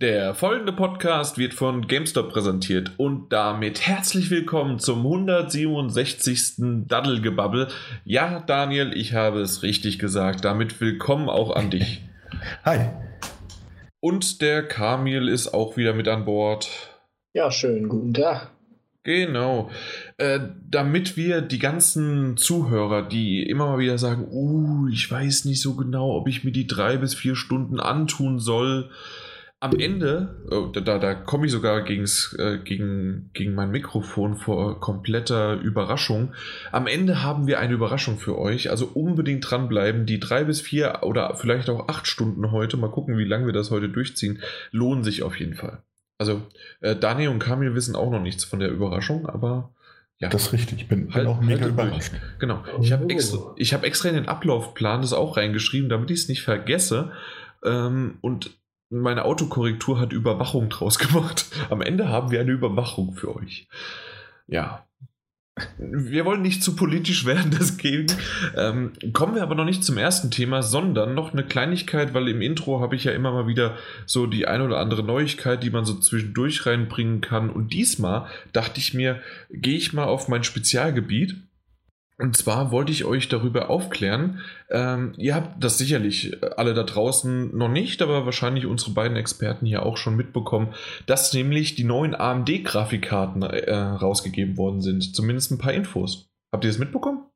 Der folgende Podcast wird von GameStop präsentiert und damit herzlich willkommen zum 167. Daddelgebabbel. Ja, Daniel, ich habe es richtig gesagt. Damit willkommen auch an dich. Hi. Und der Kamil ist auch wieder mit an Bord. Ja, schön, guten Tag. Genau. Äh, damit wir die ganzen Zuhörer, die immer mal wieder sagen, uh, ich weiß nicht so genau, ob ich mir die drei bis vier Stunden antun soll, am Ende, oh, da, da komme ich sogar gegens, äh, gegen, gegen mein Mikrofon vor kompletter Überraschung. Am Ende haben wir eine Überraschung für euch. Also unbedingt dranbleiben. Die drei bis vier oder vielleicht auch acht Stunden heute, mal gucken, wie lange wir das heute durchziehen, lohnen sich auf jeden Fall. Also äh, Daniel und Kamil wissen auch noch nichts von der Überraschung, aber ja. Das ist richtig, ich bin, halt, bin auch mega halt überrascht. Genau. Ich habe extra, hab extra in den Ablaufplan das auch reingeschrieben, damit ich es nicht vergesse. Ähm, und meine Autokorrektur hat Überwachung draus gemacht. Am Ende haben wir eine Überwachung für euch. Ja. Wir wollen nicht zu politisch werden, deswegen ähm, kommen wir aber noch nicht zum ersten Thema, sondern noch eine Kleinigkeit, weil im Intro habe ich ja immer mal wieder so die ein oder andere Neuigkeit, die man so zwischendurch reinbringen kann. Und diesmal dachte ich mir, gehe ich mal auf mein Spezialgebiet und zwar wollte ich euch darüber aufklären. Ähm, ihr habt das sicherlich alle da draußen noch nicht, aber wahrscheinlich unsere beiden Experten hier auch schon mitbekommen, dass nämlich die neuen AMD-Grafikkarten äh, rausgegeben worden sind. Zumindest ein paar Infos. Habt ihr das mitbekommen?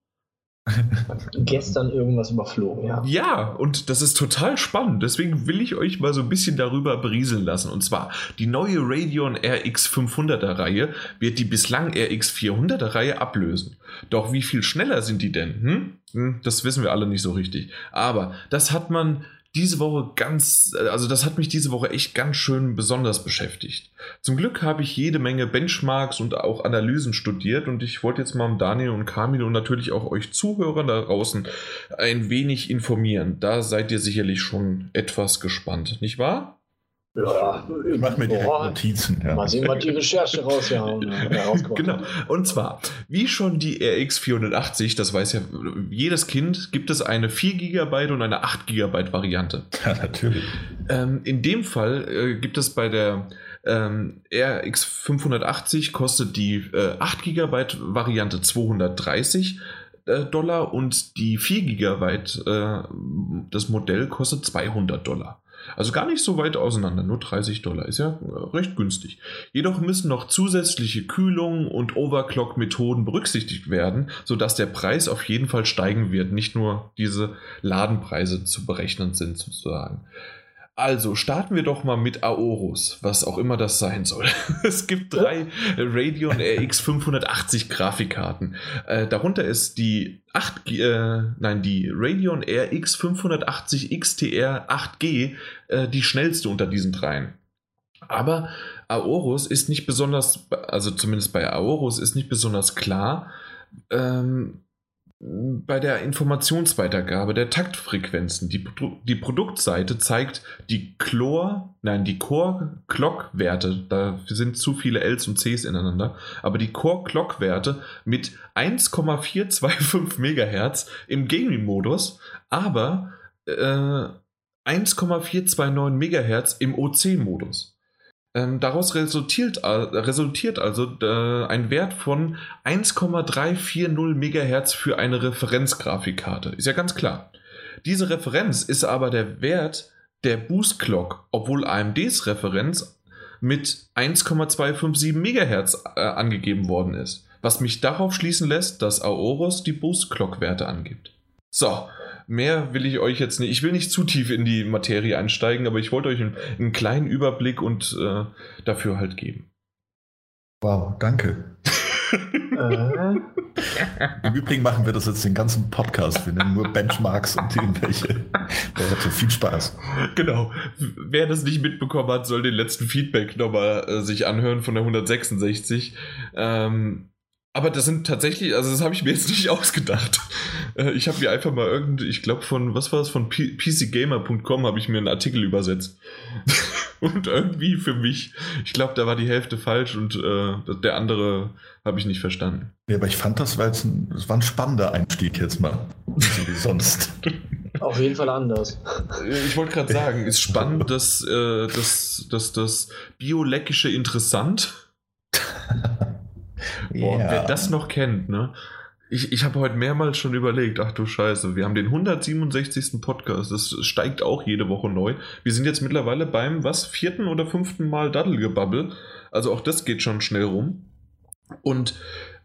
Gestern irgendwas überflogen, ja. Ja, und das ist total spannend. Deswegen will ich euch mal so ein bisschen darüber berieseln lassen. Und zwar, die neue Radeon RX 500er Reihe wird die bislang RX 400er Reihe ablösen. Doch wie viel schneller sind die denn? Hm? hm? Das wissen wir alle nicht so richtig. Aber das hat man diese Woche ganz, also das hat mich diese Woche echt ganz schön besonders beschäftigt. Zum Glück habe ich jede Menge Benchmarks und auch Analysen studiert und ich wollte jetzt mal Daniel und Kamil und natürlich auch euch Zuhörer da draußen ein wenig informieren. Da seid ihr sicherlich schon etwas gespannt, nicht wahr? Ja, ich mache mir direkt Boah, Notizen. Ja. Mal sehen, was die Recherche rausgehauen, äh, Genau. Und zwar, wie schon die RX 480, das weiß ja jedes Kind, gibt es eine 4 GB und eine 8 GB Variante. Ja, natürlich. Ähm, in dem Fall äh, gibt es bei der ähm, RX 580 kostet die äh, 8 GB Variante 230 äh, Dollar und die 4 GB äh, das Modell kostet 200 Dollar. Also gar nicht so weit auseinander, nur 30 Dollar. Ist ja äh, recht günstig. Jedoch müssen noch zusätzliche Kühlungen und Overclock-Methoden berücksichtigt werden, sodass der Preis auf jeden Fall steigen wird. Nicht nur diese Ladenpreise zu berechnen sind, sozusagen. Also starten wir doch mal mit Aorus, was auch immer das sein soll. es gibt drei Radeon RX 580 Grafikkarten. Äh, darunter ist die 8, äh, nein, die Radeon RX 580 XTR 8G äh, die schnellste unter diesen dreien. Aber Aorus ist nicht besonders, also zumindest bei Aorus ist nicht besonders klar, ähm, bei der Informationsweitergabe der Taktfrequenzen. Die, die Produktseite zeigt die Chlor, nein, die Core-Clock-Werte, da sind zu viele Ls und Cs ineinander, aber die Core-Clock-Werte mit 1,425 MHz im Gaming-Modus, aber äh, 1,429 MHz im OC-Modus. Ähm, daraus resultiert, resultiert also äh, ein Wert von 1,340 MHz für eine Referenzgrafikkarte. Ist ja ganz klar. Diese Referenz ist aber der Wert der Boost Clock, obwohl AMDs Referenz mit 1,257 MHz äh, angegeben worden ist. Was mich darauf schließen lässt, dass Aorus die Boost Clock Werte angibt. So, mehr will ich euch jetzt nicht. Ich will nicht zu tief in die Materie einsteigen, aber ich wollte euch einen, einen kleinen Überblick und äh, dafür halt geben. Wow, danke. Äh? Im Übrigen machen wir das jetzt den ganzen Podcast. Wir nehmen nur Benchmarks und irgendwelche Werte. Viel Spaß. Genau. Wer das nicht mitbekommen hat, soll den letzten Feedback nochmal äh, sich anhören von der 166. Ähm, aber das sind tatsächlich, also das habe ich mir jetzt nicht ausgedacht. Äh, ich habe mir einfach mal irgendwie, ich glaube von, was war das, von pcgamer.com habe ich mir einen Artikel übersetzt. und irgendwie für mich, ich glaube, da war die Hälfte falsch und äh, der andere habe ich nicht verstanden. Ja, aber ich fand das, weil es ein, das war ein spannender Einstieg jetzt mal. So wie sonst. Auf jeden Fall anders. Ich wollte gerade sagen, ist spannend, dass, äh, dass, dass das Bioleckische interessant. Boah, Ja. wer das noch kennt, ne? Ich, ich habe heute mehrmals schon überlegt, ach du Scheiße, wir haben den 167. Podcast, das steigt auch jede Woche neu. Wir sind jetzt mittlerweile beim, was, vierten oder fünften Mal Daddelgebabbel. Also auch das geht schon schnell rum. Und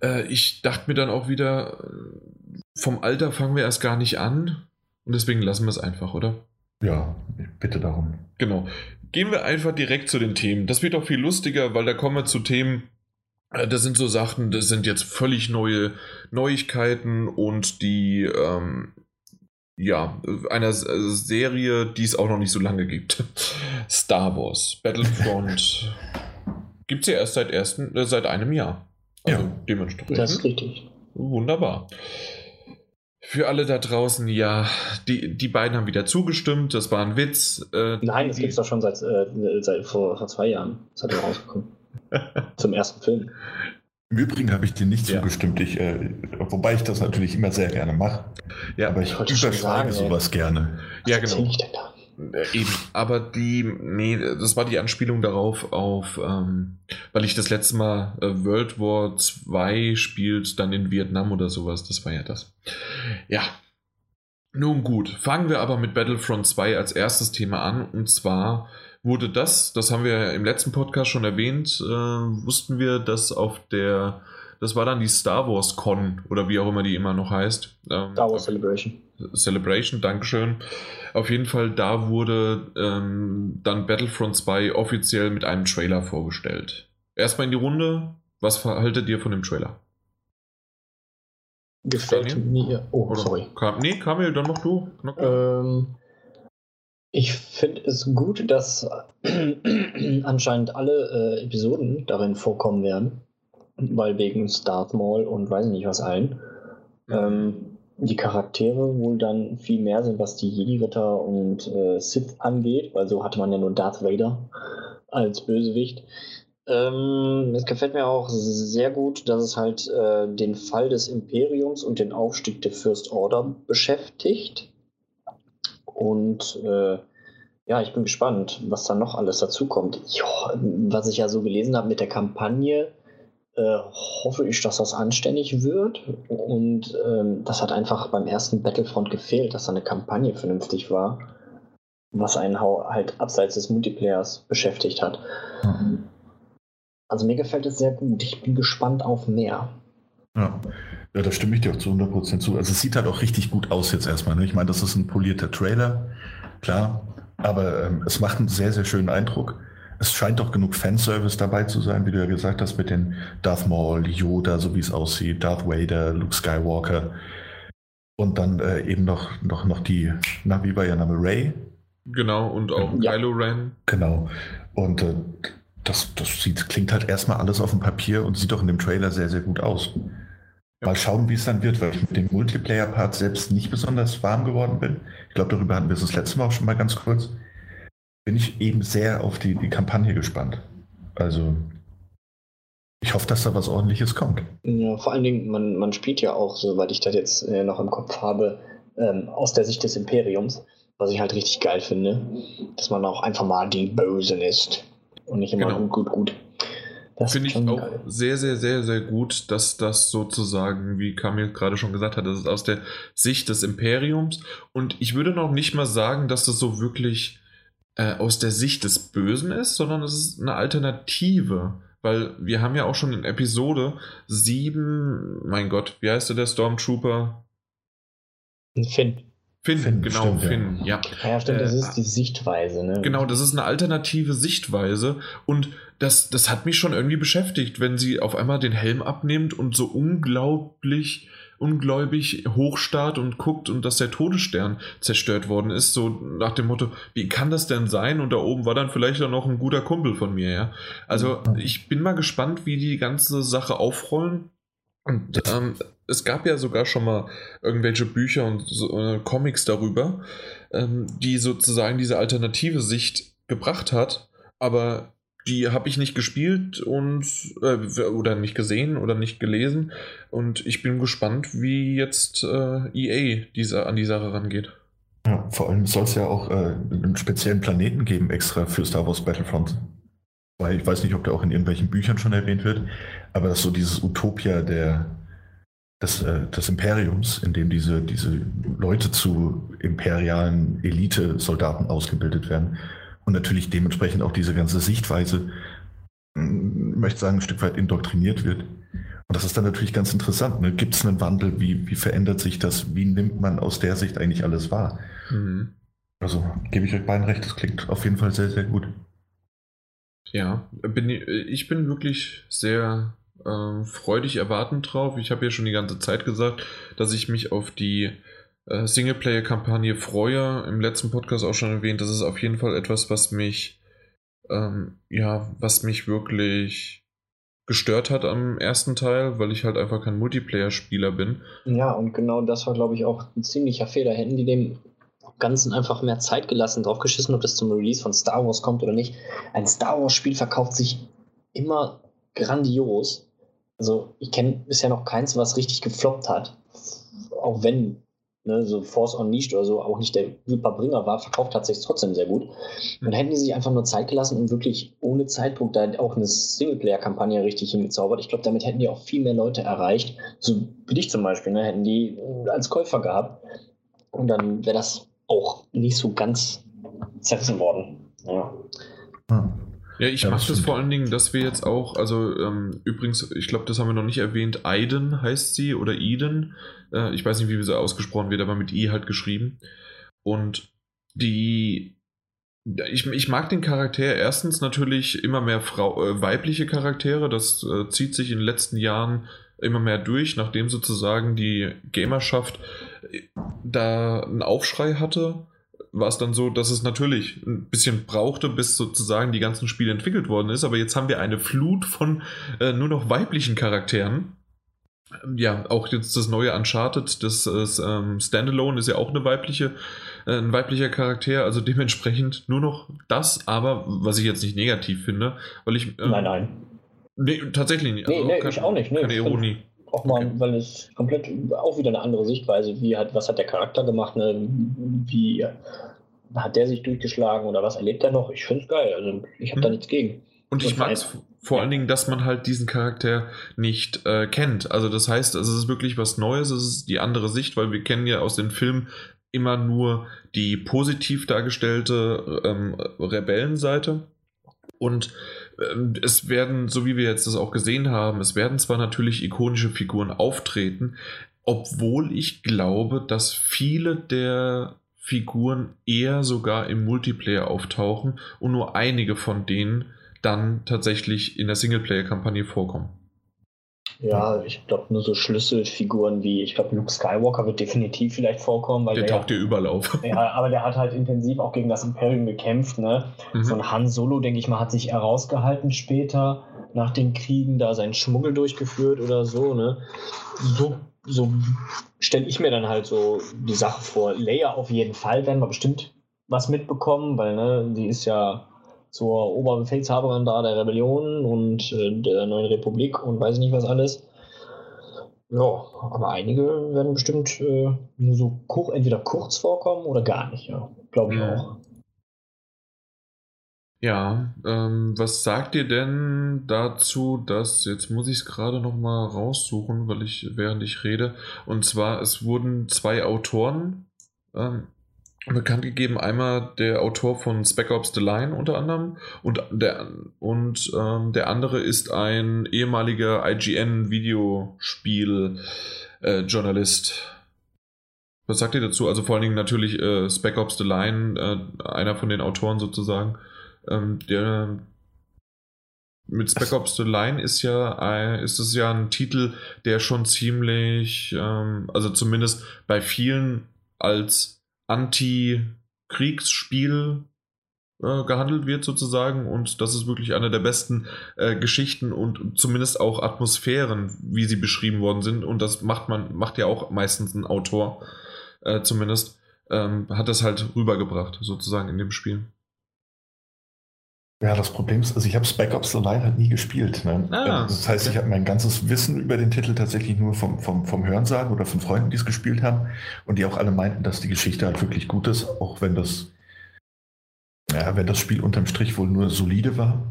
äh, ich dachte mir dann auch wieder, äh, vom Alter fangen wir erst gar nicht an. Und deswegen lassen wir es einfach, oder? Ja, bitte darum. Genau. Gehen wir einfach direkt zu den Themen. Das wird auch viel lustiger, weil da kommen wir zu Themen, das sind so Sachen, das sind jetzt völlig neue Neuigkeiten und die, ähm, ja, einer äh, Serie, die es auch noch nicht so lange gibt. Star Wars, Battlefront. gibt es ja erst seit, ersten, äh, seit einem Jahr. Also Ja. dementsprechend. Das ist richtig. Wunderbar. Für alle da draußen, ja, die, die beiden haben wieder zugestimmt, das war ein Witz. Äh, Nein, das gibt es doch schon seit, äh, seit vor, vor zwei Jahren. Das hat er rausgekommen. Zum ersten Film. Im Übrigen habe ich dir nicht Ja. zugestimmt, ich, äh, wobei ich das natürlich immer sehr gerne mache. Ja, aber ich wollte schon überschreibe sowas gerne. Was Ja, genau. ich denn da? Äh, Eben, aber die, nee, das war die Anspielung darauf, auf, ähm, weil ich das letzte Mal äh, World War 2 spielt, dann in Vietnam oder sowas, das war ja das. Ja. Nun gut, fangen wir aber mit Battlefront 2 als erstes Thema an, und zwar wurde das, das haben wir im letzten Podcast schon erwähnt, äh, wussten wir, dass auf der, das war dann die Star Wars Con, oder wie auch immer die immer noch heißt. Ähm, Star Wars Celebration. Celebration, Dankeschön. Auf jeden Fall, da wurde ähm, dann Battlefront 2 offiziell mit einem Trailer vorgestellt. Erstmal in die Runde. Was haltet ihr von dem Trailer? Gefällt Daniel? mir. Oh, Oder sorry. Kam, nee, Kamil, dann noch du. Ähm, ich finde es gut, dass anscheinend alle äh, Episoden darin vorkommen werden, weil wegen Darth Maul und weiß nicht was allen. Ähm, die Charaktere wohl dann viel mehr sind, was die Jedi-Ritter und äh, Sith angeht, weil so hatte man ja nur Darth Vader als Bösewicht. Ähm, es gefällt mir auch sehr gut, dass es halt äh, den Fall des Imperiums und den Aufstieg der First Order beschäftigt. Und äh, ja, ich bin gespannt, was da noch alles dazu kommt. Ja, was ich ja so gelesen habe mit der Kampagne, äh, hoffe ich, dass das anständig wird. Und ähm, das hat einfach beim ersten Battlefront gefehlt, dass da eine Kampagne vernünftig war, was einen halt abseits des Multiplayers beschäftigt hat. Also mir gefällt es sehr gut. Ich bin gespannt auf mehr. Ja. ja, da stimme ich dir auch zu 100% zu. Also es sieht halt auch richtig gut aus jetzt erstmal. Ne? Ich meine, das ist ein polierter Trailer, klar, aber ähm, es macht einen sehr, sehr schönen Eindruck. Es scheint auch genug Fanservice dabei zu sein, wie du ja gesagt hast, mit den Darth Maul, Yoda, so wie es aussieht, Darth Vader, Luke Skywalker und dann äh, eben noch, noch, noch die, na, wie war ihr Name, Ray? Genau, und auch Ja. Kylo Ren. Genau. Und äh, das, das sieht, klingt halt erstmal alles auf dem Papier und sieht auch in dem Trailer sehr, sehr gut aus. Mal schauen, wie es dann wird, weil ich mit dem Multiplayer-Part selbst nicht besonders warm geworden bin. Ich glaube, darüber hatten wir es das letzte Mal auch schon mal ganz kurz. Bin ich eben sehr auf die, die Kampagne gespannt. Also, ich hoffe, dass da was ordentliches kommt. Ja, vor allen Dingen, man, man spielt ja auch, soweit ich das jetzt äh, noch im Kopf habe, ähm, aus der Sicht des Imperiums, was ich halt richtig geil finde, dass man auch einfach mal die Bösen ist und nicht immer Genau. gut, gut, gut. Das Finde ich auch geil. sehr, sehr, sehr, sehr gut, dass das sozusagen, wie Kamil gerade schon gesagt hat, das ist aus der Sicht des Imperiums. Und ich würde noch nicht mal sagen, dass das so wirklich äh, aus der Sicht des Bösen ist, sondern es ist eine Alternative. Weil wir haben ja auch schon in Episode 7, mein Gott, wie heißt der, Stormtrooper? Finn. Finn, Finn, genau, stimmt, ja. Finn, ja. Ja, stimmt, das Äh, ist die Sichtweise, ne? Genau, das ist eine alternative Sichtweise und das, das hat mich schon irgendwie beschäftigt, wenn sie auf einmal den Helm abnimmt und so unglaublich, ungläubig hochstarrt und guckt und dass der Todesstern zerstört worden ist, so nach dem Motto, wie kann das denn sein? Und da oben war dann vielleicht auch noch ein guter Kumpel von mir, ja. Also ich bin mal gespannt, wie die ganze Sache aufrollen. Und ähm, es gab ja sogar schon mal irgendwelche Bücher und so, äh, Comics darüber, ähm, die sozusagen diese alternative Sicht gebracht hat, aber die habe ich nicht gespielt und äh, oder nicht gesehen oder nicht gelesen und ich bin gespannt, wie jetzt äh, EA diese, an die Sache rangeht. Ja, vor allem soll es ja auch äh, einen speziellen Planeten geben, extra für Star Wars Battlefront. Weil ich weiß nicht, ob der auch in irgendwelchen Büchern schon erwähnt wird, aber das ist so dieses Utopia der, des, äh, des Imperiums, in dem diese, diese Leute zu imperialen Elite-Soldaten ausgebildet werden. Und natürlich dementsprechend auch diese ganze Sichtweise, hm, möchte sagen, ein Stück weit indoktriniert wird. Und das ist dann natürlich ganz interessant. Ne? Gibt es einen Wandel? Wie, wie verändert sich das? Wie nimmt man aus der Sicht eigentlich alles wahr? Mhm. Also gebe ich euch beiden recht, das klingt auf jeden Fall sehr, sehr gut. Ja, bin, ich bin wirklich sehr äh, freudig erwartend drauf. Ich habe ja schon die ganze Zeit gesagt, dass ich mich auf die äh, Singleplayer-Kampagne freue. Im letzten Podcast auch schon erwähnt, das ist auf jeden Fall etwas, was mich, ähm, ja, was mich wirklich gestört hat am ersten Teil, weil ich halt einfach kein Multiplayer-Spieler bin. Ja, und genau das war, glaube ich, auch ein ziemlicher Fehler. Hätten die dem Ganzen einfach mehr Zeit gelassen, drauf geschissen, ob das zum Release von Star Wars kommt oder nicht. Ein Star Wars-Spiel verkauft sich immer grandios. Also ich kenne bisher noch keins, was richtig gefloppt hat. Auch wenn ne, so Force Unleashed oder so auch nicht der Superbringer war, verkauft hat sich trotzdem sehr gut. Und hätten die sich einfach nur Zeit gelassen und wirklich ohne Zeitdruck da auch eine Singleplayer-Kampagne richtig hingezaubert, ich glaube, damit hätten die auch viel mehr Leute erreicht. So wie dich zum Beispiel, ne, hätten die als Käufer gehabt. Und dann wäre das auch nicht so ganz zerrissen worden. Ja. Hm. Ja, ich ja, mache das vor allen Dingen, dass wir jetzt auch, also ähm, übrigens, ich glaube, das haben wir noch nicht erwähnt, Aiden heißt sie oder Eden. Äh, ich weiß nicht, wie sie ausgesprochen wird, aber mit I halt geschrieben. Und die. Ich, ich mag den Charakter erstens natürlich immer mehr Frau, äh, weibliche Charaktere. Das äh, zieht sich in den letzten Jahren immer mehr durch, nachdem sozusagen die Gamerschaft äh, da einen Aufschrei hatte war es dann so, dass es natürlich ein bisschen brauchte, bis sozusagen die ganzen Spiele entwickelt worden ist. Aber jetzt haben wir eine Flut von äh, nur noch weiblichen Charakteren. Ja, auch jetzt das neue Uncharted, das, das ähm, Standalone ist ja auch eine weibliche, äh, ein weiblicher Charakter, also dementsprechend nur noch das, aber was ich jetzt nicht negativ finde, weil ich. Ähm, nein, nein. Nee, tatsächlich nicht. Nee, also nee, kein, ich auch nicht. Nee, keine Ironie auch mal, okay. weil es komplett auch wieder eine andere Sichtweise, wie hat, was hat der Charakter gemacht, ne? wie hat der sich durchgeschlagen oder was erlebt er noch? Ich finde es geil, also ich habe hm. da mhm. nichts gegen. Und ich mag es vor allen Dingen, dass man halt diesen Charakter nicht äh, kennt. Also das heißt, also es ist wirklich was Neues, es ist die andere Sicht, weil wir kennen ja aus den Filmen immer nur die positiv dargestellte ähm, Rebellenseite. Und es werden, so wie wir jetzt das auch gesehen haben, es werden zwar natürlich ikonische Figuren auftreten, obwohl ich glaube, dass viele der Figuren eher sogar im Multiplayer auftauchen und nur einige von denen dann tatsächlich in der Singleplayer-Kampagne vorkommen. Ja, ich glaube nur so Schlüsselfiguren wie, ich glaube, Luke Skywalker wird definitiv vielleicht vorkommen. Weil der, der taucht ja überall auf. Ja, aber der hat halt intensiv auch gegen das Imperium gekämpft. Ne? Mhm. So ein Han Solo, denke ich mal, hat sich herausgehalten später nach den Kriegen, da seinen Schmuggel durchgeführt oder so. Ne? So, so stelle ich mir dann halt so die Sache vor. Leia auf jeden Fall werden wir bestimmt was mitbekommen, weil ne, die ist ja zur Oberbefehlshaberin da der Rebellion und äh, der neuen Republik und weiß nicht was alles. Ja, aber einige werden bestimmt äh, nur so kur entweder kurz vorkommen oder gar nicht, ja. Glaube ich ja. auch. Ja, ähm, was sagt ihr denn dazu, dass, jetzt muss ich es gerade nochmal raussuchen, weil ich, während ich rede, und zwar, es wurden zwei Autoren ähm, bekannt gegeben. Einmal der Autor von Spec Ops The Line unter anderem und der, und, ähm, der andere ist ein ehemaliger IGN-Videospiel-Journalist. Äh, Was sagt ihr dazu? Also vor allen Dingen natürlich äh, Spec Ops The Line, äh, einer von den Autoren sozusagen. Ähm, der mit Spec Ops The Line ist ja, ist es ja ein Titel, der schon ziemlich, ähm, also zumindest bei vielen als Anti-Kriegsspiel äh, gehandelt wird sozusagen und das ist wirklich eine der besten äh, Geschichten und zumindest auch Atmosphären, wie sie beschrieben worden sind und das macht man, macht ja auch meistens ein Autor äh, zumindest, ähm, hat das halt rübergebracht sozusagen in dem Spiel. Ja, das Problem ist, also ich habe Spec Ops allein halt nie gespielt. Ne? Ah, das heißt, okay. ich habe mein ganzes Wissen über den Titel tatsächlich nur vom, vom, vom Hörensagen oder von Freunden, die es gespielt haben und die auch alle meinten, dass die Geschichte halt wirklich gut ist, auch wenn das, ja, wenn das Spiel unterm Strich wohl nur solide war.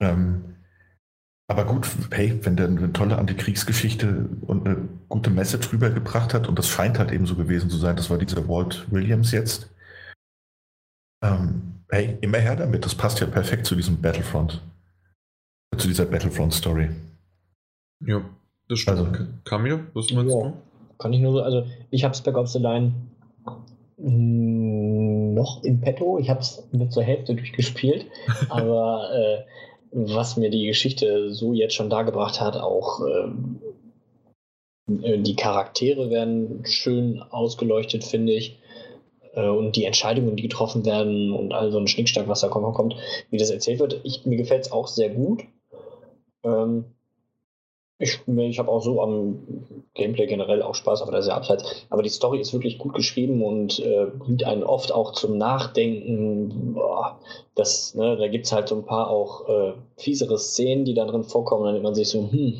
Ähm, aber gut, hey, wenn der eine tolle Antikriegsgeschichte und eine gute Message rübergebracht hat, und das scheint halt eben so gewesen zu sein, das war dieser Walt Williams jetzt, ähm, hey, immer her damit. Das passt ja perfekt zu diesem Battlefront. Zu dieser Battlefront-Story. Ja, das stimmt. Also, Camille, was meinst ja, du? Kann ich nur so, also ich habe Spec Ops the Line noch im Petto. Ich habe es nur zur Hälfte durchgespielt, aber äh, was mir die Geschichte so jetzt schon dargebracht hat, auch ähm, äh, die Charaktere werden schön ausgeleuchtet, finde ich. Äh, und die Entscheidungen, die getroffen werden und all so ein Schnickschnack, was da kommt, wie das erzählt wird. Ich, mir gefällt es auch sehr gut. Ähm, ich, ich habe auch so am Gameplay generell auch Spaß, aber das ist ja abseits. Aber die Story ist wirklich gut geschrieben und äh, bringt einen oft auch zum Nachdenken. Boah, das, ne, da gibt es halt so ein paar auch äh, fiesere Szenen, die da drin vorkommen. Dann denkt man sich so, hm,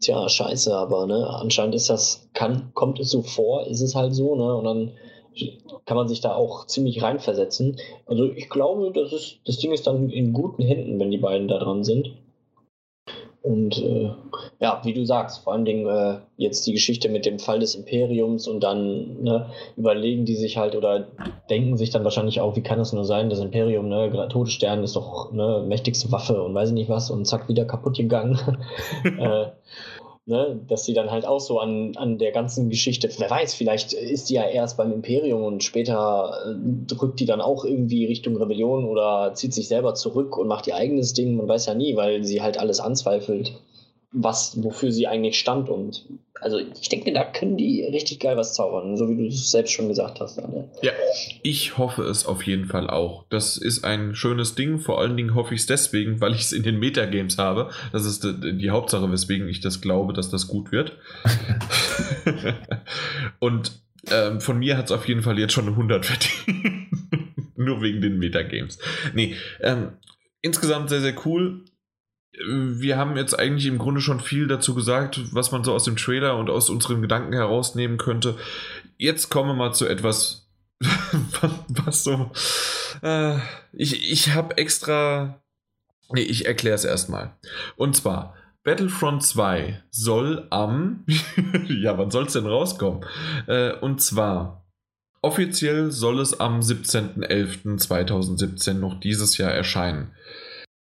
tja, scheiße, aber ne, anscheinend ist das, kann, kommt es so vor, ist es halt so, ne? Und dann kann man sich da auch ziemlich reinversetzen. Also ich glaube, das, ist, das Ding ist dann in guten Händen, wenn die beiden da dran sind. Und äh, ja, wie du sagst, vor allen Dingen äh, jetzt die Geschichte mit dem Fall des Imperiums und dann ne, überlegen die sich halt oder denken sich dann wahrscheinlich auch, wie kann es nur sein, das Imperium, ne, Todesstern ist doch ne, mächtigste Waffe und weiß ich nicht was und zack, wieder kaputt gegangen. äh, Ne, dass sie dann halt auch so an, an der ganzen Geschichte, wer weiß, vielleicht ist die ja erst beim Imperium und später äh, drückt die dann auch irgendwie Richtung Rebellion oder zieht sich selber zurück und macht ihr eigenes Ding, man weiß ja nie, weil sie halt alles anzweifelt was, wofür sie eigentlich stand. Und also ich denke, da können die richtig geil was zaubern, so wie du es selbst schon gesagt hast. Daniel. Ja, ich hoffe es auf jeden Fall auch. Das ist ein schönes Ding. Vor allen Dingen hoffe ich es deswegen, weil ich es in den Metagames habe. Das ist die, die Hauptsache, weswegen ich das glaube, dass das gut wird. Und ähm, von mir hat es auf jeden Fall jetzt schon eine 100 verdient. Nur wegen den Metagames. Nee, ähm, insgesamt sehr, sehr cool wir haben jetzt eigentlich im Grunde schon viel dazu gesagt, was man so aus dem Trailer und aus unseren Gedanken herausnehmen könnte. Jetzt kommen wir mal zu etwas, was so. Äh, ich ich habe extra. Nee, ich erkläre es erstmal. Und zwar, Battlefront 2 soll am. ja, wann soll es denn rauskommen? Äh, und zwar, offiziell soll es am 17.11.2017 noch dieses Jahr erscheinen.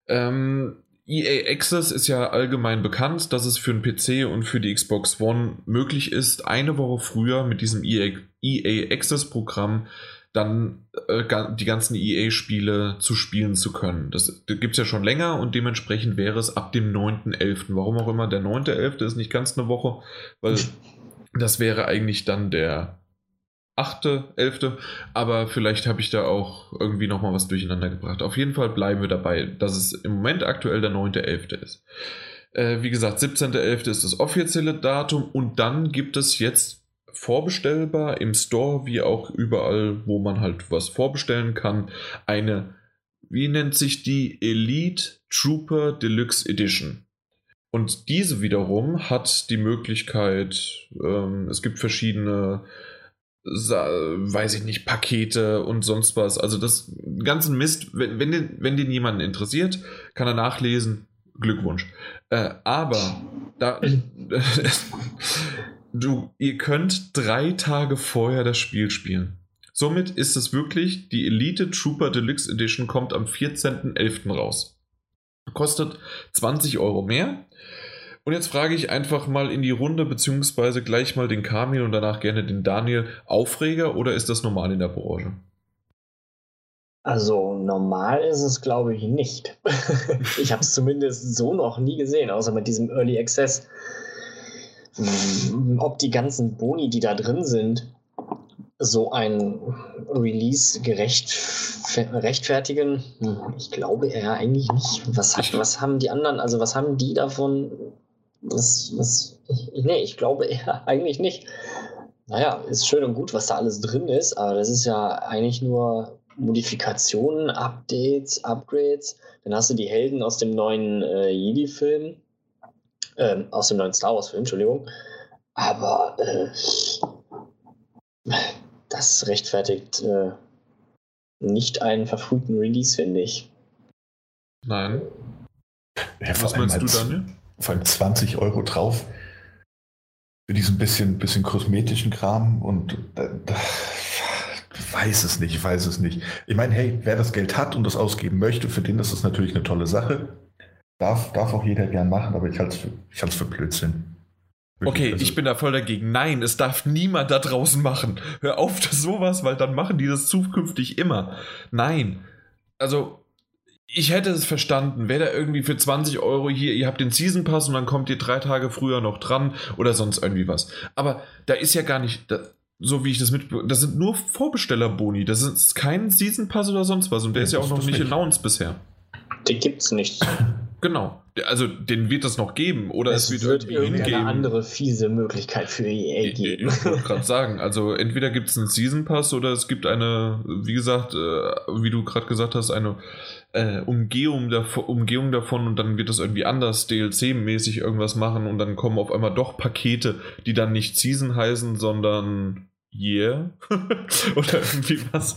Ähm, EA Access ist ja allgemein bekannt, dass es für den PC und für die Xbox One möglich ist, eine Woche früher mit diesem EA, EA Access Programm dann äh, die ganzen EA-Spiele zu spielen zu können. Das, das gibt es ja schon länger und dementsprechend wäre es ab dem 9.11. Warum auch immer, der 9.11. ist nicht ganz eine Woche, weil das wäre eigentlich dann der achte, elfte, aber vielleicht habe ich da auch irgendwie nochmal was durcheinander gebracht. Auf jeden Fall bleiben wir dabei, dass es im Moment aktuell der neunte, elfte ist. Äh, wie gesagt, 17.11. ist das offizielle Datum und dann gibt es jetzt vorbestellbar im Store, wie auch überall, wo man halt was vorbestellen kann, eine, wie nennt sich die Elite Trooper Deluxe Edition. Und diese wiederum hat die Möglichkeit, ähm, es gibt verschiedene weiß ich nicht, Pakete und sonst was. Also das ganzen Mist, wenn, wenn, den, wenn den jemanden interessiert, kann er nachlesen. Glückwunsch. Äh, aber da, du, ihr könnt drei Tage vorher das Spiel spielen. Somit ist es wirklich, die Elite Trooper Deluxe Edition kommt am 14.11. raus. Kostet 20 Euro mehr. Und jetzt frage ich einfach mal in die Runde, beziehungsweise gleich mal den Kamil und danach gerne den Daniel. Aufreger oder ist das normal in der Branche? Also normal ist es, glaube ich, nicht. ich habe es zumindest so noch nie gesehen, außer mit diesem Early Access. Hm, ob die ganzen Boni, die da drin sind, so ein Release gerecht rechtfertigen? Hm, ich glaube eher eigentlich nicht. Was, hat, was haben die anderen, also was haben die davon, was, was, ich, nee, ich glaube eher eigentlich nicht. Naja, ist schön und gut, was da alles drin ist, aber das ist ja eigentlich nur Modifikationen, Updates, Upgrades. Dann hast du die Helden aus dem neuen äh, Jedi-Film, ähm, aus dem neuen Star Wars-Film, Entschuldigung. Aber äh, das rechtfertigt äh, nicht einen verfrühten Release, finde ich. Nein. Ja, Was meinst du, Daniel? Vor allem 20 Euro drauf für diesen bisschen, bisschen kosmetischen Kram und äh, weiß es nicht, ich weiß es nicht. Ich meine, hey, wer das Geld hat und das ausgeben möchte, für den ist das natürlich eine tolle Sache. Darf, darf auch jeder gern machen, aber ich halte es für, ich für Blödsinn. Wirklich, okay, also, ich bin da voll dagegen. Nein, es darf niemand da draußen machen. Hör auf, das sowas, weil dann machen die das zukünftig immer. Nein. Also, ich hätte es verstanden, wäre da irgendwie für 20 Euro hier, ihr habt den Season Pass und dann kommt ihr drei Tage früher noch dran oder sonst irgendwie was. Aber da ist ja gar nicht, da, so wie ich das mit, das sind nur Vorbestellerboni, das ist kein Season Pass oder sonst was und der ja, ist ja auch noch nicht announced bisher. Den gibt's nicht. Genau. Also den wird es noch geben oder es, es wird, wird irgendwie eine andere fiese Möglichkeit für EA geben. Ich, ich wollte gerade sagen, also entweder gibt es einen Season Pass oder es gibt eine, wie gesagt, äh, wie du gerade gesagt hast, eine äh, Umgehung, davon, Umgehung davon und dann wird es irgendwie anders DLC-mäßig irgendwas machen und dann kommen auf einmal doch Pakete, die dann nicht Season heißen, sondern Yeah. Oder irgendwie was.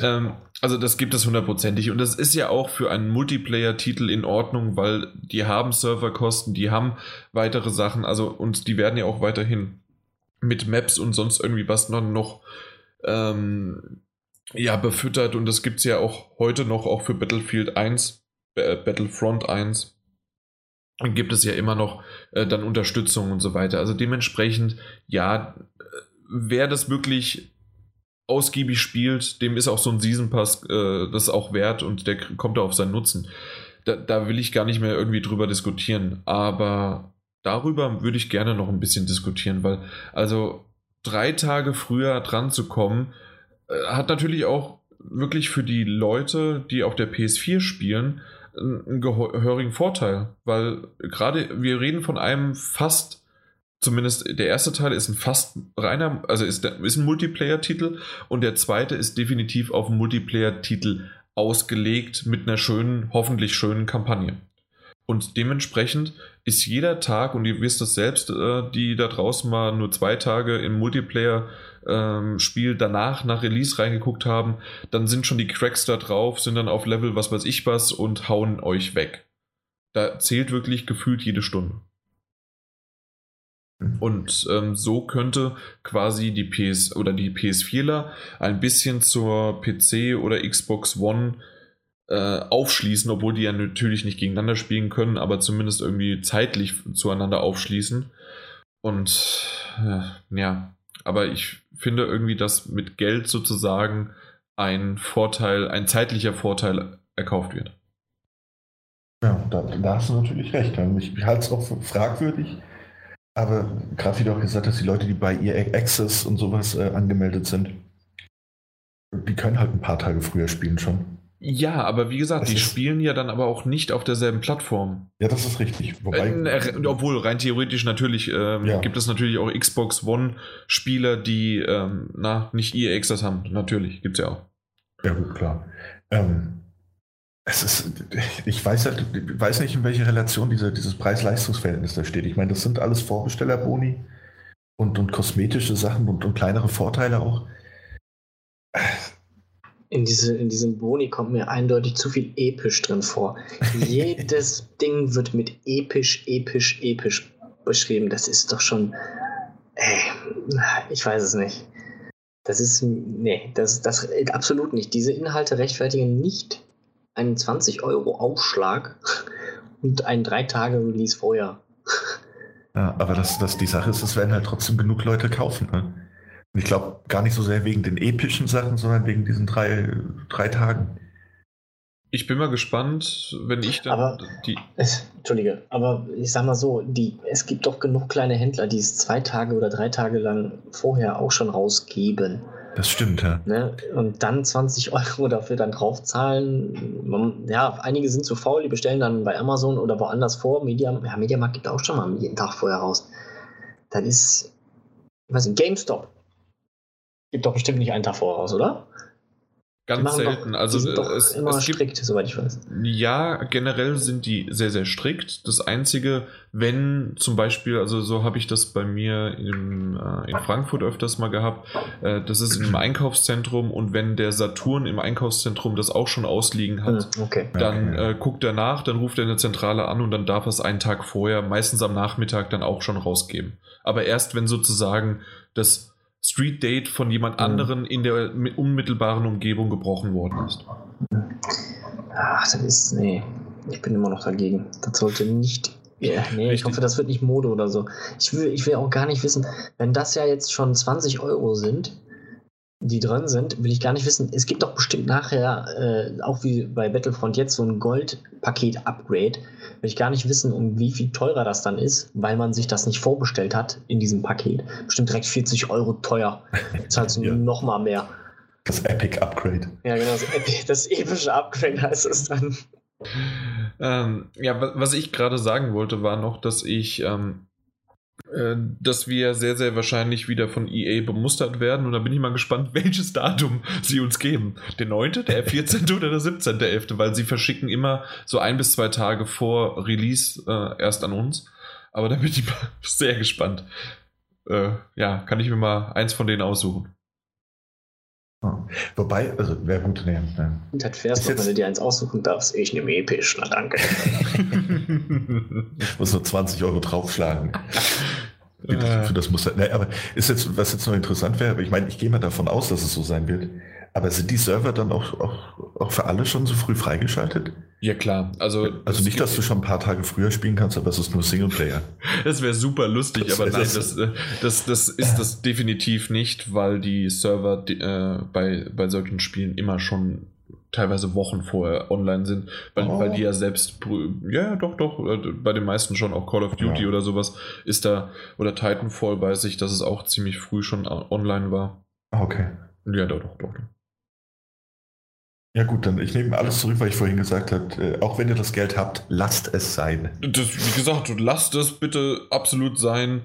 ähm, also das gibt es hundertprozentig. Und das ist ja auch für einen Multiplayer-Titel in Ordnung, weil die haben Serverkosten, die haben weitere Sachen, also und die werden ja auch weiterhin mit Maps und sonst irgendwie was noch, noch ähm, ja, befüttert. Und das gibt es ja auch heute noch, auch für Battlefield 1, äh, Battlefront 1. Und gibt es ja immer noch äh, dann Unterstützung und so weiter. Also dementsprechend, ja, wer das wirklich ausgiebig spielt, dem ist auch so ein Season Pass äh, das auch wert und der kommt da auf seinen Nutzen. Da, da, will ich gar nicht mehr irgendwie drüber diskutieren, aber darüber würde ich gerne noch ein bisschen diskutieren, weil also drei Tage früher dran zu kommen, äh, hat natürlich auch wirklich für die Leute, die auf der PS4 spielen, einen gehörigen Vorteil, weil gerade wir reden von einem fast zumindest der erste Teil ist ein fast reiner, also ist, ist ein Multiplayer-Titel und der zweite ist definitiv auf Multiplayer-Titel ausgelegt mit einer schönen, hoffentlich schönen Kampagne. Und dementsprechend ist jeder Tag, und ihr wisst das selbst, äh, die da draußen mal nur zwei Tage im Multiplayer-Spiel ähm, danach nach Release reingeguckt haben, dann sind schon die Cracks da drauf, sind dann auf Level was weiß ich was und hauen euch weg. Da zählt wirklich gefühlt jede Stunde. Und ähm, so könnte quasi die PS oder die PS4ler ein bisschen zur PC oder Xbox One äh, aufschließen, obwohl die ja natürlich nicht gegeneinander spielen können, aber zumindest irgendwie zeitlich zueinander aufschließen. Und äh, ja, aber ich finde irgendwie, dass mit Geld sozusagen ein Vorteil, ein zeitlicher Vorteil erkauft wird. Ja, da, da hast du natürlich recht. Ich halte es auch für fragwürdig aber gerade wie du auch gesagt hast, die Leute, die bei EA Access und sowas äh, angemeldet sind, die können halt ein paar Tage früher spielen schon. Ja, aber wie gesagt, das die spielen ja dann aber auch nicht auf derselben Plattform. Ja, das ist richtig. Wobei, äh, obwohl rein theoretisch natürlich ähm, ja. gibt es natürlich auch Xbox One-Spieler, die ähm, na, nicht EA Access haben. Natürlich, gibt es ja auch. Ja, gut, klar. Ähm, es ist, ich weiß halt, weiß nicht, in welcher Relation diese, dieses Preis-Leistungs-Verhältnis da steht. Ich meine, das sind alles Vorbestellerboni und, und kosmetische Sachen und, und kleinere Vorteile auch. In, diese, in diesem Boni kommt mir eindeutig zu viel episch drin vor. Jedes Ding wird mit episch, episch, episch beschrieben. Das ist doch schon. Ey, ich weiß es nicht. Das ist. Nee, das, das absolut nicht. Diese Inhalte rechtfertigen nicht einen 20 Euro Aufschlag und einen 3-Tage-Release vorher. Ja, aber das, das die Sache ist, es werden halt trotzdem genug Leute kaufen. Ne? Und ich glaube gar nicht so sehr wegen den epischen Sachen, sondern wegen diesen drei, drei Tagen. Ich bin mal gespannt, wenn ich dann aber, die. Es, Entschuldige, aber ich sag mal so, die, es gibt doch genug kleine Händler, die es zwei Tage oder drei Tage lang vorher auch schon rausgeben. Das stimmt, ja. Ne? Und dann 20 Euro dafür dann draufzahlen. Ja, einige sind zu faul, die bestellen dann bei Amazon oder woanders vor. Media, ja, Mediamarkt gibt auch schon mal jeden Tag vorher raus. Das ist, was ist GameStop? Gibt doch bestimmt nicht einen Tag vorher raus, oder? Ganz selten. Doch, also sind doch es, immer es strikt, gibt, soweit ich weiß. Ja, generell sind die sehr, sehr strikt. Das Einzige, wenn zum Beispiel, also so habe ich das bei mir in, äh, in Frankfurt öfters mal gehabt, äh, das ist einem Einkaufszentrum und wenn der Saturn im Einkaufszentrum das auch schon ausliegen hat, hm, okay. dann äh, guckt er nach, dann ruft er eine Zentrale an und dann darf er es einen Tag vorher, meistens am Nachmittag, dann auch schon rausgeben. Aber erst wenn sozusagen das Street Date von jemand mhm. anderen in der unmittelbaren Umgebung gebrochen worden ist. Ach, das ist. Nee, ich bin immer noch dagegen. Das sollte nicht. Ja, nee, ich hoffe, das wird nicht Mode oder so. Ich will, ich will auch gar nicht wissen, wenn das ja jetzt schon 20 Euro sind, die drin sind, will ich gar nicht wissen. Es gibt doch bestimmt nachher, äh, auch wie bei Battlefront jetzt, so ein Gold-Paket-Upgrade. Will ich gar nicht wissen, um wie viel teurer das dann ist, weil man sich das nicht vorbestellt hat in diesem Paket. Bestimmt direkt 40 Euro teuer. Zahlst du ja. noch mal mehr. Das Epic Upgrade. Ja, genau, das, Epi das epische Upgrade heißt es dann. Ähm, ja, was ich gerade sagen wollte, war noch, dass ich ähm, äh, dass wir sehr, sehr wahrscheinlich wieder von EA bemustert werden. Und da bin ich mal gespannt, welches Datum sie uns geben. Der 9., der 14. oder der 17.11., weil sie verschicken immer so ein bis zwei Tage vor Release äh, erst an uns. Aber da bin ich mal sehr gespannt. Äh, ja, kann ich mir mal eins von denen aussuchen. Wobei, also wäre gut, nee. nee. Das fährst du, wenn du dir eins aussuchen darfst. Ich nehme episch, na danke. ich muss nur 20 Euro draufschlagen. Für das muss, nee, aber ist jetzt, was jetzt noch interessant wäre, ich meine, ich gehe mal davon aus, dass es so sein wird. Aber sind die Server dann auch, auch, auch für alle schon so früh freigeschaltet? Ja, klar. Also, also nicht, dass du schon ein paar Tage früher spielen kannst, aber es ist nur Singleplayer. das wäre super lustig, das aber nein, das, äh, das, das ist das definitiv nicht, weil die Server äh, bei, bei solchen Spielen immer schon teilweise Wochen vorher online sind, weil, oh. weil die ja selbst, ja, doch, doch, äh, bei den meisten schon, auch Call of Duty ja. oder sowas, ist da, oder Titanfall weiß ich, dass es auch ziemlich früh schon online war. Ah, okay. Ja, doch, doch, doch. Ja gut, dann ich nehme alles zurück, weil ich vorhin gesagt habe, äh, auch wenn ihr das Geld habt, lasst es sein. Das, wie gesagt, lasst es bitte absolut sein.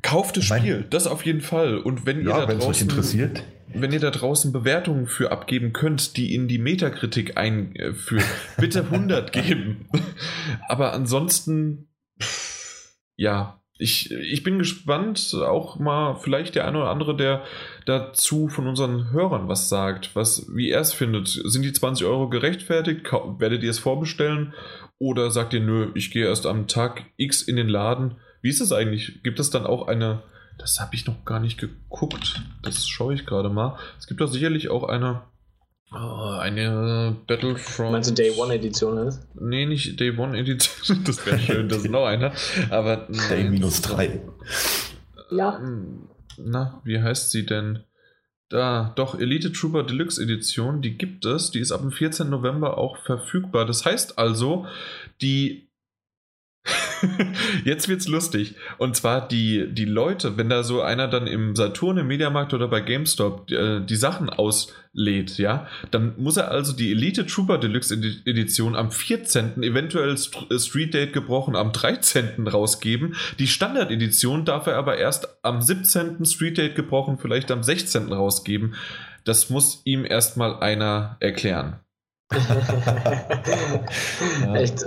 Kauft das Spiel, das auf jeden Fall. Und wenn ja, ihr da draußen, interessiert, wenn ihr da draußen Bewertungen für abgeben könnt, die in die Metakritik einführen, bitte 100 geben. Aber ansonsten, ja, ich, ich bin gespannt, auch mal vielleicht der eine oder andere, der dazu von unseren Hörern was sagt, was, wie er es findet. Sind die 20 Euro gerechtfertigt? Werdet ihr es vorbestellen? Oder sagt ihr, nö, ich gehe erst am Tag X in den Laden? Wie ist es eigentlich? Gibt es dann auch eine, das habe ich noch gar nicht geguckt, das schaue ich gerade mal. Es gibt doch sicherlich auch eine Oh, eine Battlefront. Meinst du Day One Edition ist? Nee, nicht Day One Edition. Das wäre schön, das ist noch einer. Aber. Day minus 3. Ja. Na, wie heißt sie denn? Da, doch, Elite Trooper Deluxe Edition, die gibt es. Die ist ab dem 14. November auch verfügbar. Das heißt also, die Jetzt wird's lustig. Und zwar die, die Leute, wenn da so einer dann im Saturn, im Mediamarkt oder bei GameStop die, äh, die Sachen auslädt, ja, dann muss er also die Elite Trooper Deluxe Edition am 14., eventuell äh, Street Date gebrochen, am 13. rausgeben. Die Standard Edition darf er aber erst am 17. Street Date gebrochen, vielleicht am 16. rausgeben. Das muss ihm erstmal einer erklären. Echt?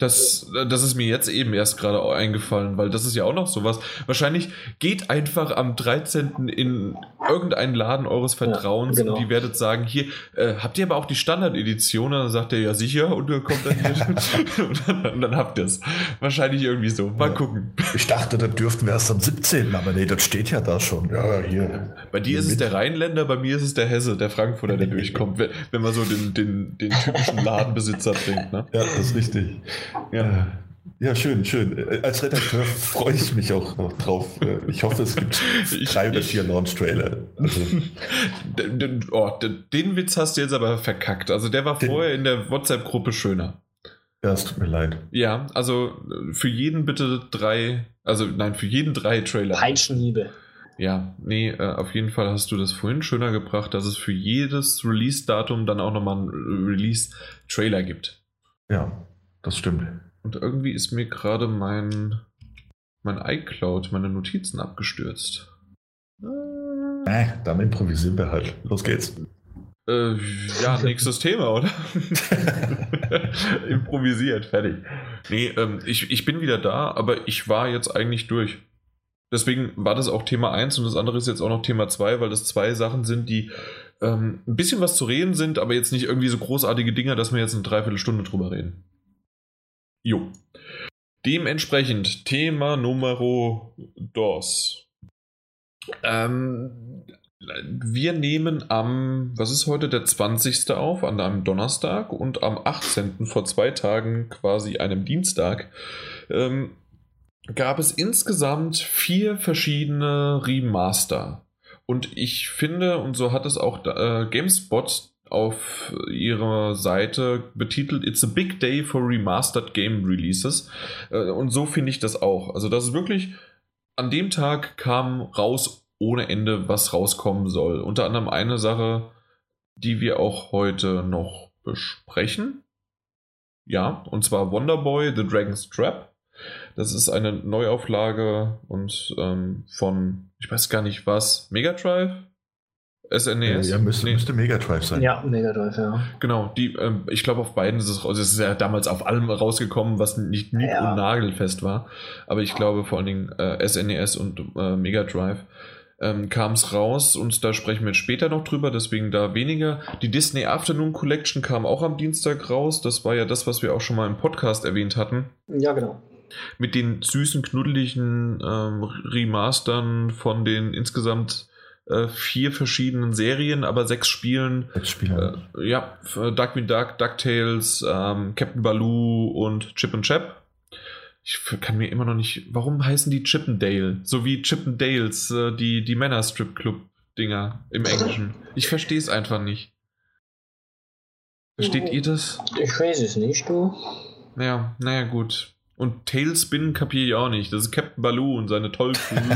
Das, das ist mir jetzt eben erst gerade eingefallen, weil das ist ja auch noch sowas. Wahrscheinlich geht einfach am 13. in irgendeinen Laden eures Vertrauens ja, genau. und die werdet sagen, hier, äh, habt ihr aber auch die Standard-Edition? Dann sagt er, ja sicher, und dann kommt dann hier und, dann, und dann habt ihr es. Wahrscheinlich irgendwie so. Mal ja. gucken. Ich dachte, das dürften wir erst am 17., aber nee, das steht ja da schon. Ja, hier. Bei dir ist mit. es der Rheinländer, bei mir ist es der Hesse, der Frankfurter, der durchkommt, wenn man so den, den, den typischen Ladenbesitzer denkt. Ne? Ja, das ist richtig. Ja. Ja, schön, schön. Als Redakteur freue ich mich auch, auch drauf. Ich hoffe, es gibt drei oder vier Launch-Trailer. Also. Den, oh, den Witz hast du jetzt aber verkackt. Also der war den, vorher in der WhatsApp-Gruppe schöner. Ja, es tut mir leid. Ja, also für jeden bitte drei, also nein, für jeden drei Trailer. Peitschenhiebe. Ja, nee, äh, auf jeden Fall hast du das vorhin schöner gebracht, dass es für jedes Release-Datum dann auch nochmal einen Release-Trailer gibt. Ja, das stimmt. Und irgendwie ist mir gerade mein, mein iCloud, meine Notizen abgestürzt. Äh, dann improvisieren wir halt. Los geht's. Äh, ja, nächstes Thema, oder? Improvisiert, fertig. Nee, ähm, ich, ich bin wieder da, aber ich war jetzt eigentlich durch. Deswegen war das auch Thema 1 und das andere ist jetzt auch noch Thema 2, weil das zwei Sachen sind, die ähm, ein bisschen was zu reden sind, aber jetzt nicht irgendwie so großartige Dinge, dass wir jetzt eine Dreiviertelstunde drüber reden. Jo. Dementsprechend Thema Numero dos. Ähm, wir nehmen am, was ist heute, der 20. auf, an einem Donnerstag und am 18. vor zwei Tagen, quasi einem Dienstag, ähm, gab es insgesamt vier verschiedene Remaster. Und ich finde, und so hat es auch äh, GameSpot auf ihrer Seite betitelt, It's a big day for remastered game releases. Äh, und so finde ich das auch. Also das ist wirklich, an dem Tag kam raus ohne Ende, was rauskommen soll. Unter anderem eine Sache, die wir auch heute noch besprechen. Ja, und zwar Wonderboy, The Dragon's Trap. Das ist eine Neuauflage und ähm, von, ich weiß gar nicht was, Mega Drive? SNES? Ja, müsste, nee. müsste Mega Drive sein. Ja, Mega Drive, ja. Genau, die, ähm, ich glaube, auf beiden ist es raus. Es ist ja damals auf allem rausgekommen, was nicht nied- ja. und nagelfest war. Aber ich glaube vor allen Dingen äh, SNES und äh, Mega Drive ähm, kam es raus und da sprechen wir später noch drüber, deswegen da weniger. Die Disney Afternoon Collection kam auch am Dienstag raus. Das war ja das, was wir auch schon mal im Podcast erwähnt hatten. Ja, genau. Mit den süßen, knuddeligen ähm, Remastern von den insgesamt äh, vier verschiedenen Serien, aber sechs Spielen. Sechs Spiele. Äh, ja, Darkwing Duck, DuckTales, ähm, Captain Baloo und Chip and Chap. Ich kann mir immer noch nicht. Warum heißen die Chippendale? So wie Chippendales, äh, die, die Männer-Strip-Club-Dinger im Englischen. Ich verstehe es einfach nicht. Versteht ihr das? Ich weiß es nicht, du. Ja, naja, gut. Und Tailspin kapiere ich auch nicht. Das ist Captain Baloo und seine toll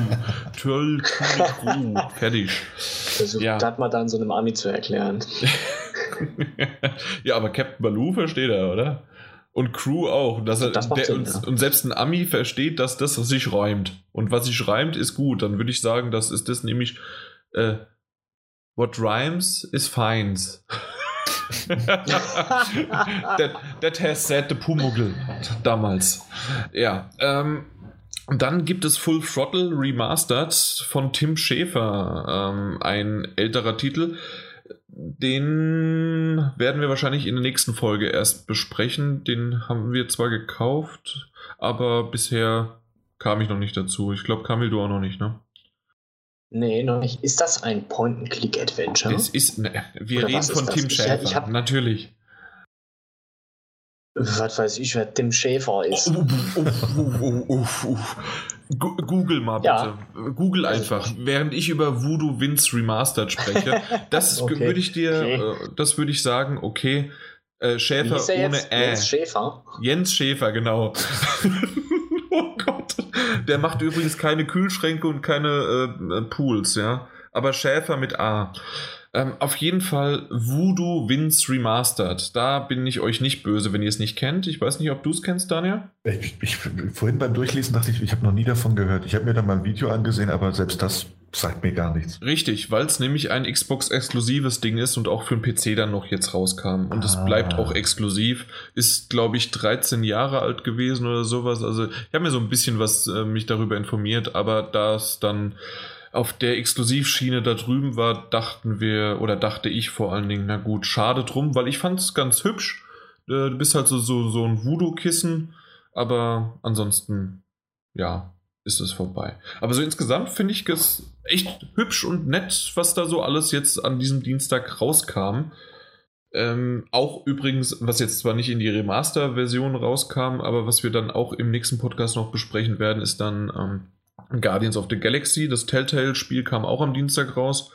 toll Crew. Fertig. Versucht ja. das mal dann so einem Ami zu erklären. ja, aber Captain Baloo versteht er, oder? Und Crew auch. Dass er, das der, Sinn, und, ja. und, selbst ein Ami versteht, dass das sich räumt. Und was sich reimt, ist gut. Dann würde ich sagen, das ist das nämlich äh, What rhymes is fines. that, that has said the Pumuckl damals. Ja, ähm, dann gibt es Full Throttle Remastered von Tim Schäfer, ähm, ein älterer Titel. Den werden wir wahrscheinlich in der nächsten Folge erst besprechen. Den haben wir zwar gekauft, aber bisher kam ich noch nicht dazu. Ich glaube, Kamil, du auch noch nicht, ne? Nee, noch nicht. Ist das ein Point-and-Click-Adventure? Es ist, ne, wir Oder reden von Tim Schäfer, ich, ich natürlich. Was weiß ich, wer Tim Schäfer ist. Oh, oh, Google mal bitte. Ja. Google einfach, während ich über Voodoo Vince Remastered spreche. Das okay. würde ich dir, okay. Äh, das würde ich sagen, okay. Äh, Schäfer ohne Ä. Jens Schäfer. Jens Schäfer, genau. Der macht übrigens keine Kühlschränke und keine äh, Pools, ja. Aber Schäfer mit A. Ähm, auf jeden Fall Voodoo Vince Remastered. Da bin ich euch nicht böse, wenn ihr es nicht kennt. Ich weiß nicht, ob du es kennst, Daniel. Ich, ich, vorhin beim Durchlesen dachte ich, ich habe noch nie davon gehört. Ich habe mir dann mal ein Video angesehen, aber selbst das sagt mir gar nichts. Richtig, weil es nämlich ein Xbox-exklusives Ding ist und auch für den PC dann noch jetzt rauskam. Und es ah. bleibt auch exklusiv. Ist, glaube ich, 13 Jahre alt gewesen oder sowas. Also ich habe mir so ein bisschen was äh, mich darüber informiert, aber da es dann auf der Exklusivschiene da drüben war, dachten wir, oder dachte ich vor allen Dingen, na gut, schade drum, weil ich fand es ganz hübsch. Äh, du bist halt so, so, so ein Voodoo-Kissen, aber ansonsten, ja, ist es vorbei. Aber so insgesamt finde ich es echt hübsch und nett, was da so alles jetzt an diesem Dienstag rauskam. Ähm, auch übrigens, was jetzt zwar nicht in die Remaster-Version rauskam, aber was wir dann auch im nächsten Podcast noch besprechen werden, ist dann ähm, Guardians of the Galaxy, das Telltale-Spiel kam auch am Dienstag raus.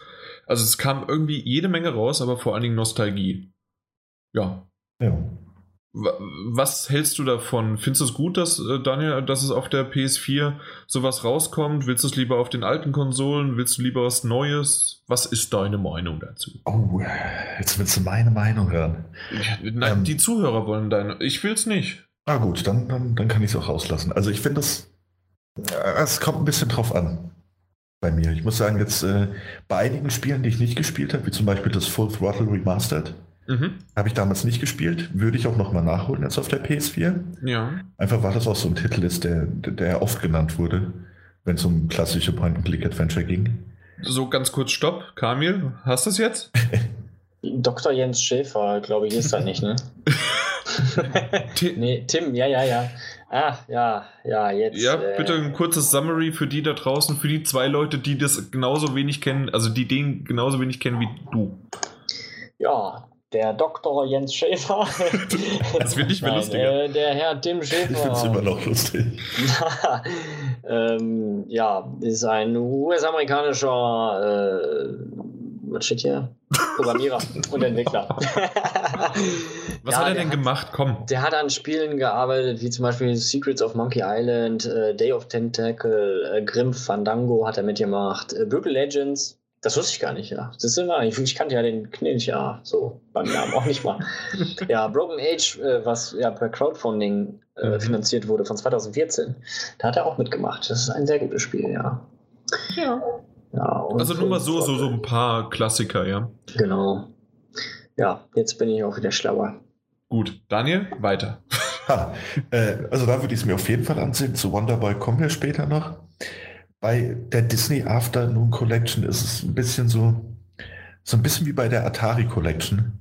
Also es kam irgendwie jede Menge raus, aber vor allen Dingen Nostalgie. Ja. Ja. Was hältst du davon? Findest du es gut, dass äh, Daniel, dass es auf der PS4 sowas rauskommt? Willst du es lieber auf den alten Konsolen? Willst du lieber was Neues? Was ist deine Meinung dazu? Oh, jetzt willst du meine Meinung hören. Nein, ähm, die Zuhörer wollen deine. Ich will es nicht. Ah gut, dann, dann, dann kann ich es auch rauslassen. Also ich finde das es kommt ein bisschen drauf an. bei mir. Ich muss sagen, jetzt äh, bei einigen Spielen, die ich nicht gespielt habe, wie zum Beispiel das Full Throttle Remastered, mhm. habe ich damals nicht gespielt. Würde ich auch nochmal nachholen jetzt auf der PS4. Ja. Einfach weil das auch so ein Titel ist, der, der oft genannt wurde, wenn es um klassische Point-and-Click-Adventure ging. So ganz kurz Stopp. Kamil, hast du es jetzt? Dr. Jens Schäfer, glaube ich, ist da nicht, ne? nee, Tim, ja, ja, ja. Ah, ja, ja, jetzt. Ja, bitte ein kurzes Summary für die da draußen, für die zwei Leute, die das genauso wenig kennen, also die den genauso wenig kennen wie du. Ja, der Dr. Jens Schäfer. das wird nicht mehr Nein, lustiger. Äh, der Herr Tim Schäfer. Ich finde es immer noch lustig. ähm, ja, ist ein US-amerikanischer, äh, was steht hier? Programmierer und Entwickler. Was ja, hat er denn gemacht? Komm. Der hat an Spielen gearbeitet, wie zum Beispiel Secrets of Monkey Island, äh, Day of Tentacle, äh, Grim Fandango hat er mitgemacht, äh, Brutal Legends. Das wusste ich gar nicht, ja. Das ist immer, ich, ich kannte ja den Knilch, ja, so beim Namen auch nicht mal. ja, Broken Age, äh, was ja per Crowdfunding äh, mhm. finanziert wurde von 2014, da hat er auch mitgemacht. Das ist ein sehr gutes Spiel, ja. Ja. Ja, also nur mal so, so, so ein paar Klassiker, ja. Genau. Ja, jetzt bin ich auch wieder schlauer. Gut, Daniel, weiter. Ha, äh, also da würde ich es mir auf jeden Fall ansehen. Zu Wonderboy kommen wir später noch. Bei der Disney Afternoon Collection ist es ein bisschen so, so ein bisschen wie bei der Atari Collection.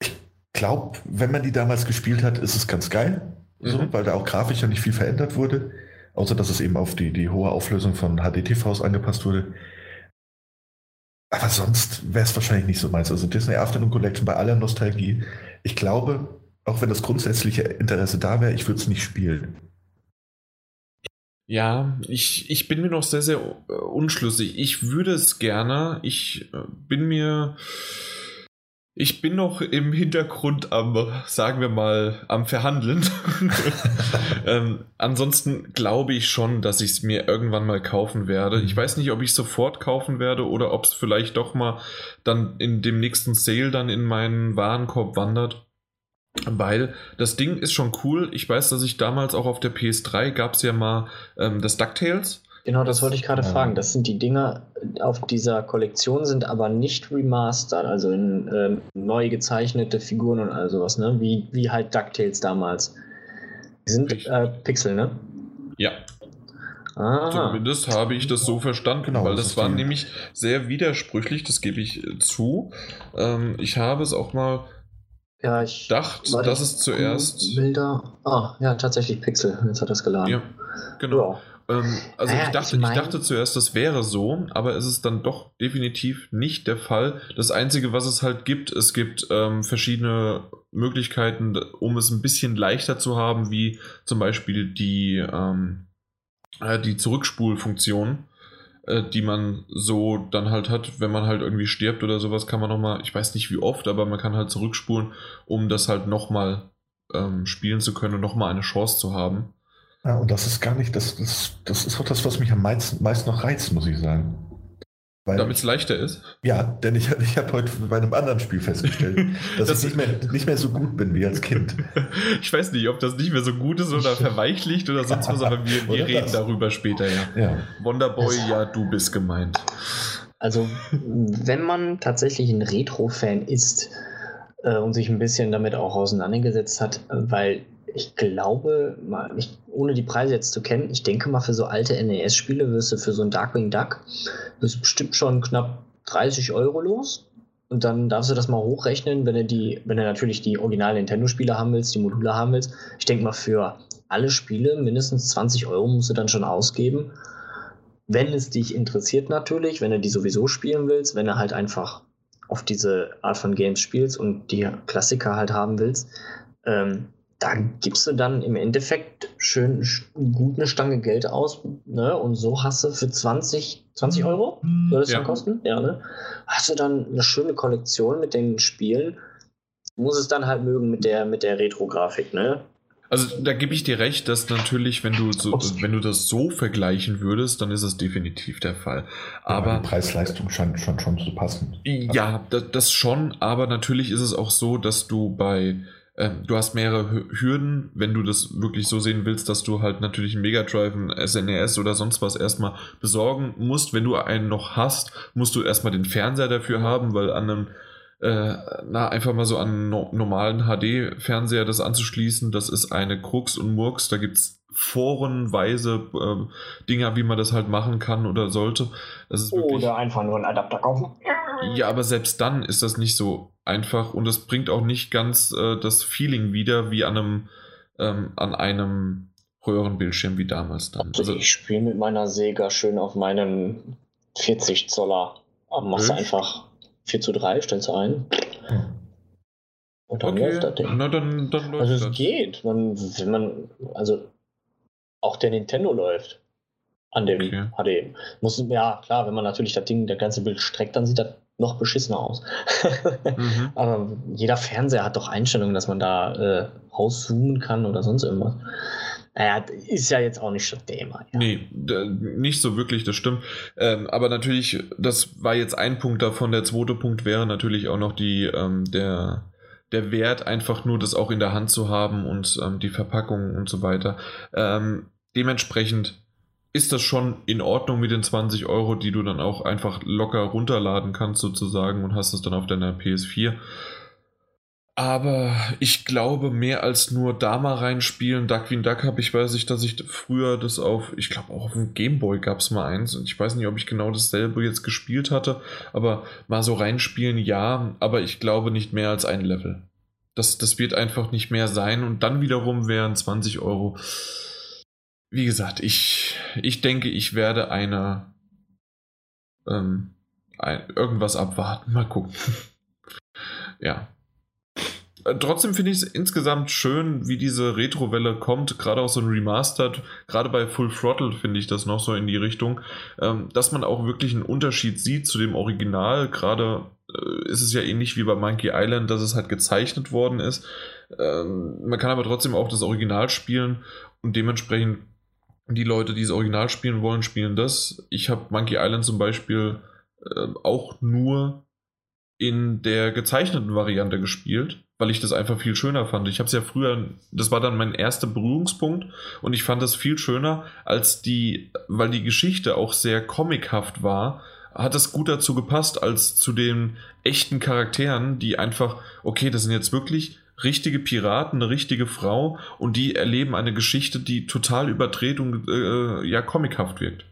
Ich glaube, wenn man die damals gespielt hat, ist es ganz geil, mhm. so, weil da auch grafisch ja nicht viel verändert wurde. Außer dass es eben auf die, die hohe Auflösung von HDTVs angepasst wurde. Aber sonst wäre es wahrscheinlich nicht so meins. Also Disney Afternoon Collection bei aller Nostalgie. Ich glaube, auch wenn das grundsätzliche Interesse da wäre, ich würde es nicht spielen. Ja, ich, ich bin mir noch sehr, sehr unschlüssig. Ich würde es gerne. Ich äh, bin mir ich bin noch im Hintergrund am, sagen wir mal, am Verhandeln. ähm, ansonsten glaube ich schon, dass ich es mir irgendwann mal kaufen werde. Ich weiß nicht, ob ich sofort kaufen werde oder ob es vielleicht doch mal dann in dem nächsten Sale dann in meinen Warenkorb wandert. Weil das Ding ist schon cool. Ich weiß, dass ich damals auch auf der PS3 gab es ja mal ähm, das DuckTales. Genau, das wollte ich gerade ja. fragen. Das sind die Dinger auf dieser Kollektion, sind aber nicht remastered, also in ähm, neu gezeichnete Figuren und all sowas, ne? Wie, wie halt DuckTales damals. Die sind äh, Pixel, ne? Ja. Aha. Zumindest habe ich das so verstanden, genau, weil das, das war nämlich sehr widersprüchlich, das gebe ich äh, zu. Ähm, ich habe es auch mal ja, ich gedacht, dass es zuerst. Bilder. Ah, ja, tatsächlich Pixel. Jetzt hat er es geladen. Ja, genau. Ja. Ähm, also äh, ich, dachte, ich, mein... ich, dachte zuerst, das wäre so, aber es ist dann doch definitiv nicht der Fall. Das Einzige, was es halt gibt, es gibt ähm, verschiedene Möglichkeiten, um es ein bisschen leichter zu haben, wie zum Beispiel die, ähm, äh, die Zurückspulfunktion, äh, die man so dann halt hat, wenn man halt irgendwie stirbt oder sowas, kann man nochmal, ich weiß nicht wie oft, aber man kann halt zurückspulen, um das halt nochmal ähm, spielen zu können und nochmal eine Chance zu haben. Ja, und das ist gar nicht, das, das, das ist auch das, was mich am meisten, meisten noch reizt, muss ich sagen. Damit es leichter ist? Ja, denn ich, ich habe heute bei einem anderen Spiel festgestellt, dass das ich nicht mehr, nicht mehr so gut bin wie als Kind. ich weiß nicht, ob das nicht mehr so gut ist oder verweichlicht oder sonst was, aber wir, wir reden das. darüber später, ja. ja. Wonderboy, ja, du bist gemeint. Also, wenn man tatsächlich ein Retro-Fan ist äh, und sich ein bisschen damit auch auseinandergesetzt hat, weil ich glaube, mal, ich, ohne die Preise jetzt zu kennen, ich denke mal, für so alte NES-Spiele wirst du für so ein Darkwing Duck wirst bestimmt schon knapp 30 Euro los. Und dann darfst du das mal hochrechnen, wenn du die, wenn du natürlich die originalen Nintendo-Spiele haben willst, die Module haben willst. Ich denke mal, für alle Spiele mindestens 20 Euro musst du dann schon ausgeben. Wenn es dich interessiert natürlich, wenn du die sowieso spielen willst, wenn du halt einfach auf diese Art von Games spielst und die Klassiker halt haben willst, ähm, da gibst du dann im Endeffekt schön gut eine Stange Geld aus, ne? Und so hast du für 20, 20 Euro, soll das ja. dann kosten? Ja, ne? Hast du dann eine schöne Kollektion mit den Spielen. Muss es dann halt mögen mit der, mit der Retro-Grafik, ne? Also da gebe ich dir recht, dass natürlich, wenn du so, wenn du das so vergleichen würdest, dann ist es definitiv der Fall. Aber ja, Preis-Leistung scheint schon, schon zu passen. Ja, das, das schon, aber natürlich ist es auch so, dass du bei du hast mehrere Hürden, wenn du das wirklich so sehen willst, dass du halt natürlich einen Mega Drive, ein SNES oder sonst was erstmal besorgen musst. Wenn du einen noch hast, musst du erstmal den Fernseher dafür haben, weil an einem äh, na, einfach mal so an einen normalen HD-Fernseher das anzuschließen, das ist eine Krux und Murks. Da gibt es forenweise äh, Dinger, wie man das halt machen kann oder sollte. oder einfach nur einen Adapter kaufen. Ja, aber selbst dann ist das nicht so einfach und es bringt auch nicht ganz äh, das Feeling wieder wie an einem, ähm, an einem Röhrenbildschirm wie damals dann. Also, ich spiele mit meiner Sega schön auf meinen 40 Zoller. Machst du einfach 4 zu 3, stellst du ein. Und dann okay. läuft das Ding. Na, dann, dann läuft also es das. geht. Man, wenn man, also auch der Nintendo läuft an dem okay. HD. Muss, ja, klar, wenn man natürlich das Ding, der ganze Bild streckt, dann sieht das noch beschissener aus. mhm. Aber jeder Fernseher hat doch Einstellungen, dass man da äh, rauszoomen kann oder sonst irgendwas. Naja, ist ja jetzt auch nicht das Thema. Ja. Nee, nicht so wirklich, das stimmt. Ähm, aber natürlich, das war jetzt ein Punkt davon. Der zweite Punkt wäre natürlich auch noch die, ähm, der, der Wert, einfach nur das auch in der Hand zu haben und ähm, die Verpackung und so weiter. Ähm, dementsprechend ist das schon in Ordnung mit den 20 Euro, die du dann auch einfach locker runterladen kannst sozusagen und hast es dann auf deiner PS4. Aber ich glaube, mehr als nur da mal reinspielen. Duckwing Duck habe ich, weiß ich, dass ich früher das auf, ich glaube auch auf dem Gameboy gab es mal eins. Und ich weiß nicht, ob ich genau dasselbe jetzt gespielt hatte. Aber mal so reinspielen, ja. Aber ich glaube nicht mehr als ein Level. Das, das wird einfach nicht mehr sein. Und dann wiederum wären 20 Euro wie gesagt, ich, ich denke, ich werde eine ähm, ein, irgendwas abwarten. Mal gucken. ja. Äh, trotzdem finde ich es insgesamt schön, wie diese Retro-Welle kommt, gerade auch so ein Remastered, gerade bei Full Throttle finde ich das noch so in die Richtung, ähm, dass man auch wirklich einen Unterschied sieht zu dem Original. Gerade äh, ist es ja ähnlich wie bei Monkey Island, dass es halt gezeichnet worden ist. Ähm, man kann aber trotzdem auch das Original spielen und dementsprechend die Leute, die das Original spielen wollen, spielen das. Ich habe Monkey Island zum Beispiel äh, auch nur in der gezeichneten Variante gespielt, weil ich das einfach viel schöner fand. Ich habe es ja früher, das war dann mein erster Berührungspunkt und ich fand das viel schöner als die, weil die Geschichte auch sehr comichaft war, hat es gut dazu gepasst als zu den echten Charakteren, die einfach, okay, das sind jetzt wirklich richtige Piraten, eine richtige Frau und die erleben eine Geschichte, die total überdreht und äh, ja comichaft wirkt.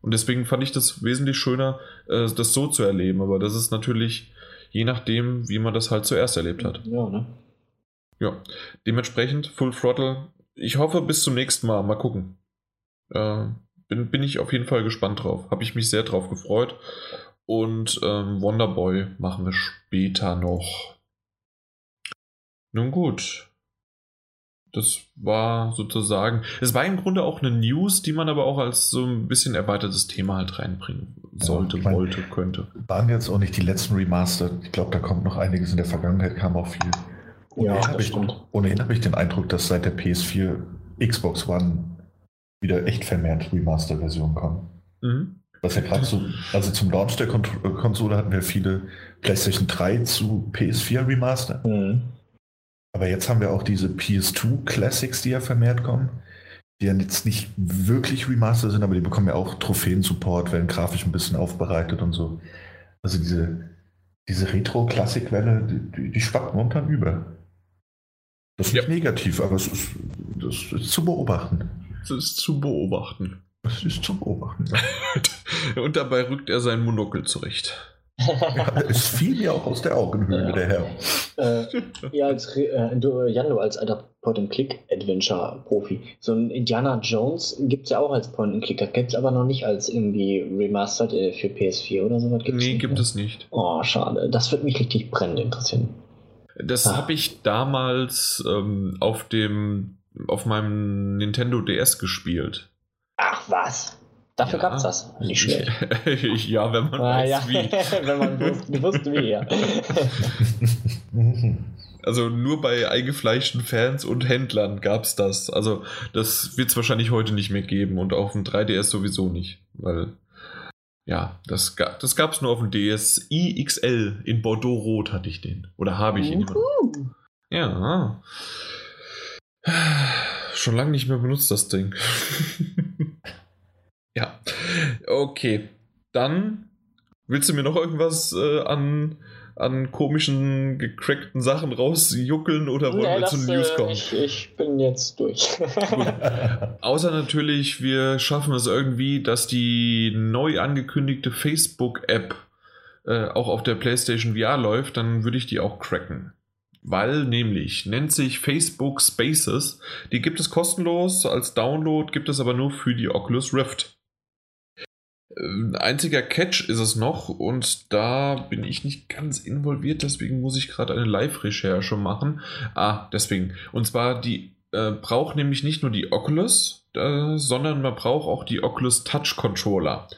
Und deswegen fand ich das wesentlich schöner, äh, das so zu erleben. Aber das ist natürlich je nachdem, wie man das halt zuerst erlebt hat. Ja, ne? Ja, dementsprechend Full Throttle. Ich hoffe, bis zum nächsten Mal. Mal gucken. Äh, bin, bin ich auf jeden Fall gespannt drauf. Habe ich mich sehr drauf gefreut. Und ähm, Wonderboy machen wir später noch. Nun gut. Das war sozusagen, es war im Grunde auch eine News, die man aber auch als so ein bisschen erweitertes Thema halt reinbringen sollte, ja, mein, wollte, könnte. Waren jetzt auch nicht die letzten Remaster. Ich glaube, da kommt noch einiges. In der Vergangenheit kam auch viel. Ohnehin ja, habe ich, hab ich den Eindruck, dass seit der PS4 Xbox One wieder echt vermehrt Remaster-Versionen kommen. Mhm. Was ja gerade so, also zum Launch der Konsole hatten wir viele PlayStation 3 zu PS4 Remaster. Mhm. Aber jetzt haben wir auch diese PS2 Classics, die ja vermehrt kommen, die ja jetzt nicht wirklich Remaster sind, aber die bekommen ja auch Trophäen-Support, werden grafisch ein bisschen aufbereitet und so. Also diese, diese Retro-Klassik-Welle, die, die schwappt momentan über. Das ist ja. nicht negativ, aber es ist, das ist zu beobachten. Das ist zu beobachten. Das ist zu beobachten. und dabei rückt er sein Monokel zurecht ja, es fiel mir auch aus der Augenhöhle, ja. der Herr. Äh, ja, als, äh, du, Jan, du als alter Point-and-Click-Adventure-Profi. So ein Indiana Jones gibt es ja auch als Point-and-Click. Das gibt es aber noch nicht als irgendwie remastered äh, für PS4 oder so. Gibt's nee, nicht, gibt ne? es nicht. Oh, schade. Das wird mich richtig brennend interessieren. Das ah. habe ich damals ähm, auf dem auf meinem Nintendo DS gespielt. Ach was? Dafür ja. gab es das. Nicht schlecht. ja, wenn man ah, weiß ja. wie. wenn man wusste, wusste wie, ja. Also nur bei eingefleischten Fans und Händlern gab es das. Also das wird es wahrscheinlich heute nicht mehr geben und auf dem 3DS sowieso nicht. Weil, ja, das, gab das gab es nur auf dem DSi XL in Bordeaux-Rot hatte ich den. Oder habe ich ihn. Uh Ja. Schon lange nicht mehr benutzt, das Ding. Okay. Dann willst du mir noch irgendwas äh, an, an komischen, gecrackten Sachen rausjuckeln oder wollen Nee, wir zu das, News äh, kommen? ich, ich bin jetzt durch. Außer natürlich, wir schaffen es irgendwie, dass die neu angekündigte Facebook-App äh, auch auf der PlayStation VR läuft, dann würde ich die auch cracken. Weil nämlich nennt sich Facebook Spaces. Die gibt es kostenlos als Download, gibt es aber nur für die Oculus Rift. Äh, einziger Catch ist es noch und da bin ich nicht ganz involviert, deswegen muss ich gerade eine Live-Recherche machen. Ah, deswegen. Und zwar die äh, braucht nämlich nicht nur die Oculus, äh, sondern man braucht auch die Oculus Touch Controller.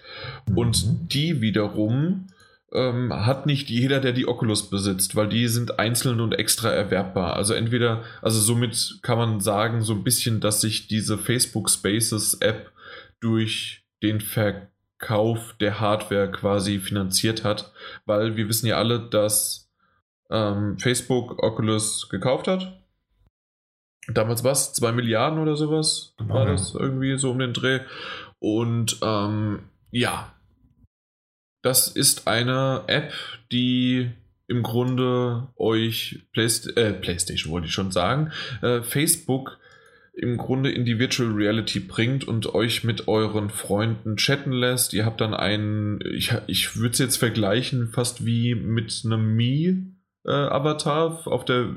Und Mhm. die wiederum ähm, hat nicht jeder, der die Oculus besitzt, weil die sind einzeln und extra erwerbbar. Also entweder, also somit kann man sagen, so ein bisschen, dass sich diese Facebook Spaces App durch den Verkauf der Hardware quasi finanziert hat, weil wir wissen ja alle, dass ähm, Facebook Oculus gekauft hat. Damals was? 2 Milliarden oder sowas? Genau, War das irgendwie so um den Dreh? Und ähm, ja, das ist eine App, die im Grunde euch Playst äh, PlayStation, wollte ich schon sagen, äh, Facebook im Grunde in die Virtual Reality bringt und euch mit euren Freunden chatten lässt. Ihr habt dann einen, ich, ich würde es jetzt vergleichen, fast wie mit einem Mi-Avatar auf der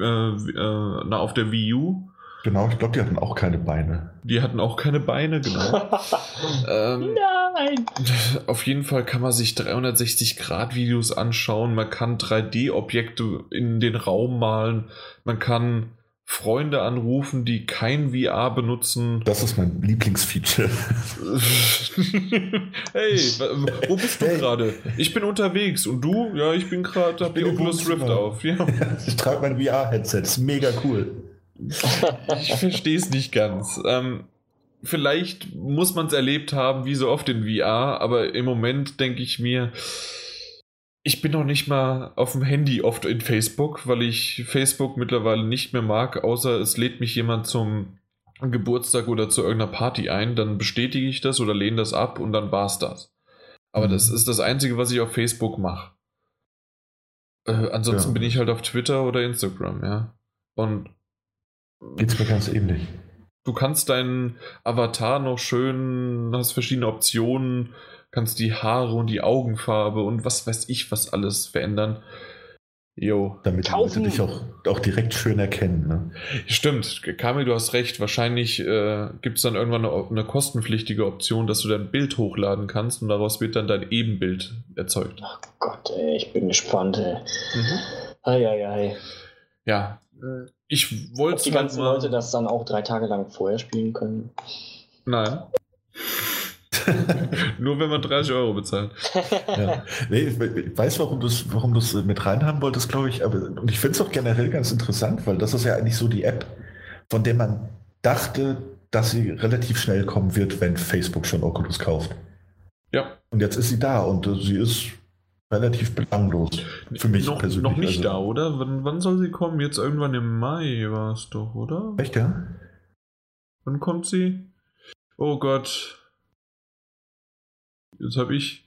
äh, äh, na, auf der Wii U. Genau, ich glaube, die hatten auch keine Beine. Die hatten auch keine Beine, genau. ähm, Nein! auf jeden Fall kann man sich 360-Grad-Videos anschauen, man kann 3D-Objekte in den Raum malen, man kann Freunde anrufen, die kein VR benutzen. Das ist mein Lieblingsfeature. hey, wo bist du Hey. gerade? Ich bin unterwegs und du? Ja, ich bin gerade, hab die Oculus Rift auf. Ja. Ich trage mein VR-Headset, ist mega cool. Ich verstehe es nicht ganz. Ähm, vielleicht muss man es erlebt haben, wie so oft in VR, aber im Moment denke ich mir, ich bin noch nicht mal auf dem Handy oft in Facebook, weil ich Facebook mittlerweile nicht mehr mag, außer es lädt mich jemand zum Geburtstag oder zu irgendeiner Party ein, dann bestätige ich das oder lehne das ab und dann war's das. Aber Mhm. das ist das Einzige, was ich auf Facebook mache. Äh, ansonsten Ja. bin ich halt auf Twitter oder Instagram, ja. Und Geht's mir ganz ähnlich. Du kannst deinen Avatar noch schön, hast verschiedene Optionen, kannst die Haare und die Augenfarbe und was weiß ich, was alles verändern. Jo. Damit die Kaufen. Leute dich auch, auch direkt schön erkennen. Ne? Stimmt, Kamil, du hast recht. Wahrscheinlich äh, gibt es dann irgendwann eine, eine kostenpflichtige Option, dass du dein Bild hochladen kannst und daraus wird dann dein Ebenbild erzeugt. Ach Gott, ey, ich bin gespannt, ey. Mhm. Eieiei. Ja, ich Ob wollte die ganzen Leute das dann auch drei Tage lang vorher spielen können? Nein. Nur wenn man 30 Euro bezahlt. Ja. Nee, ich ich weiß, warum du es warum du's mit reinhaben wolltest, glaube ich. Aber, und ich finde es auch generell ganz interessant, weil das ist ja eigentlich so die App, von der man dachte, dass sie relativ schnell kommen wird, wenn Facebook schon Oculus kauft. Ja, Und jetzt ist sie da und äh, sie ist relativ belanglos. Für mich noch, persönlich. noch nicht also- da, oder? Wann, wann soll sie kommen? Jetzt irgendwann im Mai war es doch, oder? Echt, ja? Wann kommt sie? Oh Gott. Jetzt habe ich.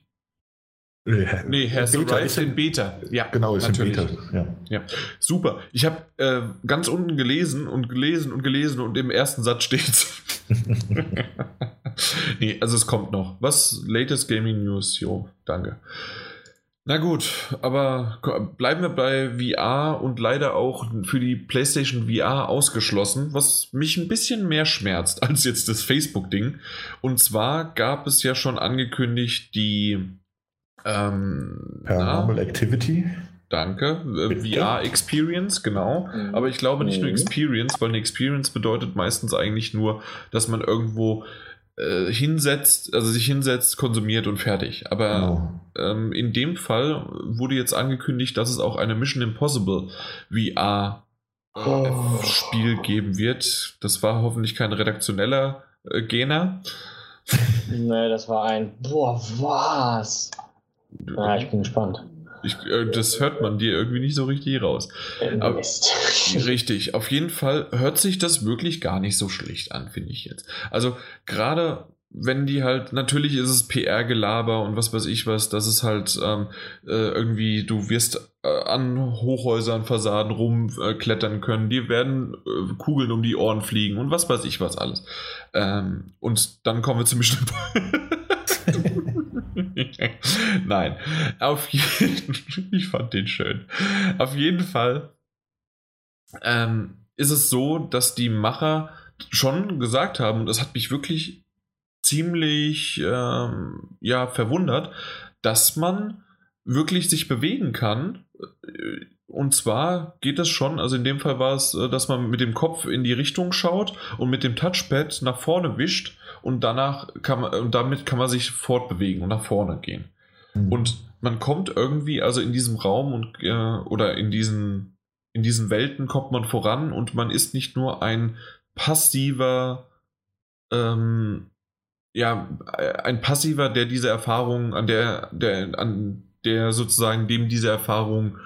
Nee, Has Beta Arrived ist ja- in Beta. Ja, Genau, ist natürlich. im Beta. Ja. Super. Ich habe äh, ganz unten gelesen und gelesen und gelesen und im ersten Satz steht's. nee, also es kommt noch. Was? Latest Gaming News? Jo, danke. Na gut, aber bleiben wir bei VR und leider auch für die PlayStation VR ausgeschlossen, was mich ein bisschen mehr schmerzt als jetzt das Facebook-Ding. Und zwar gab es ja schon angekündigt die ähm, na, Paranormal Activity. Danke. Äh? VR Experience, genau. Mhm. Aber ich glaube nicht nur Mhm. Experience, weil eine Experience bedeutet meistens eigentlich nur, dass man irgendwo äh, hinsetzt, also sich hinsetzt, konsumiert und fertig. Aber Genau. ähm, in dem Fall wurde jetzt angekündigt, dass es auch eine Mission Impossible VR äh, Oh. Spiel geben wird. Das war hoffentlich kein redaktioneller äh, Gener. Nee, das war ein. Boah, was? Ja, ich bin gespannt. Ich, äh, das hört man dir irgendwie nicht so richtig raus. Aber, richtig, auf jeden Fall hört sich das wirklich gar nicht so schlecht an, finde ich jetzt. Also gerade wenn die halt, natürlich ist es PR-Gelaber und was weiß ich was, das ist halt ähm, äh, irgendwie, du wirst äh, an Hochhäusern, Fassaden rumklettern äh, können, dir werden äh, Kugeln um die Ohren fliegen und was weiß ich was alles. Ähm, und dann kommen wir zum bestimmten. Nein, auf jeden ich fand den schön. Auf jeden Fall ähm, ist es so, dass die Macher schon gesagt haben, und das hat mich wirklich ziemlich ähm, ja, verwundert, dass man wirklich sich bewegen kann. Und zwar geht es schon, also in dem Fall war es, dass man mit dem Kopf in die Richtung schaut und mit dem Touchpad nach vorne wischt und danach kann man, und damit kann man sich fortbewegen und nach vorne gehen. Mhm. Und man kommt irgendwie, also in diesem Raum und äh, oder in diesen, in diesen Welten kommt man voran und man ist nicht nur ein passiver ähm, ja, ein Passiver, der diese Erfahrung, an der, der, an der sozusagen dem diese Erfahrung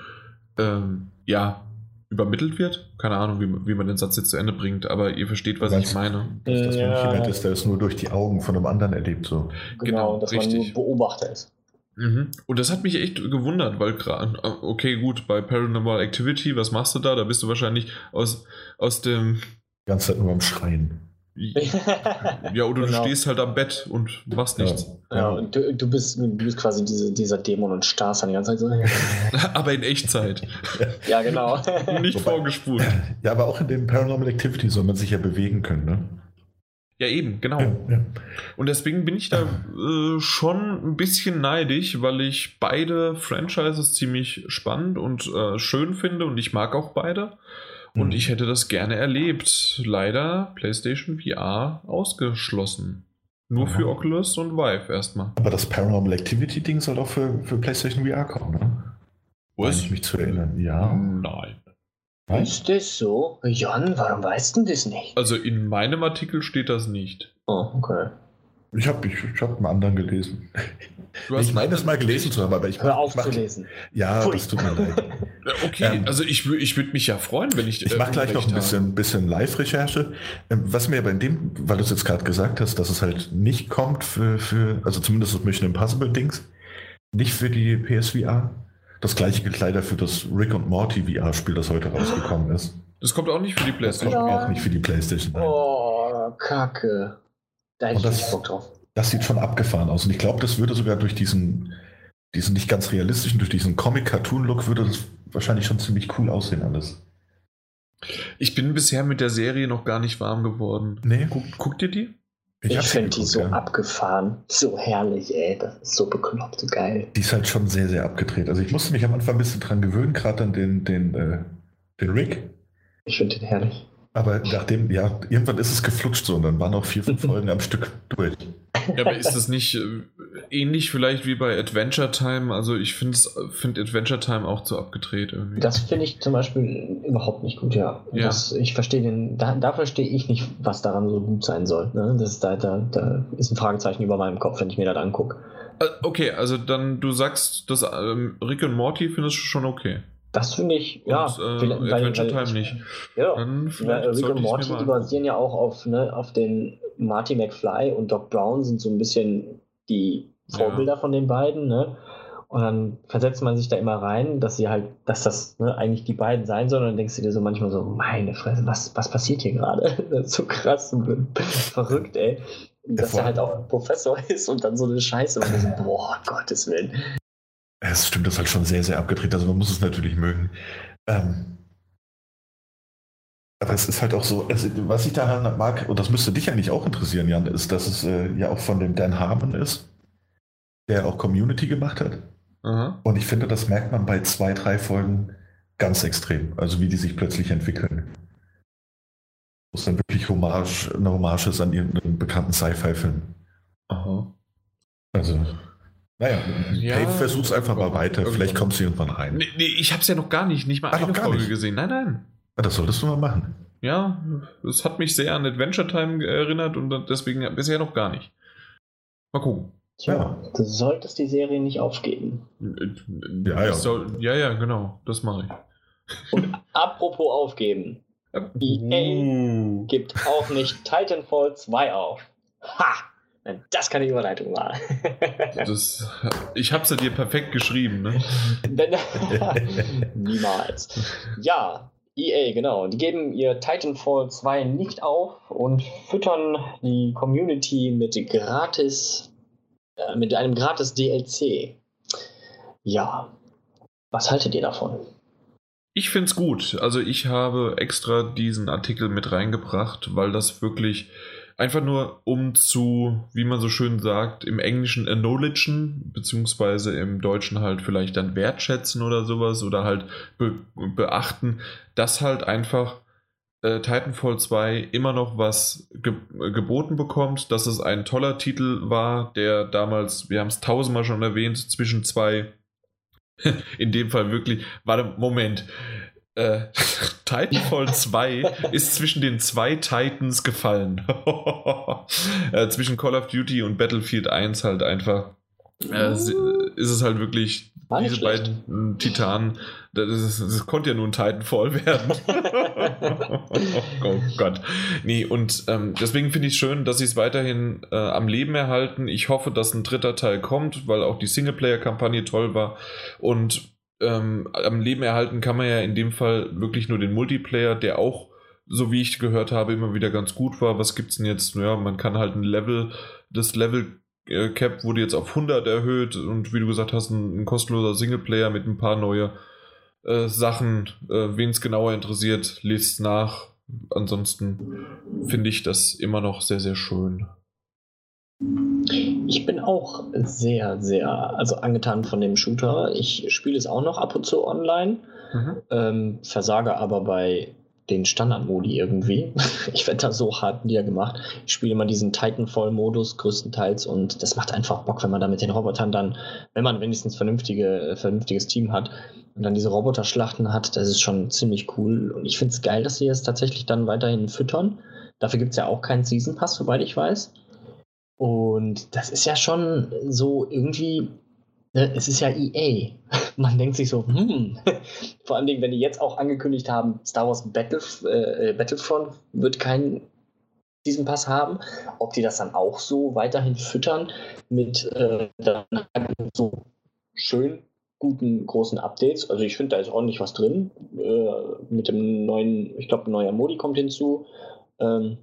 ähm, ja übermittelt wird. Keine Ahnung, wie, wie man den Satz jetzt zu Ende bringt, aber ihr versteht, was ich meine. Dass, dass ja. nicht jemand ist, der es nur durch die Augen von einem anderen erlebt. So. Genau, genau dass richtig. man nur Beobachter ist. Mhm. Und das hat mich echt gewundert, weil gerade, okay, gut, bei Paranormal Activity, was machst du da? Da bist du wahrscheinlich aus, aus dem. Die ganze Zeit nur am Schreien. Ja, oder genau. du stehst halt am Bett und machst nichts. Ja, und du, du, bist, du bist quasi diese, dieser Dämon und starrst dann die ganze Zeit so. aber in Echtzeit. ja, genau. Nicht Wobei, vorgespult. Ja, aber auch in dem Paranormal Activity soll man sich ja bewegen können, ne? Ja, eben, genau. Ja, ja. Und deswegen bin ich da äh, schon ein bisschen neidisch, weil ich beide Franchises ziemlich spannend und äh, schön finde und ich mag auch beide. Und mhm. ich hätte das gerne erlebt. Leider PlayStation VR ausgeschlossen. Nur Aha. für Oculus und Vive erstmal. Aber das Paranormal Activity Ding soll auch für, für PlayStation VR kommen, ne? Was? ich mich zu erinnern. Ja. Nein. Ist das so? Jan, warum weißt du das nicht? Also in meinem Artikel steht das nicht. Oh, okay. Ich habe ich, ich hab einen anderen gelesen. ich meine es mal gelesen zu haben, aber ich Hör auf mach, zu lesen. Ja, Pfui. das tut mir leid. Okay, ähm, also ich, ich würde mich ja freuen, wenn ich. Ich mache äh, gleich noch ein bisschen, bisschen Live-Recherche. Ähm, was mir bei dem, weil du es jetzt gerade gesagt hast, dass es halt nicht kommt für, für also zumindest das Mission Impossible-Dings, nicht für die PSVR. Das gleiche gilt leider für das Rick und Morty VR-Spiel, das heute rausgekommen ist. Das kommt auch nicht für die PlayStation. Das kommt auch nicht für die PlayStation. Oh, Kacke. Da hätte ich Bock drauf. Das sieht schon abgefahren aus. Und ich glaube, das würde sogar durch diesen, diesen nicht ganz realistischen, durch diesen Comic-Cartoon-Look würde das wahrscheinlich schon ziemlich cool aussehen alles. Ich bin bisher mit der Serie noch gar nicht warm geworden. Nee. Guck, guckt ihr die? Ich, ich finde die so ja. abgefahren, so herrlich, ey. Das ist so bekloppt, so geil. Die ist halt schon sehr, sehr abgedreht. Also ich musste mich am Anfang ein bisschen dran gewöhnen, gerade an den, den, äh, den Rick. Ich finde den herrlich. Aber nachdem, ja, irgendwann ist es geflutscht so und dann waren auch vier, fünf Folgen am Stück durch. Ja, aber ist das nicht äh, ähnlich vielleicht wie bei Adventure Time? Also ich finde find Adventure Time auch zu abgedreht irgendwie. Das finde ich zum Beispiel überhaupt nicht gut, ja. ja. Das, ich verstehe den, da, da verstehe ich nicht, was daran so gut sein soll. Ne? Das da, da, da ist ein Fragezeichen über meinem Kopf, wenn ich mir das angucke. Äh, okay, also dann du sagst, dass ähm, Rick und Morty findest du schon okay. Das finde ich, ja. Und, äh, weil, Adventure weil, Time nicht. Ja, Dann weil Rick und Morty, die basieren ja auch auf, ne, auf den Marty McFly und Doc Brown sind so ein bisschen die Vorbilder ja. von den beiden, ne? Und dann versetzt man sich da immer rein, dass sie halt, dass das ne, eigentlich die beiden sein sollen. Und dann denkst du dir so manchmal so, meine Fresse, was, was passiert hier gerade? Das ist so krass und verrückt, ey. Dass er halt auch ein Professor ist und dann so eine Scheiße und so, boah, Gottes Willen. Es stimmt, das ist halt schon sehr, sehr abgedreht. Also man muss es natürlich mögen. Ähm, aber es ist halt auch so, also was ich daran mag, und das müsste dich eigentlich auch interessieren, Jan, ist, dass es äh, ja auch von dem Dan Harmon ist, der auch Community gemacht hat. Mhm. Und ich finde, das merkt man bei zwei, drei Folgen ganz extrem. Also wie die sich plötzlich entwickeln. Wo es dann wirklich Hommage, eine Hommage ist an irgendeinen bekannten Sci-Fi-Film. Also naja, ja, hey, versuch's einfach mal weiter. Vielleicht kommst du irgendwann rein. Nee, nee ich hab's ja noch gar nicht, nicht mal Ach, eine Folge nicht. gesehen. Nein, nein. Das solltest du mal machen. Ja, es hat mich sehr an Adventure Time erinnert und deswegen bisher noch gar nicht. Mal gucken. Tja, ja. du solltest die Serie nicht aufgeben. Ja, ja. Soll, ja, ja, genau. Das mache ich. Und apropos aufgeben. EA gibt auch nicht Titanfall 2 auf. Ha! Das kann die Überleitung war. das, ich habe sie dir perfekt geschrieben, ne? Niemals. Ja, EA, genau. Die geben ihr Titanfall 2 nicht auf und füttern die Community mit gratis, äh, mit einem gratis DLC. Ja. Was haltet ihr davon? Ich finde es gut. Also ich habe extra diesen Artikel mit reingebracht, weil das wirklich einfach nur um zu, wie man so schön sagt, im Englischen acknowledgen, beziehungsweise im Deutschen halt vielleicht dann wertschätzen oder sowas oder halt be beachten, dass halt einfach äh, Titanfall 2 immer noch was ge geboten bekommt, dass es ein toller Titel war, der damals, wir haben es tausendmal schon erwähnt, zwischen zwei in dem Fall wirklich, warte, Moment. Äh, Titanfall 2 ist zwischen den zwei Titans gefallen. äh, zwischen Call of Duty und Battlefield 1 halt einfach. Äh, ist es halt wirklich diese beiden Titanen. Das, ist, das, konnte ja nur ein Titanfall werden. oh Gott. Nee, und ähm, deswegen finde ich es schön, dass sie es weiterhin äh, am Leben erhalten. Ich hoffe, dass ein dritter Teil kommt, weil auch die Singleplayer-Kampagne toll war. Und ähm, am Leben erhalten kann man ja in dem Fall wirklich nur den Multiplayer, der auch, so wie ich gehört habe, immer wieder ganz gut war. Was gibt es denn jetzt? Ja, man kann halt ein Level, das Level äh, Cap wurde jetzt auf 100 erhöht und wie du gesagt hast, ein, ein kostenloser Singleplayer mit ein paar neue äh, Sachen. Äh, Wen es genauer interessiert, lest nach. Ansonsten finde ich das immer noch sehr, sehr schön. Ich bin auch sehr, sehr also angetan von dem Shooter. Ich spiele es auch noch ab und zu online, mhm. ähm, versage aber bei den Standardmodi irgendwie. Ich werde da so hart niedergemacht. Ich spiele immer diesen Titanfall-Modus größtenteils und das macht einfach Bock, wenn man da mit den Robotern dann, wenn man wenigstens vernünftige, vernünftiges Team hat und dann diese Roboterschlachten hat, das ist schon ziemlich cool. Und ich finde es geil, dass sie es tatsächlich dann weiterhin füttern. Dafür gibt es ja auch keinen Season Pass, soweit ich weiß. Und das ist ja schon so irgendwie, ne, es ist ja EA. Man denkt sich so, hm, vor allen Dingen, wenn die jetzt auch angekündigt haben, Star Wars Battle, äh, Battlefront wird keinen diesen Pass haben, ob die das dann auch so weiterhin füttern mit äh, so schön guten großen Updates. Also ich finde, da ist ordentlich was drin. Äh, mit dem neuen, ich glaube, ein neuer Modi kommt hinzu. Ähm,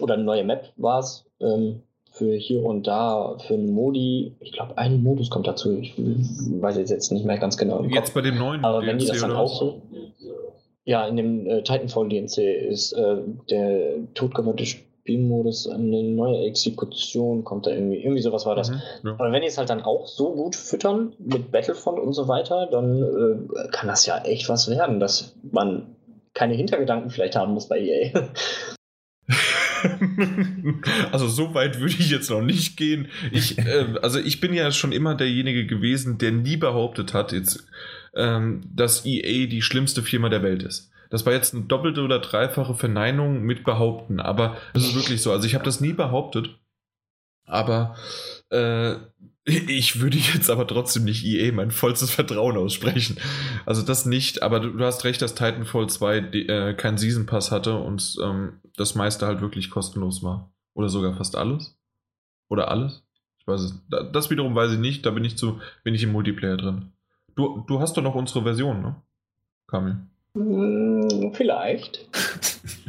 oder eine neue Map war es. Ähm, für hier und da, für einen Modi, ich glaube, ein Modus kommt dazu. Ich weiß jetzt nicht mehr ganz genau. Jetzt bei dem neuen Aber wenn die das dann auch so. Ja, in dem äh, Titanfall DNC ist äh, der totgewandte Spielmodus eine neue Exekution, kommt da irgendwie, irgendwie sowas war das. Mhm, ja. Aber wenn die es halt dann auch so gut füttern mit Battlefront und so weiter, dann äh, kann das ja echt was werden, dass man keine Hintergedanken vielleicht haben muss bei EA. also so weit würde ich jetzt noch nicht gehen. Ich, äh, also ich bin ja schon immer derjenige gewesen, der nie behauptet hat, jetzt, ähm, dass EA die schlimmste Firma der Welt ist. Das war jetzt eine doppelte oder dreifache Verneinung mit behaupten, aber es ist wirklich so. Also ich habe das nie behauptet, aber äh, ich würde jetzt aber trotzdem nicht EA mein vollstes Vertrauen aussprechen. Also das nicht, aber du, hast recht, dass Titanfall 2 die, äh, keinen Season Pass hatte und ähm, das meiste halt wirklich kostenlos war. Oder sogar fast alles. Oder alles? Ich weiß es. Das wiederum weiß ich nicht, da bin ich zu, bin ich im Multiplayer drin. Du, du hast doch noch unsere Version, ne? Kamil. Vielleicht.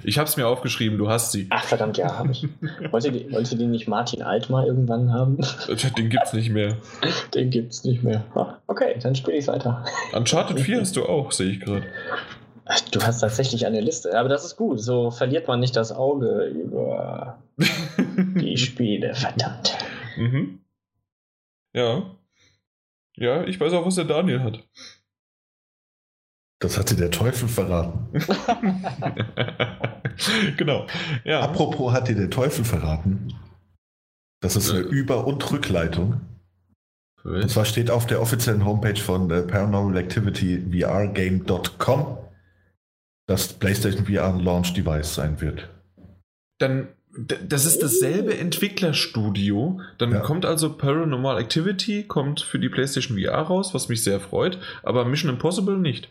Ich habe es mir aufgeschrieben, du hast sie. Ach verdammt, ja, habe ich. Wollte die, wollte die nicht Martin Alt mal irgendwann haben? Den gibt's nicht mehr. Den gibt's nicht mehr. Ah, okay, dann spiele ich weiter. Uncharted 4 hast du auch, sehe ich gerade. Du hast tatsächlich eine Liste, aber das ist gut. So verliert man nicht das Auge über die Spiele, verdammt. Mhm. Ja. Ja, ich weiß auch, was der Daniel hat. Das hat dir der Teufel verraten. genau. Ja. Apropos hat dir der Teufel verraten. Das ist eine äh. Über- und Rückleitung. Und zwar steht auf der offiziellen Homepage von äh, Paranormal Activity VRGame.com, dass PlayStation VR ein Launch Device sein wird. Dann Das ist dasselbe Entwicklerstudio. Dann Ja. kommt also Paranormal Activity, kommt für die PlayStation VR raus, was mich sehr freut, aber Mission Impossible nicht.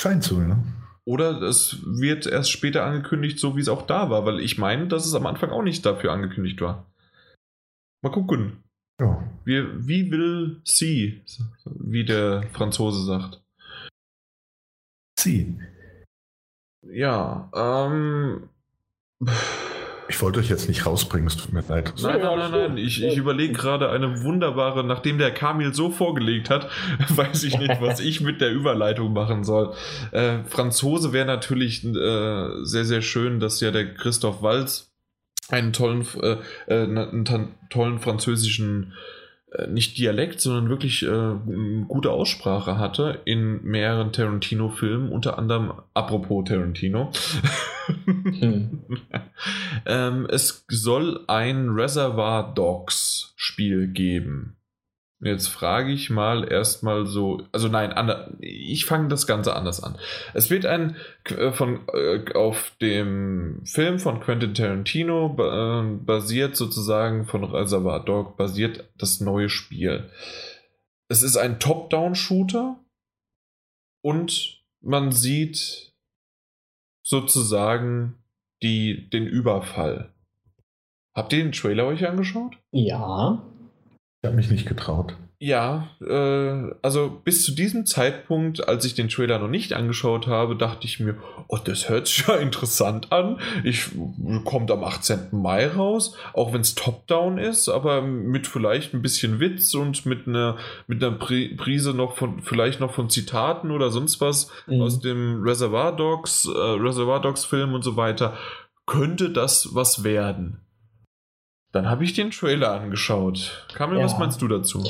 Scheint so, ne? Oder es wird erst später angekündigt, so wie es auch da war, weil ich meine, dass es am Anfang auch nicht dafür angekündigt war. Mal gucken. Ja. Wie, wie will sie, wie der Franzose sagt. Sie. Ja, ähm. Ich wollte euch jetzt nicht rausbringen, es tut mir leid. Nein, nein, nein, nein. Ich, ich überlege gerade eine wunderbare, nachdem der Kamil so vorgelegt hat, weiß ich nicht, was ich mit der Überleitung machen soll. Äh, Franzose wäre natürlich äh, sehr, sehr schön, dass ja der Christoph Walz einen tollen, äh, äh, einen tollen französischen, nicht Dialekt, sondern wirklich äh, gute Aussprache hatte in mehreren Tarantino-Filmen, unter anderem apropos Tarantino. Hm. ähm, es soll ein Reservoir Dogs Spiel geben. Jetzt frage ich mal erstmal so, also nein, ander, ich fange das Ganze anders an. Es wird ein äh, von äh, auf dem Film von Quentin Tarantino äh, basiert sozusagen von Reservoir Dog basiert das neue Spiel. Es ist ein Top-Down-Shooter und man sieht sozusagen die, den Überfall. Habt ihr den Trailer euch angeschaut? Ja. Ich habe mich nicht getraut. Ja, äh, also bis zu diesem Zeitpunkt, als ich den Trailer noch nicht angeschaut habe, dachte ich mir, oh, das hört sich ja interessant an. Ich kommt am 18. Mai raus, auch wenn es Top-Down ist, aber mit vielleicht ein bisschen Witz und mit einer mit einer Pri Prise noch von vielleicht noch von Zitaten oder sonst was Mhm. aus dem Reservoir Dogs, äh, Reservoir Dogs Film und so weiter, könnte das was werden. Dann habe ich den Trailer angeschaut. Kamil, Ja. was meinst du dazu?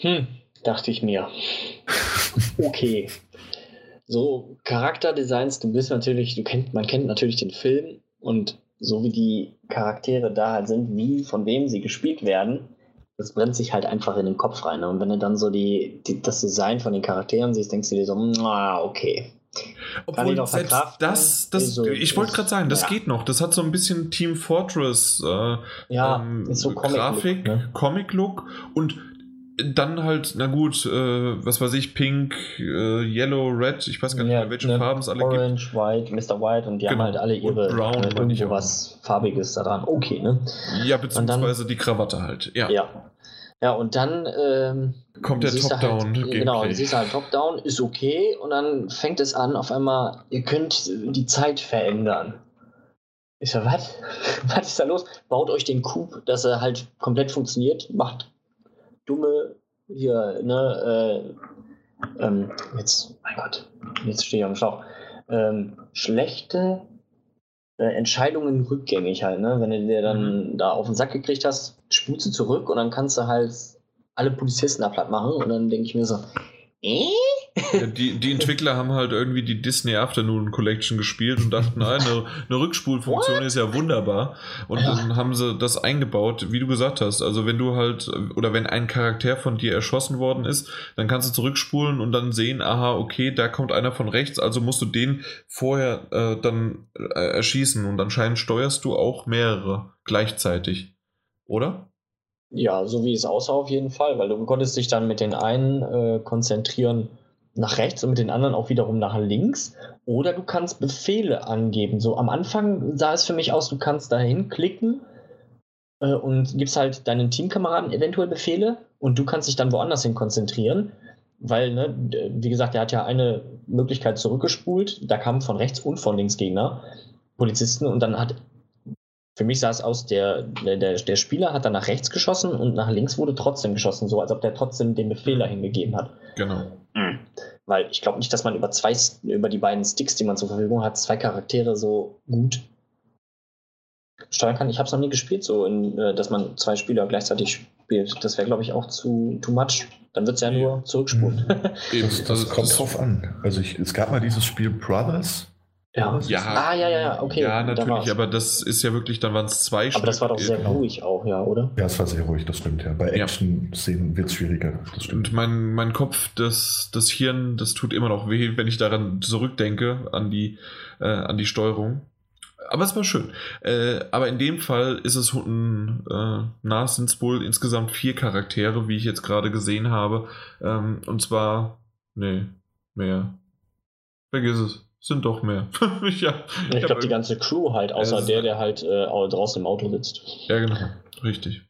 Hm, dachte ich mir. Okay. So, Charakterdesigns, du bist natürlich, du kennt, man kennt natürlich den Film und so wie die Charaktere da halt sind, wie, von wem sie gespielt werden, das brennt sich halt einfach in den Kopf rein. ne? Und wenn du dann so die, die, das Design von den Charakteren siehst, denkst du dir so, ah, okay. Kann ich selbst verkraften. das, das so- ich wollte gerade sagen, das ja. geht noch. Das hat so ein bisschen Team Fortress äh, Ja, ähm, so Comic Grafik, ne? Comic-Look und dann halt, na gut, äh, was weiß ich, Pink, äh, Yellow, Red, ich weiß gar nicht Ja, mehr, welche ne, Farben es alle gibt. Orange, White, Mr. White und die Genau. haben halt alle Und ihre Brown äh, irgendwo was Farbiges da dran. Okay, ne? Ja, beziehungsweise die Krawatte halt. Ja, Ja. Ja, und dann ähm, kommt der du Top-Down. Halt, genau, dann siehst du halt Top-Down, ist okay, und dann fängt es an, auf einmal, ihr könnt die Zeit verändern. Ich so, was? Was ist da los? Baut euch den Coup, dass er halt komplett funktioniert, macht dumme, hier, ne, äh, ähm, jetzt, mein Gott, jetzt stehe ich am Schlauch, ähm, schlechte Entscheidungen rückgängig halt, ne? Wenn du dir dann da auf den Sack gekriegt hast, spulst du zurück und dann kannst du halt alle Polizisten da platt machen und dann denke ich mir so, äh? Ja, die, die Entwickler haben halt irgendwie die Disney Afternoon Collection gespielt und dachten, nein, eine, eine Rückspulfunktion ist ja wunderbar. Und Ja. dann haben sie das eingebaut, wie du gesagt hast. Also wenn du halt, oder wenn ein Charakter von dir erschossen worden ist, dann kannst du zurückspulen und dann sehen, aha, okay, da kommt einer von rechts, also musst du den vorher äh, dann äh, erschießen und anscheinend steuerst du auch mehrere gleichzeitig. Oder? Ja, so wie es aussah auf jeden Fall, weil du konntest dich dann mit den einen äh, konzentrieren nach rechts und mit den anderen auch wiederum nach links. Oder du kannst Befehle angeben. So am Anfang sah es für mich aus, du kannst dahin klicken äh, und gibst halt deinen Teamkameraden eventuell Befehle und du kannst dich dann woanders hin konzentrieren. Weil, ne, wie gesagt, er hat ja eine Möglichkeit zurückgespult. Da kamen von rechts und von links Gegner, Polizisten, und dann hat für mich sah es aus, der, der, der Spieler hat dann nach rechts geschossen und nach links wurde trotzdem geschossen, so als ob der trotzdem den Befehl dahin gegeben hat. Genau. Weil ich glaube nicht, dass man über zwei, über die beiden Sticks, die man zur Verfügung hat, zwei Charaktere so gut steuern kann. Ich habe es noch nie gespielt, so in, äh, dass man zwei Spieler gleichzeitig spielt. Das wäre, glaube ich, auch zu too much. Dann wird es ja nur zurückspulen. Eben, Das, das also kommt drauf an. Also ich, es gab mal dieses Spiel Brothers. Ja. Ja, Ah, ja, ja, okay. Ja, natürlich, aber das ist ja wirklich, dann waren es zwei Aber das war doch sehr Stück. ruhig auch, ja, oder? Ja, es war sehr ruhig, das stimmt ja. Bei Ja. Action-Szenen wird es schwieriger. Das stimmt. Und mein, mein Kopf, das, das Hirn, das tut immer noch weh, wenn ich daran zurückdenke, an die, äh, an die Steuerung. Aber es war schön. Äh, aber in dem Fall ist es ein, äh, na, sind es wohl insgesamt vier Charaktere, wie ich jetzt gerade gesehen habe. Ähm, und zwar, nee, mehr. Vergiss es. Sind doch mehr. ja, ich, ich glaube, die ganze Crew halt, außer der, der halt äh, draußen im Auto sitzt. Ja, genau. Richtig.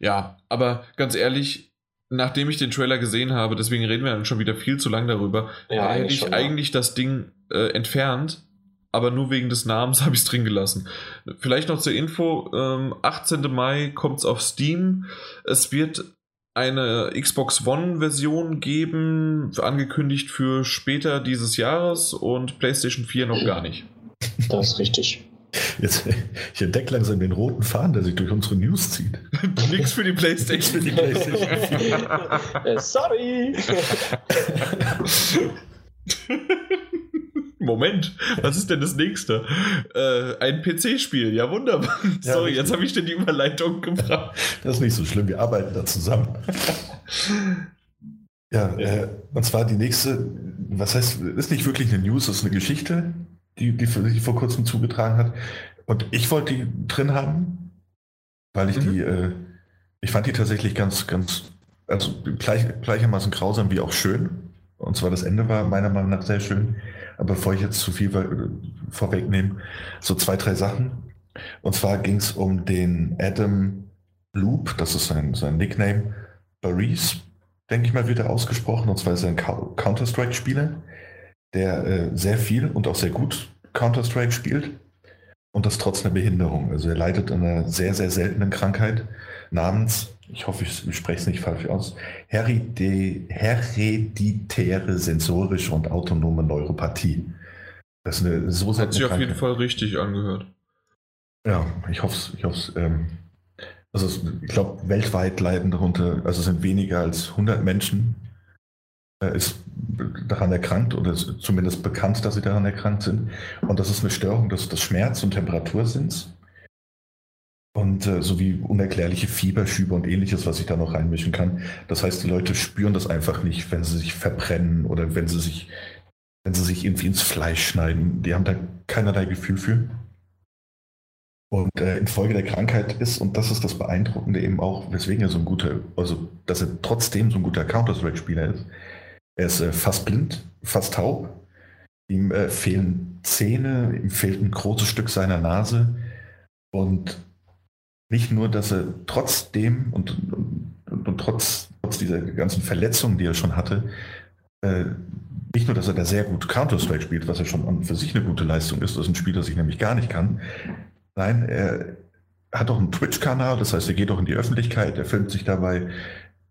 Ja, aber ganz ehrlich, nachdem ich den Trailer gesehen habe, deswegen reden wir dann schon wieder viel zu lang darüber, ja, hätte ich schon, eigentlich ja. das Ding äh, entfernt, aber nur wegen des Namens habe ich es drin gelassen. Vielleicht noch zur Info: ähm, 18. Mai kommt es auf Steam. Es wird eine Xbox One-Version geben, angekündigt für später dieses Jahres und PlayStation 4 noch gar nicht. Das ist richtig. Jetzt, ich entdecke langsam den roten Faden, der sich durch unsere News zieht. Nix für die Playstation. für die Playstation. Äh, sorry. Moment, was ist denn das nächste? Äh, ein PC-Spiel, ja wunderbar. Ja, Sorry, jetzt habe ich dir die Überleitung gebracht. Das ist nicht so schlimm, wir arbeiten da zusammen. ja, äh, und zwar die nächste, was heißt, ist nicht wirklich eine News, das ist eine Geschichte, die, die sich vor kurzem zugetragen hat. Und ich wollte die drin haben, weil ich mhm. die, äh, ich fand die tatsächlich ganz, ganz, also gleich, gleichermaßen grausam wie auch schön. Und zwar das Ende war meiner Meinung nach sehr schön. Aber bevor ich jetzt zu viel vorwegnehme, so zwei, drei Sachen. Und zwar ging es um den Adam Loop, das ist sein, sein Nickname, Baris, denke ich mal, wird er ausgesprochen. Und zwar ist er ein Counter-Strike-Spieler, der äh, sehr viel und auch sehr gut Counter-Strike spielt. Und das trotz einer Behinderung. Also er leidet an einer sehr, sehr seltenen Krankheit namens ich hoffe, ich spreche es nicht falsch aus, hereditäre sensorische und autonome Neuropathie. Das ist eine so Hat sich auf jeden Fall richtig angehört. Ja, ich hoffe es. Ich, hoff's, ähm, also ich glaube, weltweit leiden darunter, also sind weniger als 100 Menschen äh, ist daran erkrankt oder ist zumindest bekannt, dass sie daran erkrankt sind. Und das ist eine Störung des, des Schmerz- und Temperatursinns und äh, sowie unerklärliche Fieberschübe und ähnliches, was ich da noch reinmischen kann. Das heißt, die Leute spüren das einfach nicht, wenn sie sich verbrennen oder wenn sie sich, wenn sie sich irgendwie ins Fleisch schneiden. Die haben da keinerlei Gefühl für. Und äh, infolge der Krankheit ist, und das ist das Beeindruckende eben auch, weswegen er so ein guter, also dass er trotzdem so ein guter Counter-Strike-Spieler ist. Er ist äh, fast blind, fast taub. Ihm äh, fehlen Zähne, ihm fehlt ein großes Stück seiner Nase. Und nicht nur, dass er trotzdem und, und, und trotz, trotz, dieser ganzen Verletzungen, die er schon hatte, äh, nicht nur, dass er da sehr gut Counter-Strike spielt, was ja schon an für sich eine gute Leistung ist, das ist ein Spiel, das ich nämlich gar nicht kann. Nein, er hat auch einen Twitch-Kanal, das heißt, er geht auch in die Öffentlichkeit, er filmt sich dabei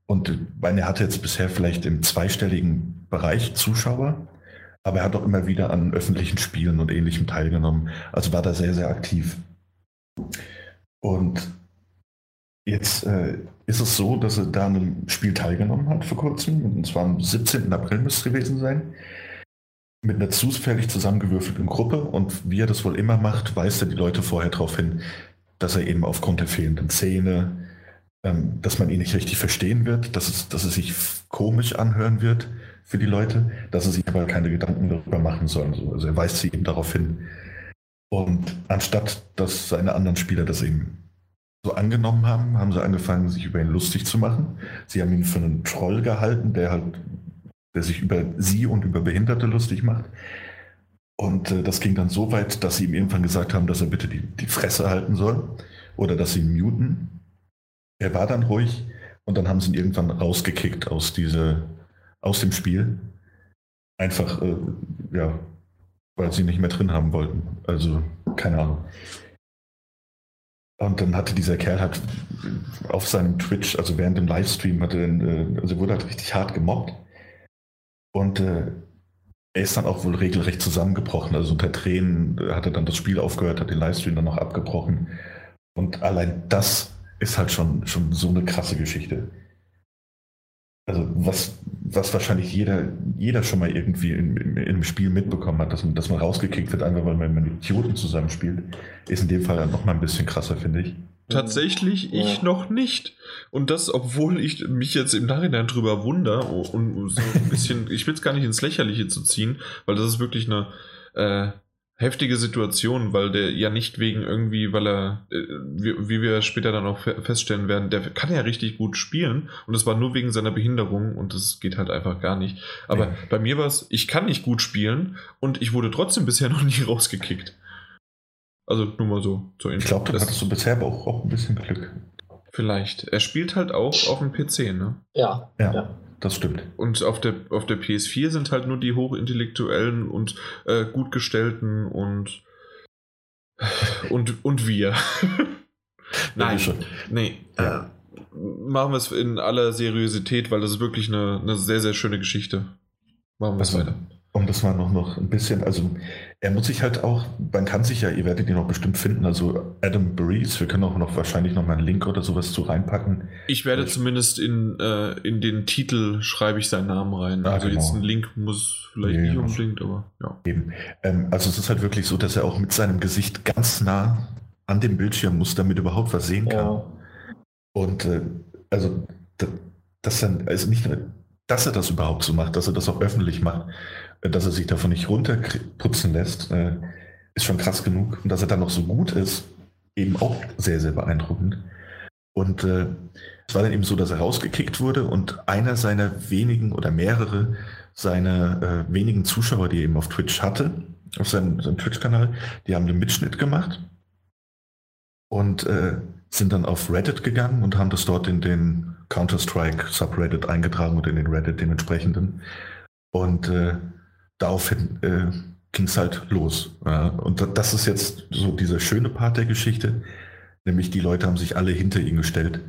und meine, er hatte jetzt bisher vielleicht im zweistelligen Bereich Zuschauer, aber er hat auch immer wieder an öffentlichen Spielen und ähnlichem teilgenommen. Also war da sehr, sehr aktiv. Und jetzt äh, ist es so, dass er da an einem Spiel teilgenommen hat vor kurzem. Und zwar am 17. April müsste es gewesen sein. Mit einer zufällig zusammengewürfelten Gruppe. Und wie er das wohl immer macht, weist er die Leute vorher darauf hin, dass er eben aufgrund der fehlenden Zähne, ähm, dass man ihn nicht richtig verstehen wird, dass es, dass es sich komisch anhören wird für die Leute, dass sie sich aber keine Gedanken darüber machen sollen. Also er weist sie eben darauf hin, und anstatt dass seine anderen Spieler das eben so angenommen haben, haben sie angefangen, sich über ihn lustig zu machen. Sie haben ihn für einen Troll gehalten, der halt, der sich über sie und über Behinderte lustig macht. Und äh, das ging dann so weit, dass sie ihm irgendwann gesagt haben, dass er bitte die, die Fresse halten soll oder dass sie ihn muten. Er war dann ruhig und dann haben sie ihn irgendwann rausgekickt aus, diese, aus dem Spiel. Einfach, äh, ja, weil sie nicht mehr drin haben wollten. Also, keine Ahnung. Und dann hatte dieser Kerl halt auf seinem Twitch, also während dem Livestream, hatte, äh, also wurde halt richtig hart gemobbt. Und äh, er ist dann auch wohl regelrecht zusammengebrochen. Also unter Tränen hat er dann das Spiel aufgehört, hat den Livestream dann noch abgebrochen. Und allein das ist halt schon, schon so eine krasse Geschichte. Also was, was wahrscheinlich jeder, jeder schon mal irgendwie in, in, in, einem Spiel mitbekommen hat, dass man, dass man rausgekickt wird, einfach weil man mit Idioten zusammenspielt, ist in dem Fall noch mal ein bisschen krasser, finde ich. Tatsächlich ja. ich noch nicht. Und das, obwohl ich mich jetzt im Nachhinein drüber wundere und so ein bisschen, ich will es gar nicht ins Lächerliche zu ziehen, weil das ist wirklich eine, äh, heftige Situation, weil der ja nicht wegen irgendwie, weil er, äh, wie, wie, wir später dann auch feststellen werden, der kann ja richtig gut spielen und es war nur wegen seiner Behinderung und das geht halt einfach gar nicht. Aber ja. bei mir war es, ich kann nicht gut spielen und ich wurde trotzdem bisher noch nie rausgekickt. Also nur mal so zur Info. Ich glaube, da hattest du bisher aber auch, auch ein bisschen Glück. Vielleicht. Er spielt halt auch auf dem PC, ne? Ja. Ja. ja. Das stimmt. Und auf der, auf der PS4 sind halt nur die hochintellektuellen und äh, gut gestellten und und, und wir. Nein, nee. Ja. Äh, machen wir es in aller Seriosität, weil das ist wirklich eine, eine sehr, sehr schöne Geschichte. Machen wir es also, weiter. Und das war noch, noch ein bisschen, also er muss sich halt auch, man kann sich ja, ihr werdet ihn noch bestimmt finden, also Adam Breeze, wir können auch noch wahrscheinlich noch mal einen Link oder sowas zu reinpacken. Ich werde ich, zumindest in, äh, in den Titel schreibe ich seinen Namen rein. Ah, also genau. jetzt ein Link muss vielleicht nee, nicht unbedingt, aber ja. Eben. Ähm, also es ist halt wirklich so, dass er auch mit seinem Gesicht ganz nah an dem Bildschirm muss, damit überhaupt was sehen kann. Ja. Und äh, also das dann, also nicht nur, dass er das überhaupt so macht, dass er das auch öffentlich macht, dass er sich davon nicht runterputzen lässt, äh, ist schon krass genug. Und dass er dann noch so gut ist, eben auch sehr, sehr beeindruckend. Und äh, es war dann eben so, dass er rausgekickt wurde und einer seiner wenigen oder mehrere seiner äh, wenigen Zuschauer, die er eben auf Twitch hatte, auf seinem, seinem Twitch-Kanal, die haben einen Mitschnitt gemacht und äh, sind dann auf Reddit gegangen und haben das dort in den Counter-Strike Subreddit eingetragen und in den Reddit dementsprechenden. Und äh, daraufhin äh, ging es halt los. Ja. Und das ist jetzt so dieser schöne Part der Geschichte, nämlich die Leute haben sich alle hinter ihn gestellt.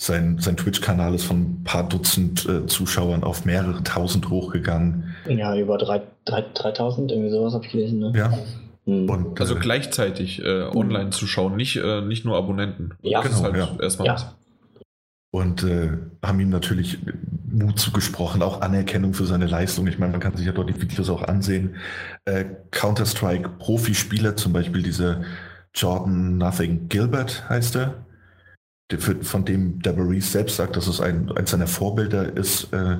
Sein, sein Twitch-Kanal ist von ein paar Dutzend äh, Zuschauern auf mehrere tausend hochgegangen. Ja, über 3000, irgendwie sowas habe ich gelesen. Ne? Ja. Hm. Und, also äh, gleichzeitig äh, online zu schauen, nicht, äh, nicht nur Abonnenten. Ja, das genau, ist halt ja. erstmal ja und äh, haben ihm natürlich Mut zugesprochen, auch Anerkennung für seine Leistung. Ich meine, man kann sich ja dort die Videos auch ansehen. Äh, Counter-Strike Profispieler, zum Beispiel dieser Jordan Nothing Gilbert heißt er, der, von dem Maurice selbst sagt, dass es ein, eins seiner Vorbilder ist, äh,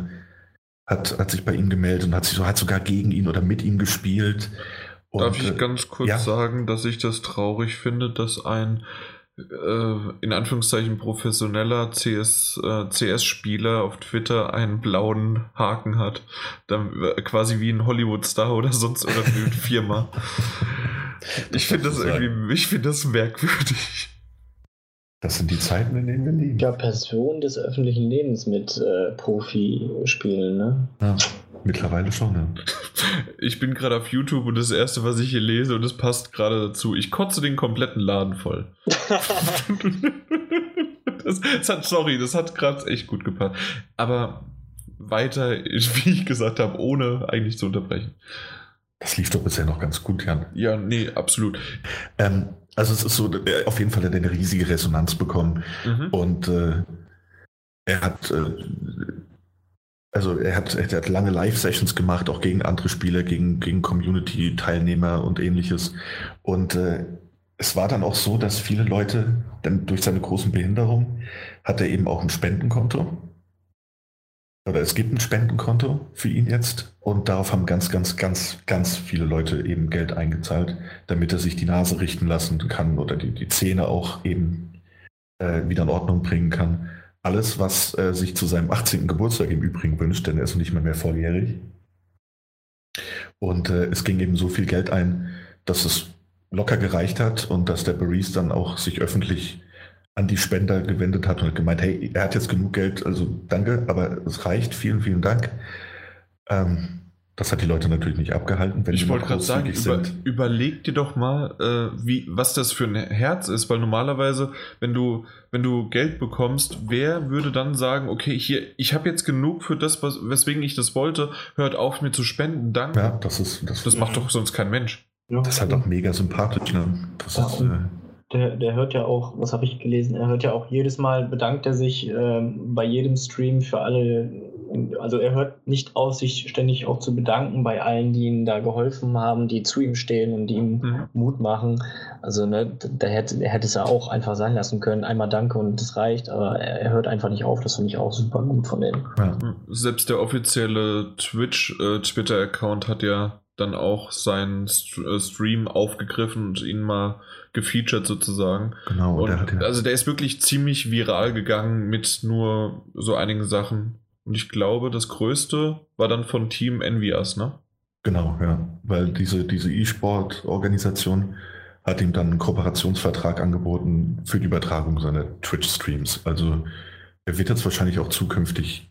hat, hat sich bei ihm gemeldet und hat, sich so, hat sogar gegen ihn oder mit ihm gespielt. Und, Darf ich äh, ganz kurz ja? sagen, dass ich das traurig finde, dass ein in Anführungszeichen professioneller CS, äh, CS-Spieler auf Twitter einen blauen Haken hat. Dann, äh, quasi wie ein Hollywood-Star oder sonst oder eine Firma. Ich finde das irgendwie, ich finde das merkwürdig. Das sind die Zeiten, in denen wir leben. Ja, Person des öffentlichen Lebens mit äh, Profispielen, ne? Ja. Mittlerweile schon, ja. Ich bin gerade auf YouTube und das erste, was ich hier lese, und es passt gerade dazu, ich kotze den kompletten Laden voll. das, das, hat, sorry, das hat gerade echt gut gepasst. Aber weiter, wie ich gesagt habe, ohne eigentlich zu unterbrechen. Das lief doch bisher noch ganz gut, Jan. Ja, nee, absolut. Ähm, also es ist so, äh, auf jeden Fall hat er eine riesige Resonanz bekommen. Mhm. Und äh, er hat äh, also er hat, er hat lange Live-Sessions gemacht, auch gegen andere Spieler, gegen, gegen Community-Teilnehmer und ähnliches. Und äh, es war dann auch so, dass viele Leute, dann durch seine großen Behinderung, hat er eben auch ein Spendenkonto. Oder es gibt ein Spendenkonto für ihn jetzt. Und darauf haben ganz, ganz, ganz, ganz viele Leute eben Geld eingezahlt, damit er sich die Nase richten lassen kann oder die, die Zähne auch eben äh, wieder in Ordnung bringen kann alles, was äh, sich zu seinem 18. Geburtstag im Übrigen wünscht, denn er ist nicht mehr mehr volljährig. Und äh, es ging eben so viel Geld ein, dass es locker gereicht hat und dass der Baris dann auch sich öffentlich an die Spender gewendet hat und gemeint, hey, er hat jetzt genug Geld, also danke, aber es reicht, vielen, vielen Dank. Ähm, das hat die Leute natürlich nicht abgehalten, wenn Ich wollte gerade sagen, über, überleg dir doch mal, äh, wie, was das für ein Herz ist, weil normalerweise, wenn du, wenn du Geld bekommst, wer würde dann sagen, okay, hier, ich habe jetzt genug für das, was, weswegen ich das wollte, hört auf mir zu spenden, danke. Ja, das ist. Das, das macht doch sonst kein Mensch. Ja. Das ist halt auch mega sympathisch, ne? Das ja, ist, äh, der, der hört ja auch, was habe ich gelesen, er hört ja auch jedes Mal, bedankt er sich äh, bei jedem Stream für alle also er hört nicht auf, sich ständig auch zu bedanken bei allen, die ihm da geholfen haben, die zu ihm stehen und die ihm mhm. Mut machen. Also ne, da hätte, er hätte es ja auch einfach sein lassen können. Einmal Danke und das reicht, aber er, er hört einfach nicht auf. Das finde ich auch super gut von ihm. Ja. Selbst der offizielle Twitch, äh, Twitter-Account hat ja dann auch seinen äh, Stream aufgegriffen und ihn mal gefeatured sozusagen. Genau. Und der hat ja, also der ist wirklich ziemlich viral gegangen mit nur so einigen Sachen. Und ich glaube, das größte war dann von Team Envias, ne? genau, ja. Weil diese, diese E-Sport-Organisation hat ihm dann einen Kooperationsvertrag angeboten für die Übertragung seiner Twitch-Streams. Also er wird jetzt wahrscheinlich auch zukünftig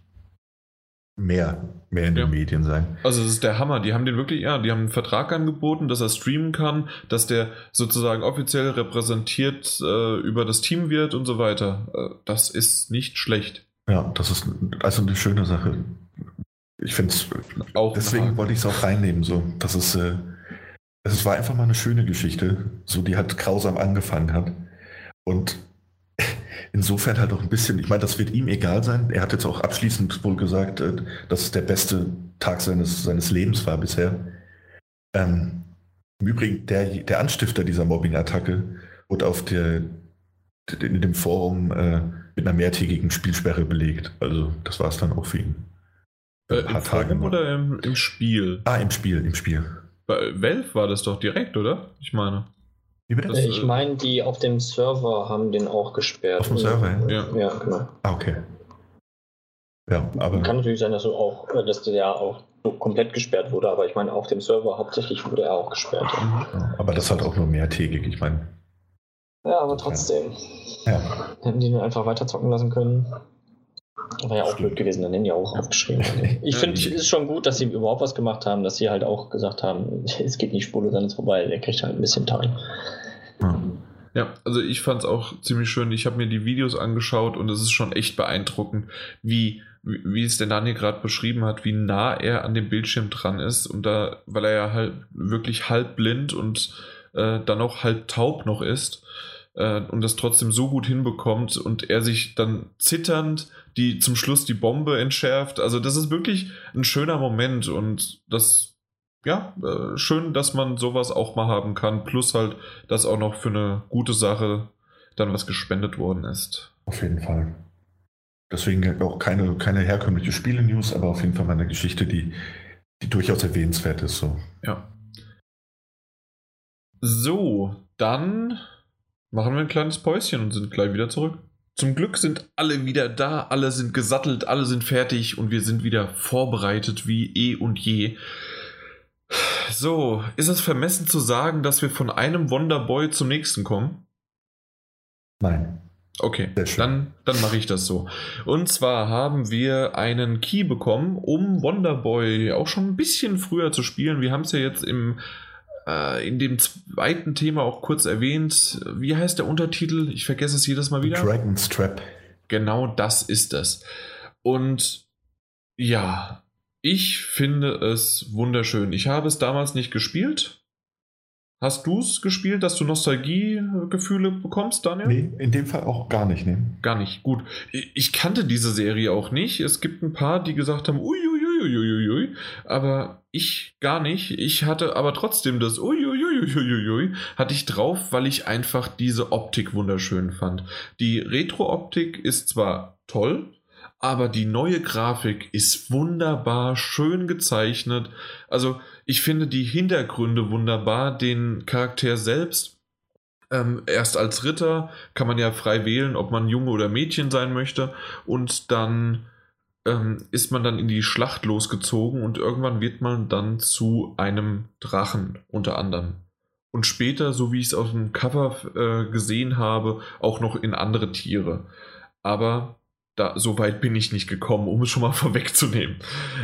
mehr, mehr in Ja. den Medien sein. Also das ist der Hammer. Die haben den wirklich, ja, die haben einen Vertrag angeboten, dass er streamen kann, dass der sozusagen offiziell repräsentiert äh, über das Team wird und so weiter. Äh, das ist nicht schlecht. Ja, das ist also eine schöne Sache. Ich finde es, Auch deswegen wollte ich es auch reinnehmen. So, das ist, äh, es war einfach mal eine schöne Geschichte, so die halt grausam angefangen hat. Und insofern halt auch ein bisschen, ich meine, das wird ihm egal sein. Er hat jetzt auch abschließend wohl gesagt, äh, dass es der beste Tag seines, seines Lebens war bisher. Ähm, Im Übrigen, der, der Anstifter dieser Mobbing-Attacke wurde auf der, in dem Forum äh, mit einer mehrtägigen Spielsperre belegt. Also das war es dann auch für ihn. äh, Ein paar im Tage Forum oder im, im Spiel? Ah, im Spiel, im Spiel. Bei Valve war das doch direkt, oder? Ich meine. Wie bitte? Das- ich meine, die auf dem Server haben den auch gesperrt. Auf dem Server, ja? Ja, genau. Ah, okay. Ja, aber Kann natürlich sein, dass du auch, äh, dass der auch so komplett gesperrt wurde, aber ich meine, auf dem Server hauptsächlich wurde er auch gesperrt. Ja, Aber das hat auch nur mehrtägig, ich meine. Ja, aber trotzdem. Ja. Hätten die den einfach weiter zocken lassen können. Wäre ja auch blöd gewesen, dann hätten die auch aufgeschrieben. Ich finde, es ist schon gut, dass sie überhaupt was gemacht haben, dass sie halt auch gesagt haben, es geht nicht spurlos an uns vorbei, der kriegt halt ein bisschen Time. Ja. Also ich fand es auch ziemlich schön. Ich habe mir die Videos angeschaut und es ist schon echt beeindruckend, wie, wie wie es der Daniel gerade beschrieben hat, wie nah er an dem Bildschirm dran ist. Und da, weil er ja halt wirklich halb blind und äh, dann auch halb taub noch ist äh, und das trotzdem so gut hinbekommt und er sich dann zitternd die zum Schluss die Bombe entschärft. Also das ist wirklich ein schöner Moment und das ja, äh, schön, dass man sowas auch mal haben kann. Plus halt, dass auch noch für eine gute Sache dann was gespendet worden ist. Auf jeden Fall. Deswegen auch keine, keine herkömmliche Spiele-News, aber auf jeden Fall mal eine Geschichte, die, die durchaus erwähnenswert ist. So. Ja. So, dann machen wir ein kleines Päuschen und sind gleich wieder zurück. Zum Glück sind alle wieder da, alle sind gesattelt, alle sind fertig und wir sind wieder vorbereitet wie eh und je. So, ist es vermessen zu sagen, dass wir von einem Wonderboy zum nächsten kommen? Nein. Okay, dann, dann mache ich das so. Und zwar haben wir einen Key bekommen, um Wonderboy auch schon ein bisschen früher zu spielen. Wir haben es ja jetzt im, in dem zweiten Thema auch kurz erwähnt. Wie heißt der Untertitel? Ich vergesse es jedes Mal wieder. Dragon's Trap. Genau das ist es. Und ja, ich finde es wunderschön. Ich habe es damals nicht gespielt. Hast du es gespielt, dass du Nostalgiegefühle bekommst, Daniel? Nee, in dem Fall auch gar nicht. Nee. Gar nicht. Gut. Ich ich kannte diese Serie auch nicht. Es gibt ein paar, die gesagt haben, uiuiuiuiui, aber ich gar nicht. Ich hatte aber trotzdem das uiuiuiuiui hatte ich drauf, weil ich einfach diese Optik wunderschön fand. Die Retro-Optik ist zwar toll, aber die neue Grafik ist wunderbar, schön gezeichnet. Also ich finde die Hintergründe wunderbar, den Charakter selbst. Ähm, erst als Ritter kann man ja frei wählen, ob man Junge oder Mädchen sein möchte. Und dann ähm, ist man dann in die Schlacht losgezogen und irgendwann wird man dann zu einem Drachen unter anderem. Und später, so wie ich es auf dem Cover äh, gesehen habe, auch noch in andere Tiere. Aber da, so weit bin ich nicht gekommen, um es schon mal vorwegzunehmen.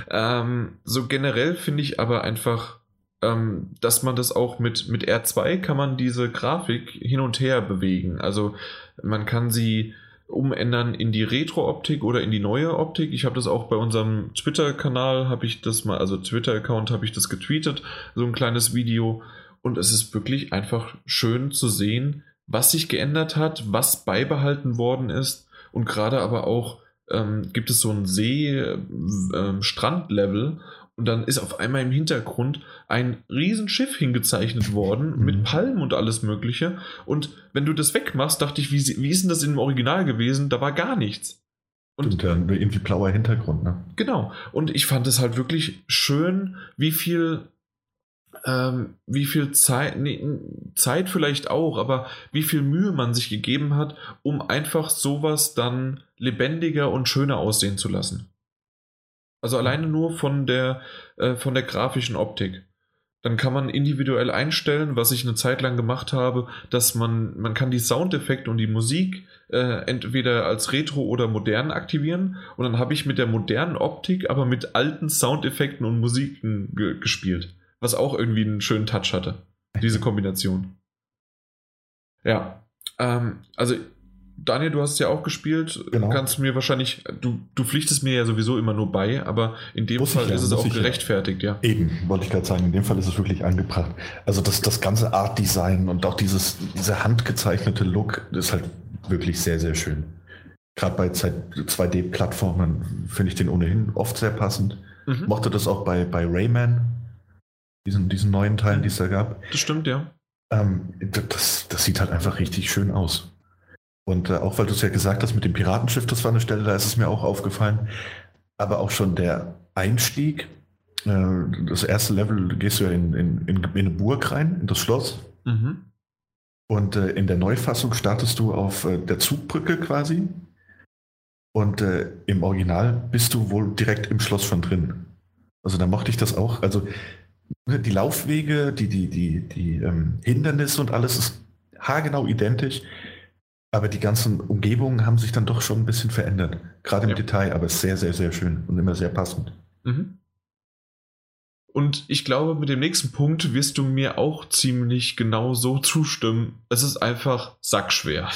Ähm, so generell finde ich aber einfach, ähm, dass man das auch mit, mit R2 kann man diese Grafik hin und her bewegen. Also man kann sie umändern in die Retro-Optik oder in die neue Optik. Ich habe das auch bei unserem Twitter-Kanal, habe ich das mal, also Twitter-Account habe ich das getweetet, so ein kleines Video. Und es ist wirklich einfach schön zu sehen, was sich geändert hat, was beibehalten worden ist. Und gerade aber auch ähm, gibt es so ein See-Strand-Level und dann ist auf einmal im Hintergrund ein Riesenschiff hingezeichnet worden Mhm. mit Palmen und alles Mögliche. Und wenn du das wegmachst, dachte ich, wie, wie ist denn das im Original gewesen? Da war gar nichts. Und Und dann irgendwie blauer Hintergrund, ne? Genau. Und ich fand es halt wirklich schön, wie viel ähm, wie viel Zeit, nee, Zeit vielleicht auch, aber wie viel Mühe man sich gegeben hat, um einfach sowas dann lebendiger und schöner aussehen zu lassen. Also alleine nur von der, äh, von der grafischen Optik. Dann kann man individuell einstellen, was ich eine Zeit lang gemacht habe, dass man, man kann die Soundeffekte und die Musik äh, entweder als Retro oder modern aktivieren. Und dann habe ich mit der modernen Optik, aber mit alten Soundeffekten und Musiken ge gespielt. Was auch irgendwie einen schönen Touch hatte. Diese Kombination. Ja. Ähm, also Daniel, du hast es ja auch gespielt. Genau. Kannst mir wahrscheinlich, du, du pflichtest mir ja sowieso immer nur bei, aber in dem muss Fall ja, ist es auch gerechtfertigt, ja. Eben, wollte ich gerade sagen, in dem Fall ist es wirklich angebracht. Also das, das ganze Art Design und auch dieses, dieser handgezeichnete Look ist halt wirklich sehr, sehr schön. Gerade bei 2D-Plattformen finde ich den ohnehin oft sehr passend. Mhm. Mochte das auch bei, bei Rayman, diesen, diesen neuen Teilen, die es da gab. Das stimmt, ja. Ähm, das, das sieht halt einfach richtig schön aus. Und äh, auch weil du es ja gesagt hast mit dem Piratenschiff, das war eine Stelle, da ist es mir auch aufgefallen. Aber auch schon der Einstieg, äh, das erste Level, gehst du ja in, in, in, in eine Burg rein, in das Schloss. Mhm. Und äh, in der Neufassung startest du auf äh, der Zugbrücke quasi. Und äh, im Original bist du wohl direkt im Schloss schon drin. Also da mochte ich das auch. Also ne, die Laufwege, die, die, die, die ähm, Hindernisse und alles ist haargenau identisch. Aber die ganzen Umgebungen haben sich dann doch schon ein bisschen verändert. Gerade im ja. Detail, aber sehr, sehr, sehr schön und immer sehr passend. Mhm. Und ich glaube, mit dem nächsten Punkt wirst du mir auch ziemlich genau so zustimmen. Es ist einfach sackschwer.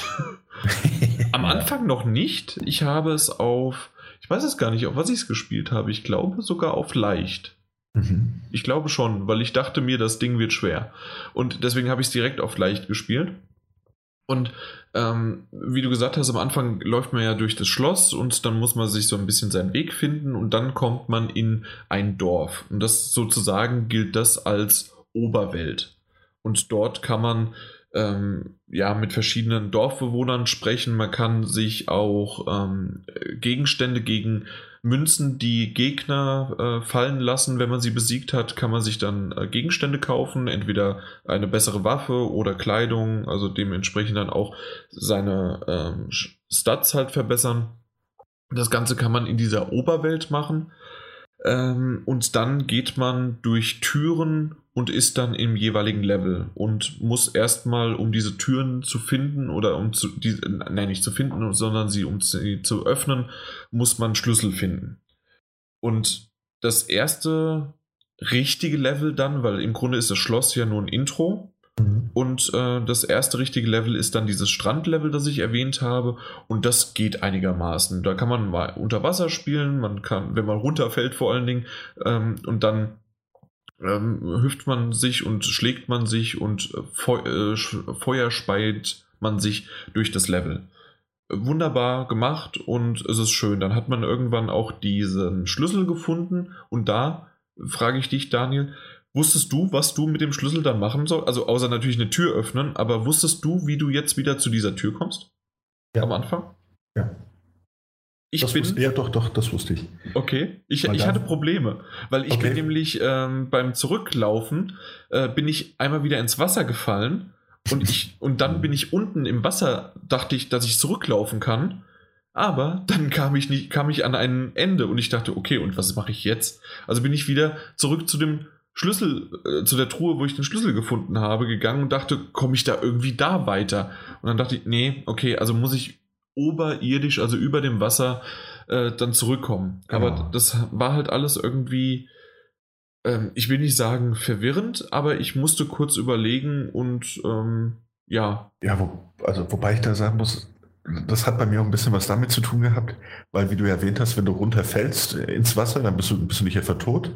Am Anfang noch nicht. Ich habe es auf, ich weiß es gar nicht, auf was ich es gespielt habe. Ich glaube sogar auf leicht. Mhm. Ich glaube schon, weil ich dachte mir, das Ding wird schwer. Und deswegen habe ich es direkt auf leicht gespielt. Und ähm, wie du gesagt hast, am Anfang läuft man ja durch das Schloss und dann muss man sich so ein bisschen seinen Weg finden und dann kommt man in ein Dorf. Und das sozusagen gilt das als Oberwelt. Und dort kann man ähm, ja mit verschiedenen Dorfbewohnern sprechen. Man kann sich auch ähm, Gegenstände gegen Münzen, die Gegner äh, fallen lassen, wenn man sie besiegt hat, kann man sich dann äh, Gegenstände kaufen, entweder eine bessere Waffe oder Kleidung, also dementsprechend dann auch seine ähm, Stats halt verbessern. Das Ganze kann man in dieser Oberwelt machen. Ähm, und dann geht man durch Türen und ist dann im jeweiligen Level und muss erstmal, um diese Türen zu finden oder um zu, die, nein, nicht zu finden, sondern sie, um sie zu öffnen, muss man Schlüssel finden. Und das erste richtige Level dann, weil im Grunde ist das Schloss ja nur ein Intro, Mhm. Und äh, das erste richtige Level ist dann dieses Strandlevel, das ich erwähnt habe. Und das geht einigermaßen. Da kann man mal unter Wasser spielen, man kann, wenn man runterfällt vor allen Dingen, ähm, und dann ähm, hüpft man sich und schlägt man sich und äh, Feu äh, Feuer speit man sich durch das Level. Wunderbar gemacht und es ist schön. Dann hat man irgendwann auch diesen Schlüssel gefunden und da frage ich dich, Daniel, Wusstest du, was du mit dem Schlüssel dann machen sollst? Also außer natürlich eine Tür öffnen, aber wusstest du, wie du jetzt wieder zu dieser Tür kommst? Ja. Am Anfang? Ja. Ich das bin. Wusste, ja, doch, doch, das wusste ich. Okay. Ich, ich hatte Probleme, weil ich okay. bin nämlich ähm, beim Zurücklaufen äh, bin ich einmal wieder ins Wasser gefallen und ich und dann bin ich unten im Wasser, dachte ich, dass ich zurücklaufen kann. Aber dann kam ich nicht, kam ich an ein Ende und ich dachte, okay, und was mache ich jetzt? Also bin ich wieder zurück zu dem Schlüssel, äh, zu der Truhe, wo ich den Schlüssel gefunden habe, gegangen und dachte, komme ich da irgendwie da weiter? Und dann dachte ich, nee, okay, also muss ich oberirdisch, also über dem Wasser, äh, dann zurückkommen. Genau. Aber das war halt alles irgendwie, ähm, ich will nicht sagen verwirrend, aber ich musste kurz überlegen und ähm, ja. Ja, wo, also wobei ich da sagen muss, das hat bei mir auch ein bisschen was damit zu tun gehabt, weil wie du erwähnt hast, wenn du runterfällst ins Wasser, dann bist du, bist du nicht etwa tot,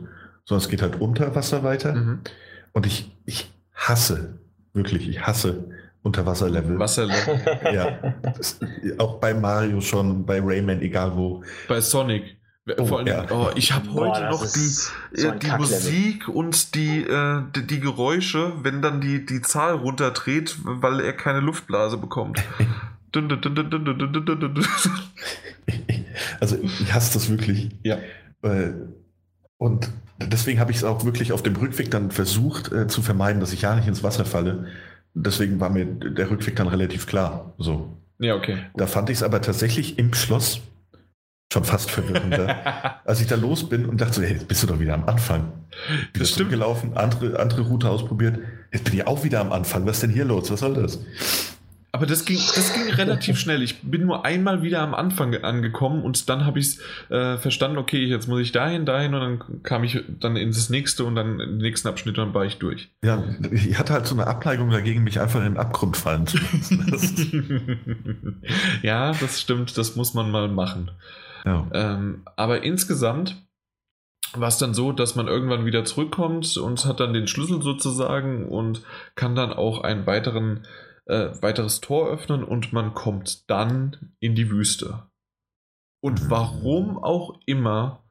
sondern es geht halt unter Wasser weiter. Mhm. Und ich, ich hasse, wirklich, ich hasse Unterwasserlevel. Wasserlevel. ja. Das, auch bei Mario schon, bei Rayman, egal wo. Bei Sonic. Oh, Vor allem, ja. oh, ich habe heute Boah, noch die, so äh, die Musik und die, äh, die, die, Geräusche, wenn dann die, die Zahl runterdreht, weil er keine Luftblase bekommt. also ich hasse das wirklich. Ja. Weil und deswegen habe ich es auch wirklich auf dem Rückweg dann versucht äh, zu vermeiden, dass ich ja nicht ins Wasser falle. Deswegen war mir der Rückweg dann relativ klar. So. Ja, okay. Da fand ich es aber tatsächlich im Schloss schon fast verwirrender. als ich da los bin und dachte so, hey, bist du doch wieder am Anfang. Wieder Das stimmt. gelaufen, andere, andere Route ausprobiert. Jetzt bin ich auch wieder am Anfang. Was ist denn hier los? Was soll das? Aber das ging, das ging relativ schnell. Ich bin nur einmal wieder am Anfang angekommen und dann habe ich äh, verstanden, okay, jetzt muss ich dahin, dahin und dann kam ich dann ins nächste und dann in den nächsten Abschnitt und dann war ich durch. Ja, ich hatte halt so eine Abneigung dagegen, mich einfach in den Abgrund fallen zu lassen. Ja, das stimmt, das muss man mal machen. ja. Ähm, aber insgesamt war es dann so, dass man irgendwann wieder zurückkommt und hat dann den Schlüssel sozusagen und kann dann auch ein weiteren, äh, weiteres Tor öffnen und man kommt dann in die Wüste. Und warum auch immer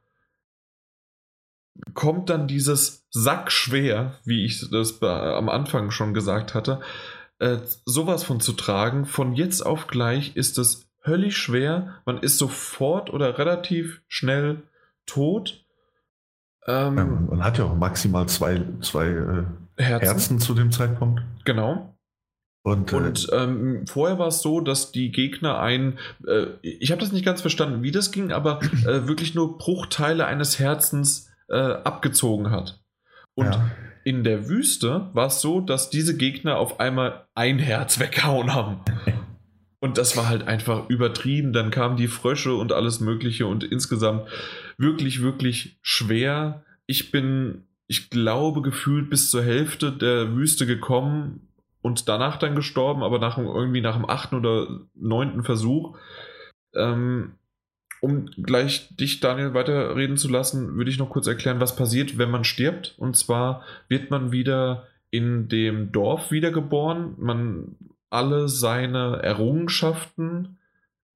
kommt dann dieses Sackschwer, wie ich das am Anfang schon gesagt hatte, äh, sowas von zu tragen. Von jetzt auf gleich ist es höllisch schwer. Man ist sofort oder relativ schnell tot. Ähm, man hat ja auch maximal zwei, zwei äh, Herzen. Herzen zu dem Zeitpunkt. Genau. Und, äh, Und ähm, vorher war es so, dass die Gegner ein, äh, ich habe das nicht ganz verstanden, wie das ging, aber äh, wirklich nur Bruchteile eines Herzens äh, abgezogen hat. Und ja. in der Wüste war es so, dass diese Gegner auf einmal ein Herz weggehauen haben. Und das war halt einfach übertrieben. Dann kamen die Frösche und alles Mögliche und insgesamt wirklich, wirklich schwer. Ich bin, ich glaube, gefühlt bis zur Hälfte der Wüste gekommen und danach dann gestorben, aber nach, irgendwie nach dem achten oder neunten Versuch. Ähm, um gleich dich, Daniel, weiterreden zu lassen, würde ich noch kurz erklären, was passiert, wenn man stirbt. Und zwar wird man wieder in dem Dorf wiedergeboren. Man alle seine Errungenschaften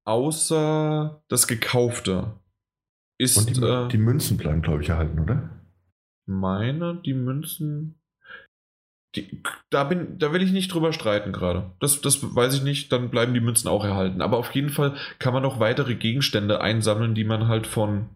außer das Gekaufte ist Und die, äh, die Münzen bleiben, glaube ich, erhalten, oder? meine, die Münzen. Die, da, bin, da will ich nicht drüber streiten gerade. Das, das weiß ich nicht, dann bleiben die Münzen auch erhalten. Aber auf jeden Fall kann man noch weitere Gegenstände einsammeln, die man halt von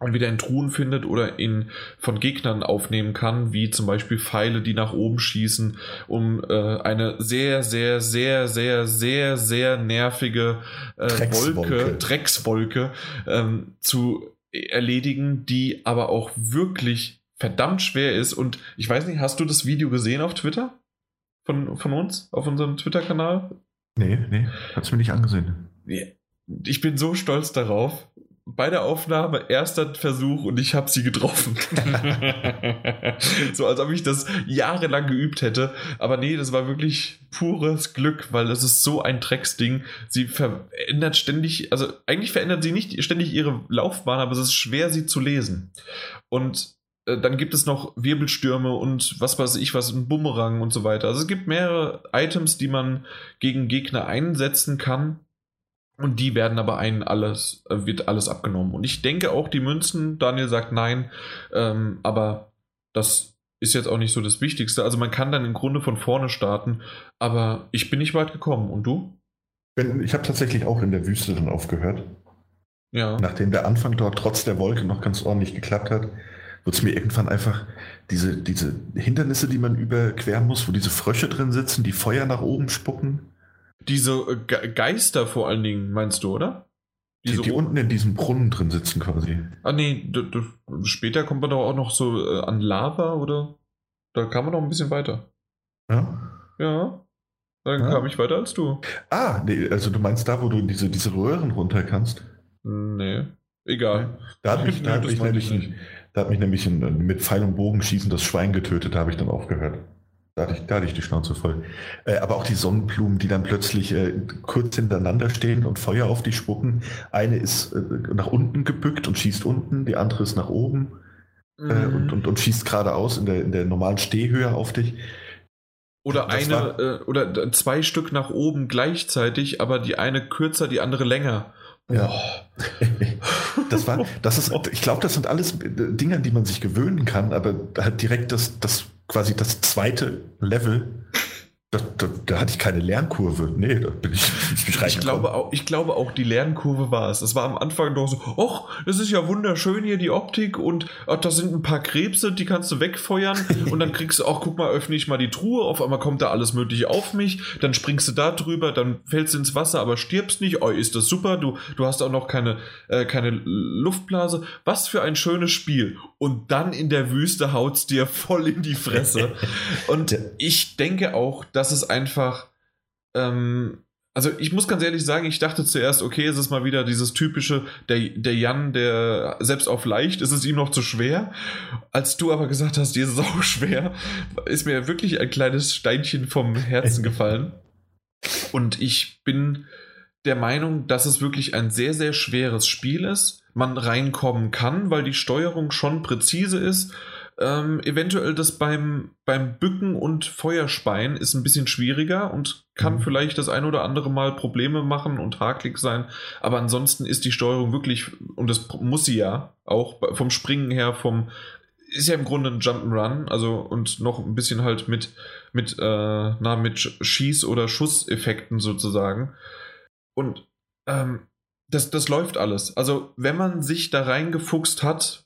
entweder in Truhen findet oder in, von Gegnern aufnehmen kann, wie zum Beispiel Pfeile, die nach oben schießen, um äh, eine sehr, sehr, sehr, sehr, sehr, sehr nervige äh, Dreckswolke. Wolke, Dreckswolke ähm, zu erledigen, die aber auch wirklich verdammt schwer ist. Und ich weiß nicht, hast du das Video gesehen auf Twitter? Von, von uns? Auf unserem Twitter-Kanal? Nee, nee, hat's mir nicht angesehen. Ich bin so stolz darauf. Bei der Aufnahme erster Versuch und ich habe sie getroffen. so als ob ich das jahrelang geübt hätte. Aber nee, das war wirklich pures Glück, weil das ist so ein Drecksding. Sie verändert ständig, also eigentlich verändert sie nicht ständig ihre Laufbahn, aber es ist schwer, sie zu lesen. Und äh, dann gibt es noch Wirbelstürme und was weiß ich was, ein Bumerang und so weiter. Also es gibt mehrere Items, die man gegen Gegner einsetzen kann. Und die werden aber einen alles, äh, wird alles abgenommen. Und ich denke auch die Münzen, Daniel sagt nein, ähm, aber das ist jetzt auch nicht so das Wichtigste. Also man kann dann im Grunde von vorne starten, aber ich bin nicht weit gekommen. Und du? Ich habe tatsächlich auch in der Wüste dann aufgehört. Ja. Nachdem der Anfang dort trotz der Wolke noch ganz ordentlich geklappt hat, wird es mir irgendwann einfach diese, diese Hindernisse, die man überqueren muss, wo diese Frösche drin sitzen, die Feuer nach oben spucken, Diese äh, Ge Geister vor allen Dingen, meinst du, oder? die, die unten in diesem Brunnen drin sitzen quasi. Ah, nee, später kommt man doch auch noch so äh, an Lava, oder? Da kam man noch ein bisschen weiter. Ja? Ja. Dann Ja. kam ich weiter als du. Ah, nee, also du meinst da, wo du diese, diese Röhren runter kannst? Nee. Egal. Da hat mich, Nee, da hat das mich meinte ich nämlich, ein, da hat mich nämlich ein, mit Pfeil und Bogen schießen das Schwein getötet, da habe ich dann aufgehört. Da hatte ich, da hatte ich die Schnauze voll. Äh, aber auch die Sonnenblumen, die dann plötzlich äh, kurz hintereinander stehen und Feuer auf dich spucken. Eine ist äh, nach unten gebückt und schießt unten, die andere ist nach oben äh, Mhm. und, und, und schießt geradeaus in der, in der normalen Stehhöhe auf dich. Oder Das eine, war- äh, oder zwei Stück nach oben gleichzeitig, aber die eine kürzer, die andere länger. Ja. Das war, das ist, ich glaube, das sind alles äh, Dinge, an die man sich gewöhnen kann, aber halt direkt das, das quasi das zweite Level, Da, da, da, hatte ich keine Lernkurve. Nee, da bin ich nicht ich glaube, auch, ich glaube auch, die Lernkurve war es. Es war am Anfang doch so, ach, das ist ja wunderschön hier, die Optik und ach, da sind ein paar Krebse, die kannst du wegfeuern und dann kriegst du auch, guck mal, öffne ich mal die Truhe, auf einmal kommt da alles mögliche auf mich, dann springst du da drüber, dann fällst du ins Wasser, aber stirbst nicht. Oh, ist das super, du, du hast auch noch keine, äh, keine Luftblase. Was für ein schönes Spiel. Und dann in der Wüste haut's dir voll in die Fresse. und ich denke auch, dass es einfach ähm, also ich muss ganz ehrlich sagen, ich dachte zuerst, okay, es ist mal wieder dieses typische, der, der Jan, der selbst auf leicht, ist es ihm noch zu schwer. Als du aber gesagt hast, dir ist es auch schwer, ist mir wirklich ein kleines Steinchen vom Herzen gefallen. Und ich bin der Meinung, dass es wirklich ein sehr, sehr schweres Spiel ist. Man reinkommen kann, weil die Steuerung schon präzise ist ähm, eventuell das beim, beim Bücken und Feuerspeien ist ein bisschen schwieriger und kann mhm. vielleicht das ein oder andere Mal Probleme machen und hakelig sein. Aber ansonsten ist die Steuerung wirklich, und das muss sie ja auch vom Springen her, vom ist ja im Grunde ein Jump'n'Run, also und noch ein bisschen halt mit, mit, äh, na, mit Schieß- oder Schusseffekten sozusagen. Und ähm, das, das läuft alles. Also, wenn man sich da reingefuchst hat,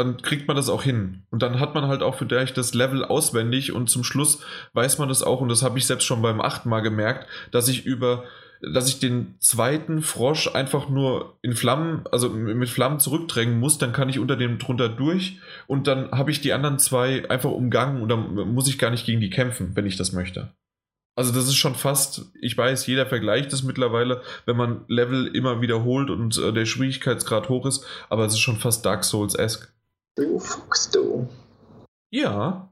dann kriegt man das auch hin. Und dann hat man halt auch vielleicht das Level auswendig und zum Schluss weiß man das auch, und das habe ich selbst schon beim achten Mal gemerkt, dass ich über, dass ich den zweiten Frosch einfach nur in Flammen, also mit Flammen zurückdrängen muss, dann kann ich unter dem drunter durch und dann habe ich die anderen zwei einfach umgangen und dann muss ich gar nicht gegen die kämpfen, wenn ich das möchte. Also das ist schon fast, ich weiß, jeder vergleicht das mittlerweile, wenn man Level immer wiederholt und äh, der Schwierigkeitsgrad hoch ist, aber es ist schon fast Dark Souls-esque. Du Fuchs, du. Ja.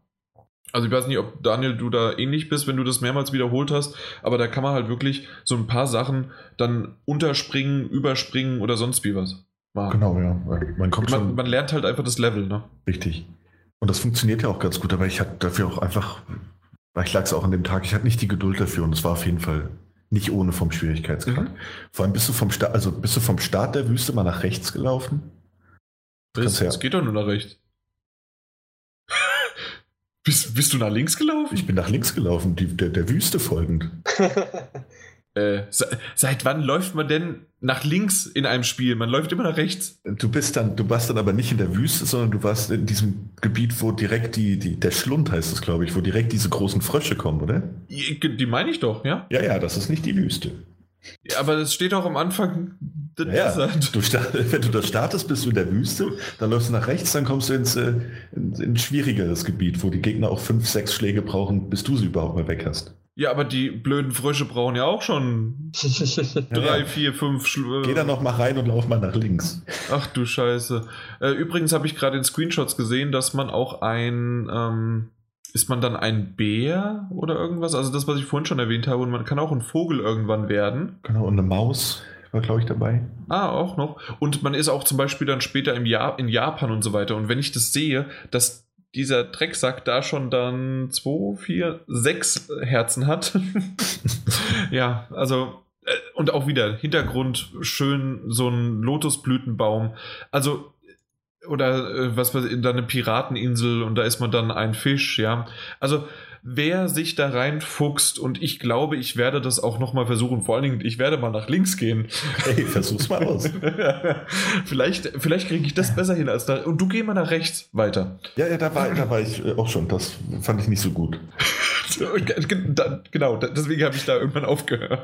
Also ich weiß nicht, ob Daniel, du da ähnlich bist, wenn du das mehrmals wiederholt hast, aber da kann man halt wirklich so ein paar Sachen dann unterspringen, überspringen oder sonst wie was. Machen. Genau, ja. Man, kommt man, schon man lernt halt einfach das Level, ne? Richtig. Und das funktioniert ja auch ganz gut, aber ich hatte dafür auch einfach, ich lag es auch an dem Tag, ich hatte nicht die Geduld dafür und es war auf jeden Fall nicht ohne vom Schwierigkeitsgrad. Mhm. Vor allem bist du vom Start, also bist du vom Start der Wüste mal nach rechts gelaufen es, es geht doch nur nach rechts. bist, bist du nach links gelaufen? Ich bin nach links gelaufen, die, der, der Wüste folgend. äh, seit wann läuft man denn nach links in einem Spiel? Man läuft immer nach rechts. Du bist dann, du warst dann aber nicht in der Wüste, sondern du warst in diesem Gebiet, wo direkt die, die der Schlund heißt es, glaube ich, wo direkt diese großen Frösche kommen, oder? Die, die meine ich doch, ja? Ja, ja, das ist nicht die Wüste. Ja, aber das steht auch am Anfang ja, du start, wenn du da startest, bist du in der Wüste, dann läufst du nach rechts, dann kommst du ins, äh, in, in ein schwierigeres Gebiet, wo die Gegner auch fünf, sechs Schläge brauchen, bis du sie überhaupt mal weg hast. Ja, aber die blöden Frösche brauchen ja auch schon drei, ja. vier, fünf Schl Geh da noch mal rein und lauf mal nach links. Ach du Scheiße. Äh, übrigens habe ich gerade in Screenshots gesehen, dass man auch ein ähm, ist man dann ein Bär oder irgendwas? Also das, was ich vorhin schon erwähnt habe, und man kann auch ein Vogel irgendwann werden. Genau, und eine Maus war, glaube ich, dabei. Ah, auch noch. Und man ist auch zum Beispiel dann später im Jahr in Japan und so weiter. Und wenn ich das sehe, dass dieser Drecksack da schon dann zwei, vier, sechs Herzen hat. ja, also äh, und auch wieder Hintergrund schön so ein Lotusblütenbaum. Also oder äh, was weiß ich, da eine Pirateninsel und da ist man dann ein Fisch, ja. Also wer sich da reinfuchst und ich glaube, ich werde das auch nochmal versuchen. Vor allen Dingen, ich werde mal nach links gehen. Hey, versuch's mal aus. vielleicht vielleicht kriege ich das besser hin als da. Und du geh mal nach rechts weiter. Ja, ja, da war, da war ich äh, auch schon. Das fand ich nicht so gut. genau, deswegen habe ich da irgendwann aufgehört.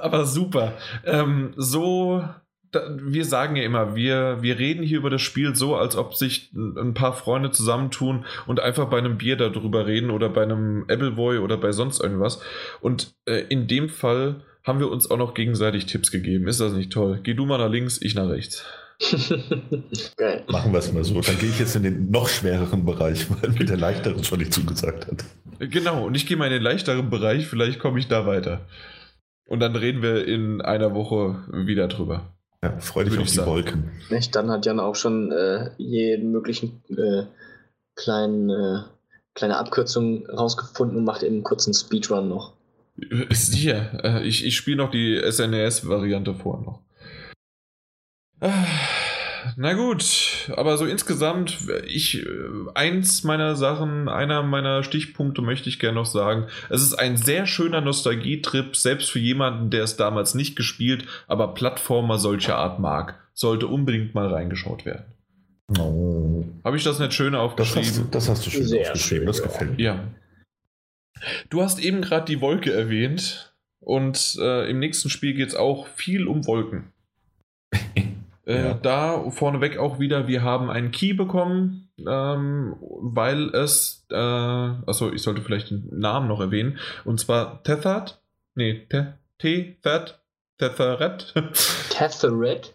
Aber super. Ähm, so wir sagen ja immer, wir, wir reden hier über das Spiel so, als ob sich ein paar Freunde zusammentun und einfach bei einem Bier darüber reden oder bei einem Appleboy oder bei sonst irgendwas. Und äh, in dem Fall haben wir uns auch noch gegenseitig Tipps gegeben. Ist das nicht toll? Geh du mal nach links, ich nach rechts. Geil. Machen wir es mal so. Dann gehe ich jetzt in den noch schwereren Bereich, weil mir der leichtere schon nicht zugesagt hat. Genau, und ich gehe mal in den leichteren Bereich, vielleicht komme ich da weiter. Und dann reden wir in einer Woche wieder drüber. Ja, freu dich auf die sagen. Wolken. Nicht? Dann hat Jan auch schon äh, jeden möglichen äh, kleinen, äh, kleine Abkürzung rausgefunden und macht eben einen kurzen Speedrun noch. Sicher. Äh, ich, ich spiele noch die SNES-Variante vor noch. Ah, na gut, aber so insgesamt, ich, eins meiner Sachen, einer meiner Stichpunkte möchte ich gerne noch sagen. Es ist ein sehr schöner Nostalgietrip, selbst für jemanden, der es damals nicht gespielt, aber Plattformer solcher Art mag. Sollte unbedingt mal reingeschaut werden. Oh. Habe ich das nicht schön Das, aufgeschrieben? hast, du- das hast du schön Sehr aufgeschrieben, schön, das ja. gefällt mir. Ja. Du hast eben gerade die Wolke erwähnt und äh, im nächsten Spiel geht es auch viel um Wolken. Äh, Ja. Da vorneweg auch wieder, wir haben einen Key bekommen, ähm, weil es, äh, achso, ich sollte vielleicht den Namen noch erwähnen, und zwar Tethard, nee, Te- Tethard, Tetheret, Tethered?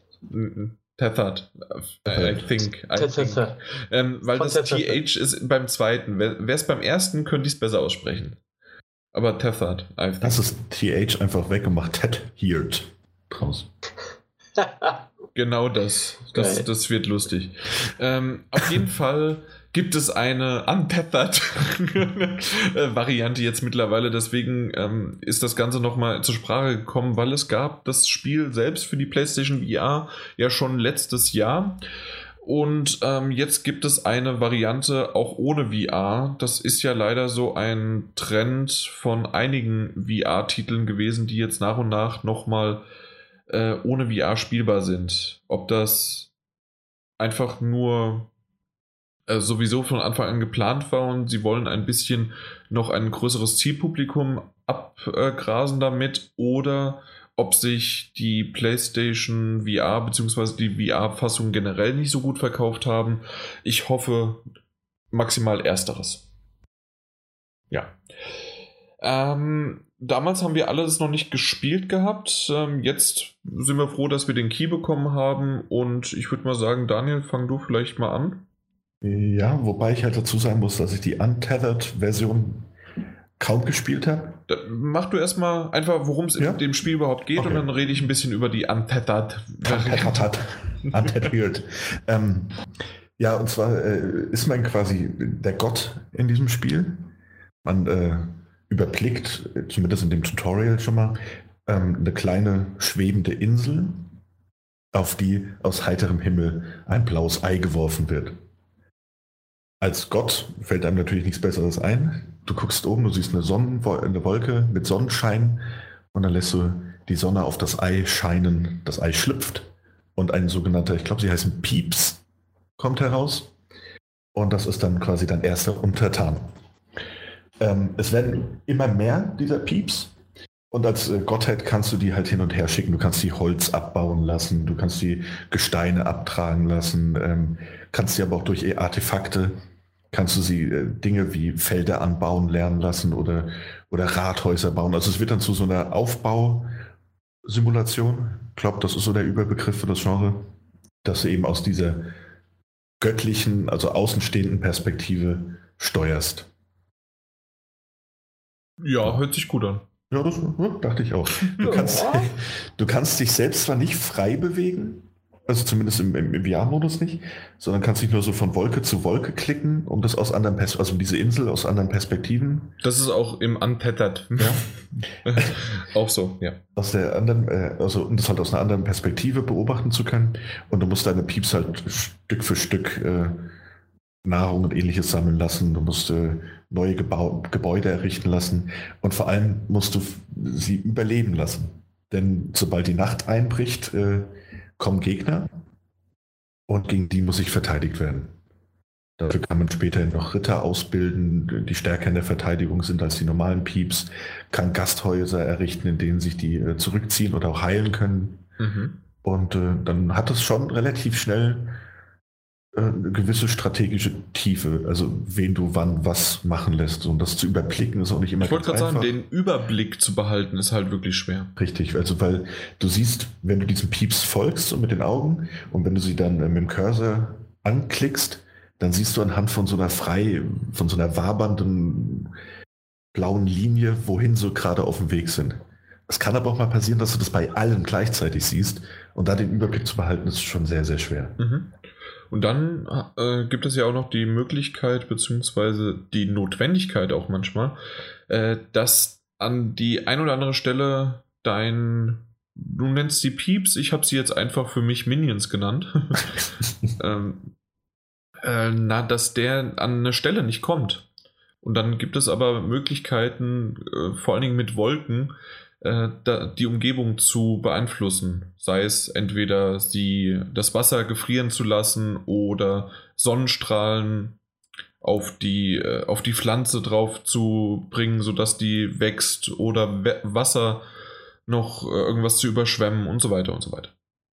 Tethard, I think, I think. Tether. Ähm, weil Von das Tether. TH ist beim zweiten. Wäre es beim ersten, könnte ich es besser aussprechen. Aber Tethard. I think. Das ist TH einfach weggemacht. Ted Heard draus. Genau das. Das, Geil. das wird lustig. Ähm, auf jeden Fall gibt es eine äh, Variante jetzt mittlerweile. Deswegen ähm, ist das Ganze nochmal zur Sprache gekommen, weil es gab das Spiel selbst für die PlayStation VR ja schon letztes Jahr. Und ähm, jetzt gibt es eine Variante auch ohne VR. Das ist ja leider so ein Trend von einigen VR-Titeln gewesen, die jetzt nach und nach nochmal äh, ohne VR spielbar sind. Ob das einfach nur äh, sowieso von Anfang an geplant war und sie wollen ein bisschen noch ein größeres Zielpublikum abgrasen damit oder ob sich die PlayStation VR bzw. die VR-Fassung generell nicht so gut verkauft haben. Ich hoffe maximal ersteres. Ja. Ähm, damals haben wir alles noch nicht gespielt gehabt. Ähm, jetzt sind wir froh, dass wir den Key bekommen haben. Und ich würde mal sagen, Daniel, fang du vielleicht mal an. Ja, wobei ich halt dazu sagen muss, dass ich die Untethered-Version kaum gespielt habe. Mach du erstmal einfach, worum es Ja? in dem Spiel überhaupt geht, Okay. und dann rede ich ein bisschen über die Untethered. Untethered. Untethered. ähm, ja, und zwar äh, ist man quasi der Gott in diesem Spiel. Man äh, überblickt, zumindest in dem Tutorial schon mal, ähm, eine kleine schwebende Insel, auf die aus heiterem Himmel ein blaues Ei geworfen wird. Als Gott fällt einem natürlich nichts Besseres ein. Du guckst oben, du siehst eine, Sonnenwo eine Wolke mit Sonnenschein und dann lässt du die Sonne auf das Ei scheinen. Das Ei schlüpft und ein sogenannter, ich glaube, sie heißen Pieps, kommt heraus. Und das ist dann quasi dein erster Untertan. Ähm, es werden immer mehr dieser Pieps. Und als äh, Gottheit kannst du die halt hin und her schicken. Du kannst die Holz abbauen lassen, du kannst die Gesteine abtragen lassen, ähm, kannst sie aber auch durch Artefakte, kannst du sie äh, Dinge wie Felder anbauen lernen lassen oder, oder Rathäuser bauen. Also es wird dann zu so einer Aufbausimulation. Ich glaube, das ist so der Überbegriff für das Genre, dass du eben aus dieser göttlichen, also außenstehenden Perspektive steuerst. Ja, hört sich gut an. Ja, das ja, dachte ich auch. Du kannst, du kannst dich selbst zwar nicht frei bewegen, also zumindest im, im, im VR-Modus nicht, sondern kannst dich nur so von Wolke zu Wolke klicken, um das aus anderen Pers also diese Insel aus anderen Perspektiven, Das ist auch im Untethered. ja, auch so, ja. aus der anderen, äh, also um das halt aus einer anderen Perspektive beobachten zu können. Und du musst deine Pieps halt Stück für Stück äh, Nahrung und ähnliches sammeln lassen. Du musst äh, neue Gebau Gebäude errichten lassen. Und vor allem musst du sie überleben lassen. Denn sobald die Nacht einbricht, äh, kommen Gegner und gegen die muss sich verteidigt werden. Dafür kann man später noch Ritter ausbilden, die stärker in der Verteidigung sind als die normalen Pieps, kann Gasthäuser errichten, in denen sich die äh, zurückziehen oder auch heilen können. Mhm. Und äh, dann hat es schon relativ schnell eine gewisse strategische Tiefe, also wen du wann was machen lässt. Und das zu überblicken ist auch nicht immer Ich wollte gerade sagen, den Überblick zu behalten ist halt wirklich schwer. Richtig, also weil du siehst, wenn du diesen Pieps folgst und mit den Augen und wenn du sie dann äh, mit dem Cursor anklickst, dann siehst du anhand von so einer frei, von so einer wabernden blauen Linie, wohin sie gerade auf dem Weg sind. Es kann aber auch mal passieren, dass du das bei allen gleichzeitig siehst und da den Überblick zu behalten, ist schon sehr, sehr schwer. Mhm. Und dann äh, gibt es ja auch noch die Möglichkeit, beziehungsweise die Notwendigkeit auch manchmal, äh, dass an die ein oder andere Stelle dein du nennst sie Pieps, ich habe sie jetzt einfach für mich Minions genannt. ähm, äh, na, dass der an eine Stelle nicht kommt. Und dann gibt es aber Möglichkeiten, äh, vor allen Dingen mit Wolken, äh, die Umgebung zu beeinflussen. Sei es entweder sie das Wasser gefrieren zu lassen oder Sonnenstrahlen auf die, äh, auf die Pflanze drauf zu bringen, sodass die wächst oder Wasser noch äh, irgendwas zu überschwemmen und so weiter und so weiter.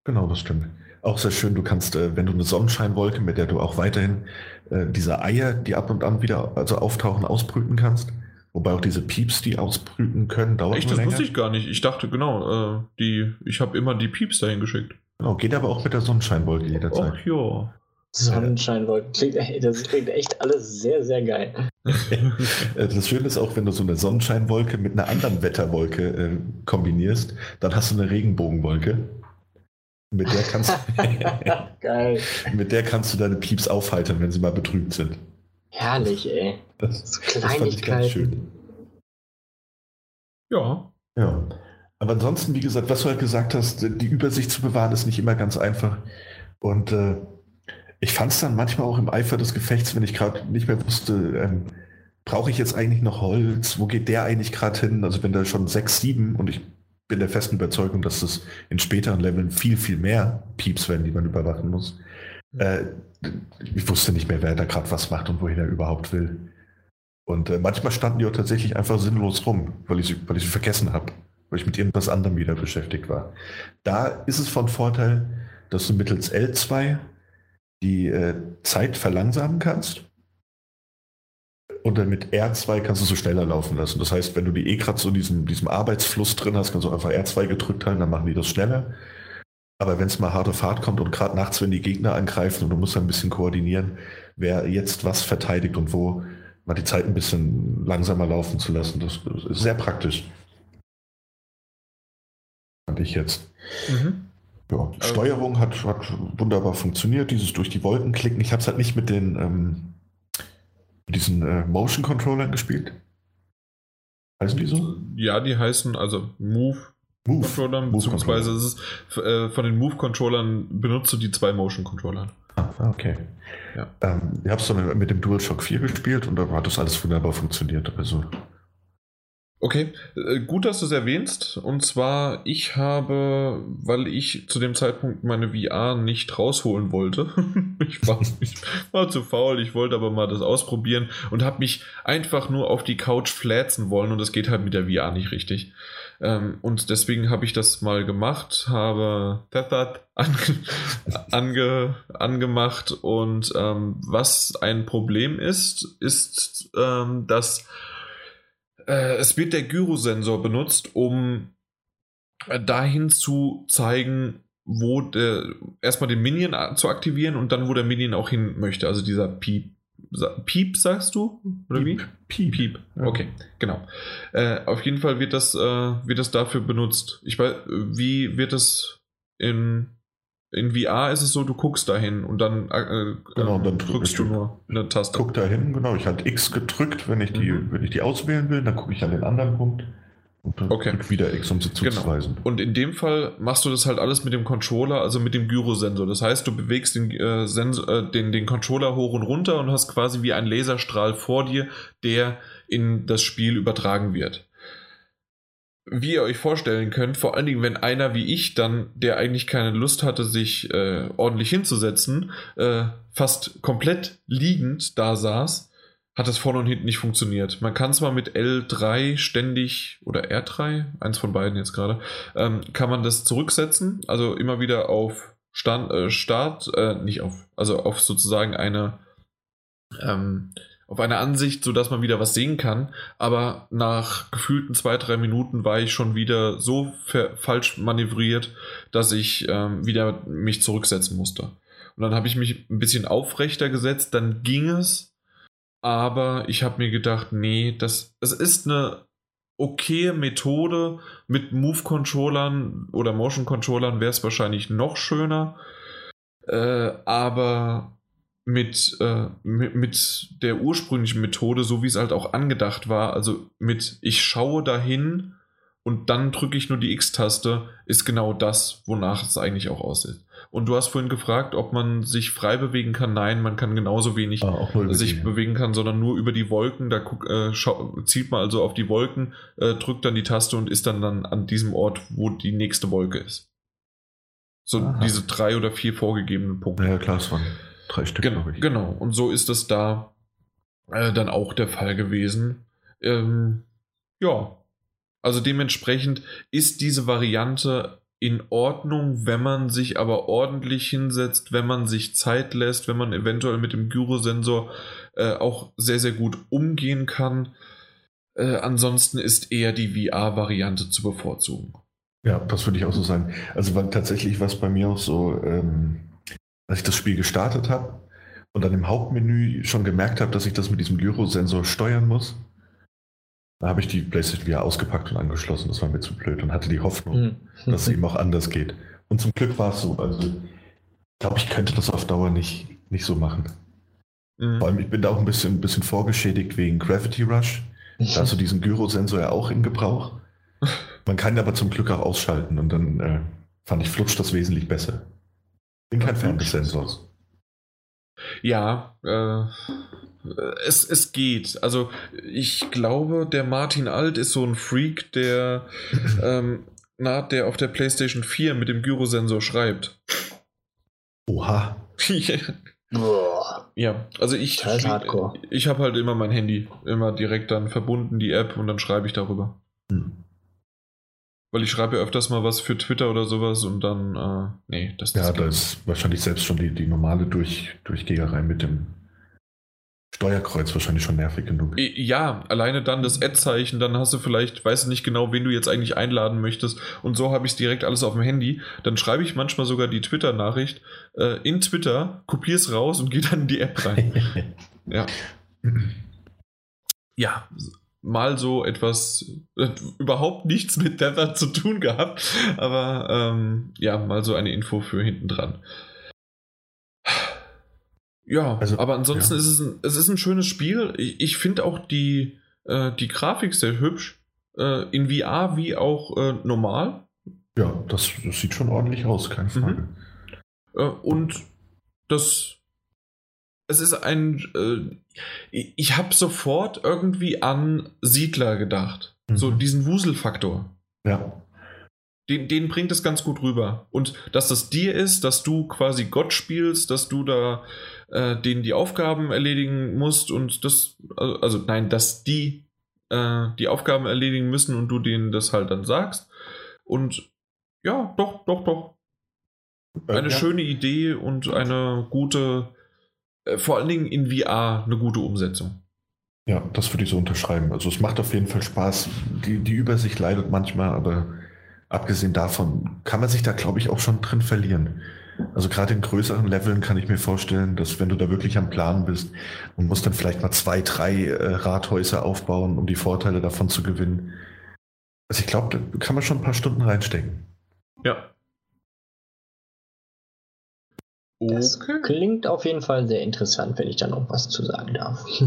Genau, das stimmt. Auch sehr schön, du kannst, wenn du eine Sonnenscheinwolke, mit der du auch weiterhin diese Eier, die ab und an wieder also auftauchen, ausbrüten kannst, wobei auch diese Pieps, die ausbrüten können, dauert Echt, das länger. wusste ich gar nicht. Ich dachte, genau, äh, die, ich habe immer die Pieps dahin geschickt. Genau, geht aber auch mit der Sonnenscheinwolke jederzeit. Ach ja. Sonnenscheinwolken. Klingt, das klingt echt alles sehr, sehr geil. das Schöne ist auch, wenn du so eine Sonnenscheinwolke mit einer anderen Wetterwolke äh, kombinierst, dann hast du eine Regenbogenwolke. Mit der kannst Geil. Mit der kannst du deine Pieps aufhalten, wenn sie mal betrübt sind. Herrlich, ey. Das, das fand ich ganz schön. Ja. Ja. Aber ansonsten, wie gesagt, was du halt gesagt hast, die Übersicht zu bewahren, ist nicht immer ganz einfach. Und äh, ich fand es dann manchmal auch im Eifer des Gefechts, wenn ich gerade nicht mehr wusste, ähm, brauche ich jetzt eigentlich noch Holz? Wo geht der eigentlich gerade hin? Also wenn da schon sechs, sieben und ich bin der festen Überzeugung, dass es in späteren Leveln viel, viel mehr Pieps werden, die man überwachen muss. Äh, ich wusste nicht mehr, wer da gerade was macht und wohin er überhaupt will. Und äh, manchmal standen die auch tatsächlich einfach sinnlos rum, weil ich sie, weil ich sie vergessen habe, weil ich mit irgendwas anderem wieder beschäftigt war. Da ist es von Vorteil, dass du mittels L2 die äh, Zeit verlangsamen kannst. Und dann mit R2 kannst du so schneller laufen lassen. Das heißt, wenn du die eh gerade so in diesem, diesem Arbeitsfluss drin hast, kannst du einfach R2 gedrückt halten, dann machen die das schneller. Aber wenn es mal harte Fahrt kommt und gerade nachts, wenn die Gegner angreifen und du musst ein bisschen koordinieren, wer jetzt was verteidigt und wo, mal die Zeit ein bisschen langsamer laufen zu lassen, das ist sehr praktisch. Fand ich jetzt. Mhm. Ja, die Steuerung hat, hat wunderbar funktioniert, dieses durch die Wolken klicken. Ich habe es halt nicht mit den ähm, diesen äh, Motion Controllern gespielt. Heißen die so? Ja, die heißen also Move, Move. Controllern, Move beziehungsweise Controller. ist, äh, von den Move Controllern benutzt du die zwei Motion Controller. Ah, okay. Ja. Ähm, ich habe es dann mit dem DualShock 4 gespielt und da hat das alles wunderbar funktioniert. Also Okay, äh, gut, dass du es erwähnst. Und zwar, ich habe, weil ich zu dem Zeitpunkt meine VR nicht rausholen wollte, ich, war, ich war zu faul, ich wollte aber mal das ausprobieren und habe mich einfach nur auf die Couch flätzen wollen und das geht halt mit der VR nicht richtig. Ähm, und deswegen habe ich das mal gemacht, habe Tethered ange, ange, angemacht und ähm, was ein Problem ist, ist, ähm, dass äh, es wird der Gyrosensor benutzt, um dahin zu zeigen, wo der, erstmal den Minion zu aktivieren und dann, wo der Minion auch hin möchte. Also dieser Piep. Piep, sagst du? Oder Piep. wie? Piep. Piep. Okay, genau. Äh, auf jeden Fall wird das, äh, wird das dafür benutzt. Ich weiß, wie wird das in in VR ist es so, du guckst dahin und dann, äh, genau, dann drückst du nur eine Taste. Guck dahin, genau. Ich halte X gedrückt, wenn ich die, mhm. wenn ich die auswählen will, dann gucke ich an den anderen Punkt okay. wieder X, um sie zuzuweisen. Genau. Und in dem Fall machst du das halt alles mit dem Controller, also mit dem Gyrosensor. Das heißt, du bewegst den, äh, Sensor, äh, den, den Controller hoch und runter und hast quasi wie ein Laserstrahl vor dir, der in das Spiel übertragen wird wie ihr euch vorstellen könnt, vor allen Dingen, wenn einer wie ich dann, der eigentlich keine Lust hatte, sich äh, ordentlich hinzusetzen, äh, fast komplett liegend da saß, hat das vorne und hinten nicht funktioniert. Man kann zwar mit L3 ständig oder R3, eins von beiden jetzt gerade, ähm, kann man das zurücksetzen, also immer wieder auf Stand, äh, Start, äh, nicht auf, also auf sozusagen eine ähm, auf eine Ansicht, sodass man wieder was sehen kann. Aber nach gefühlten zwei, drei Minuten war ich schon wieder so falsch manövriert, dass ich ähm, wieder mich zurücksetzen musste. Und dann habe ich mich ein bisschen aufrechter gesetzt, dann ging es. Aber ich habe mir gedacht, nee, das, es ist eine okaye Methode. Mit Move-Controllern oder Motion-Controllern wäre es wahrscheinlich noch schöner. Äh, aber mit, äh, mit, mit, der ursprünglichen Methode, so wie es halt auch angedacht war, also mit ich schaue dahin und dann drücke ich nur die X-Taste, ist genau das, wonach es eigentlich auch aussieht. Und du hast vorhin gefragt, ob man sich frei bewegen kann. Nein, man kann genauso wenig Ah, sich bewegen kann, sondern nur über die Wolken. Da guck, äh, zielt man also auf die Wolken, äh, drückt dann die Taste und ist dann, dann an diesem Ort, wo die nächste Wolke ist. So Aha. diese drei oder vier vorgegebenen Punkte. Ja, klar, es waren drei Stück, Genau, ich. genau. Und so ist es da äh, dann auch der Fall gewesen. Ähm, ja, also dementsprechend ist diese Variante in Ordnung, wenn man sich aber ordentlich hinsetzt, wenn man sich Zeit lässt, wenn man eventuell mit dem Gyrosensor äh, auch sehr, sehr gut umgehen kann. Äh, ansonsten ist eher die VR-Variante zu bevorzugen. Ja, das würde ich auch so sagen. Also weil tatsächlich war es bei mir auch so, ähm, als ich das Spiel gestartet habe und dann im Hauptmenü schon gemerkt habe, dass ich das mit diesem Gyrosensor steuern muss, da habe ich die PlayStation VR ausgepackt und angeschlossen. Das war mir zu blöd und hatte die Hoffnung, Hm. dass es eben auch anders geht. Und zum Glück war es so. Also ich glaube, ich könnte das auf Dauer nicht, nicht so machen. Mhm. Vor allem, ich bin da auch ein bisschen, ein bisschen vorgeschädigt wegen Gravity Rush. Da hast du diesen Gyrosensor ja auch in Gebrauch. Man kann ihn aber zum Glück auch ausschalten und dann äh, fand ich Flutsch das wesentlich besser. Bin kein Fan des Sensors. Ja, äh, es, es geht. Also ich glaube, der Martin Alt ist so ein Freak, der, ähm, na, der auf der PlayStation 4 mit dem Gyrosensor schreibt. Oha. Ja, also ich, ich habe halt immer mein Handy immer direkt dann verbunden, die App, und dann schreibe ich darüber. Hm. Weil ich schreibe ja öfters mal was für Twitter oder sowas und dann, äh, nee, das, das Ja, geht da nicht. ist wahrscheinlich selbst schon die, die normale Durch, Durchgeherei mit dem Steuerkreuz wahrscheinlich schon nervig genug. Ja, alleine dann das Ad-Zeichen, dann hast du vielleicht, weißt du nicht genau, wen du jetzt eigentlich einladen möchtest. Und so habe ich es direkt alles auf dem Handy. Dann schreibe ich manchmal sogar die Twitter-Nachricht äh, in Twitter, kopiere es raus und gehe dann in die App rein. ja. Ja, mal so etwas, äh, überhaupt nichts mit Tether zu tun gehabt, aber ähm, ja, mal so eine Info für hinten dran. Ja, Also, aber ansonsten ja. ist es ein, es ist ein schönes Spiel. Ich, ich finde auch die, äh, die Grafik sehr hübsch. Äh, in VR wie auch äh, normal. Ja, das, das sieht schon ordentlich aus, keine Frage. Äh, und das. Es ist ein. Äh, ich habe sofort irgendwie an Siedler gedacht. So Mhm. diesen Wuselfaktor. Ja, Den, den bringt es ganz gut rüber. Und dass das dir ist, dass du quasi Gott spielst, dass du da äh, denen die Aufgaben erledigen musst und das, also, nein, dass die äh, die Aufgaben erledigen müssen und du denen das halt dann sagst. Und ja, doch, doch, doch. Eine Äh, ja. schöne Idee und eine gute, äh, vor allen Dingen in VR, eine gute Umsetzung. Ja, das würde ich so unterschreiben. Also es macht auf jeden Fall Spaß. Die, die Übersicht leidet manchmal, aber abgesehen davon kann man sich da, glaube ich, auch schon drin verlieren. Also gerade in größeren Leveln kann ich mir vorstellen, dass wenn du da wirklich am Plan bist und musst dann vielleicht mal zwei, drei äh, Rathäuser aufbauen, um die Vorteile davon zu gewinnen. Also ich glaube, da kann man schon ein paar Stunden reinstecken. Ja. Das klingt auf jeden Fall sehr interessant, wenn ich da noch was zu sagen darf.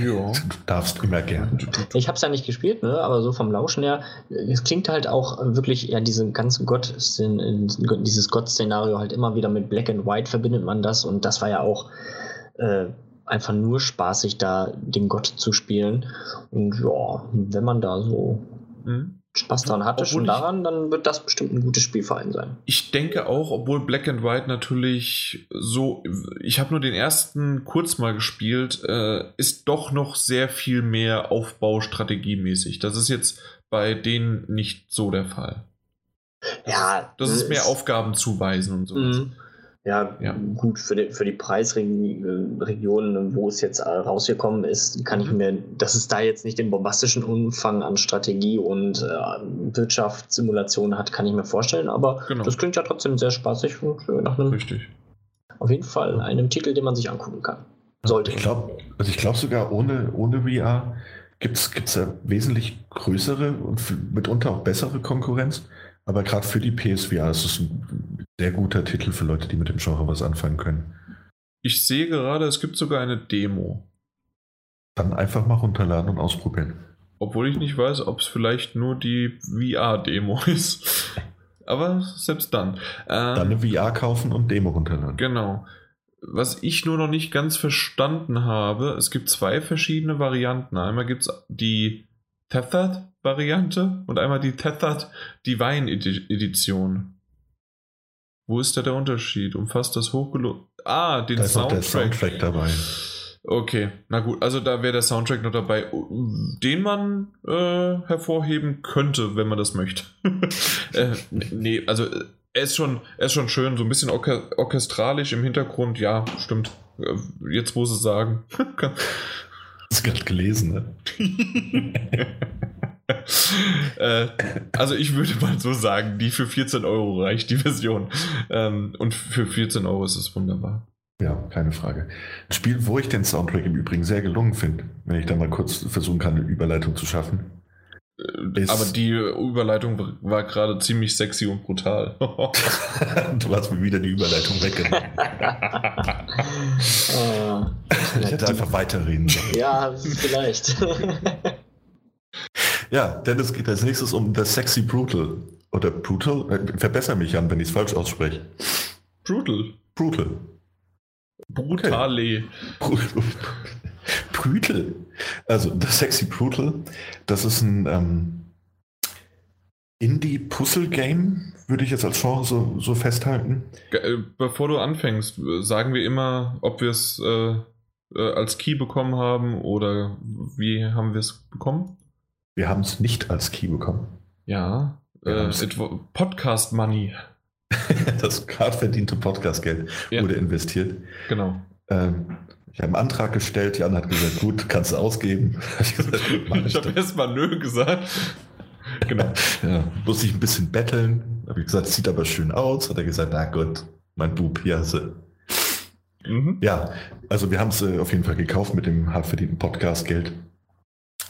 Ja. Du darfst immer gern. Ich habe es ja nicht gespielt, ne? aber so vom Lauschen her, es klingt halt auch wirklich, ja, diese ganze Gott, dieses Gott-Szenario halt immer wieder mit Black and White verbindet man das und das war ja auch äh, einfach nur spaßig, da den Gott zu spielen. Und ja, wenn man da so Mhm. Spaß dran hatte, Obwohl schon daran, dann wird das bestimmt ein gutes Spiel für einen sein. Ich denke auch, obwohl Black and White natürlich so, ich habe nur den ersten kurz mal gespielt, äh, ist doch noch sehr viel mehr Aufbau strategiemäßig. Das ist jetzt bei denen nicht so der Fall. Ja, Das ist mehr Aufgaben zuweisen und sowas. Mhm. Ja, Ja. gut, für die, für die Preisregionen, wo es jetzt äh, rausgekommen ist, kann ich Mhm. mir, dass es da jetzt nicht den bombastischen Umfang an Strategie und äh, Wirtschaftssimulation hat, kann ich mir vorstellen, aber Genau. das klingt ja trotzdem sehr spaßig und äh, nach einem, Richtig. auf jeden Fall einem Titel, den man sich angucken kann. Sollte. Ich glaube, also ich glaube sogar ohne, ohne VR gibt es ja wesentlich größere und mitunter auch bessere Konkurrenz. Aber gerade für die PSVR ist es ein sehr guter Titel für Leute, die mit dem Genre was anfangen können. Ich sehe gerade, es gibt sogar eine Demo. Dann einfach mal runterladen und ausprobieren. Obwohl ich nicht weiß, ob es vielleicht nur die VR-Demo ist. Aber selbst dann. Ähm, dann eine VR kaufen und Demo runterladen. Genau. Was ich nur noch nicht ganz verstanden habe, es gibt zwei verschiedene Varianten. Einmal gibt es die Tethered-Variante und einmal die Tethered Divine-Edition. Wo ist da der Unterschied? Umfasst das hochgeladen? Ah, den da ist Soundtrack. Auch der Soundtrack dabei. Okay, na gut, also da wäre der Soundtrack noch dabei, den man äh, hervorheben könnte, wenn man das möchte. äh, nee, also er ist schon, er ist schon schön, so ein bisschen orche orchestralisch im Hintergrund, ja, stimmt. Äh, jetzt muss es sagen. Hast du gerade gelesen, ne? äh, also ich würde mal so sagen, die für 14 Euro reicht, die Version. Ähm, und für 14 Euro ist es wunderbar. Ja, keine Frage. Ein Spiel, wo ich den Soundtrack im Übrigen sehr gelungen finde, wenn ich da mal kurz versuchen kann, eine Überleitung zu schaffen. Äh, aber die Überleitung war gerade ziemlich sexy und brutal. du hast mir wieder die Überleitung weggenommen. ich hätte einfach weiterreden sollen. Ja, vielleicht. Ja, denn es geht als nächstes um The Sexy Brutal. Oder Brutal? Äh, verbessere mich an, wenn ich es falsch ausspreche. Brutal. Brutal. Brutale. Okay. Brutal. Also, The Sexy Brutal, das ist ein ähm, Indie-Puzzle-Game, würde ich jetzt als Genre so, so, festhalten. Äh, bevor du anfängst, sagen wir immer, ob wir es äh, äh, als Key bekommen haben oder wie haben wir es bekommen? Wir haben es nicht als Key bekommen. Ja, äh, Podcast Money. das gerade verdiente Podcastgeld ja. wurde investiert. Genau. Ähm, ich habe einen Antrag gestellt, Jan hat gesagt, gut, kannst du ausgeben. ich, ich habe erstmal nö gesagt. Genau. Ja, muss ich ein bisschen betteln. Habe ich gesagt, sieht aber schön aus. Hat er gesagt, na gut, mein Bub, hier hast du. Mhm. Ja, also wir haben es äh, auf jeden Fall gekauft mit dem hart verdienten Podcastgeld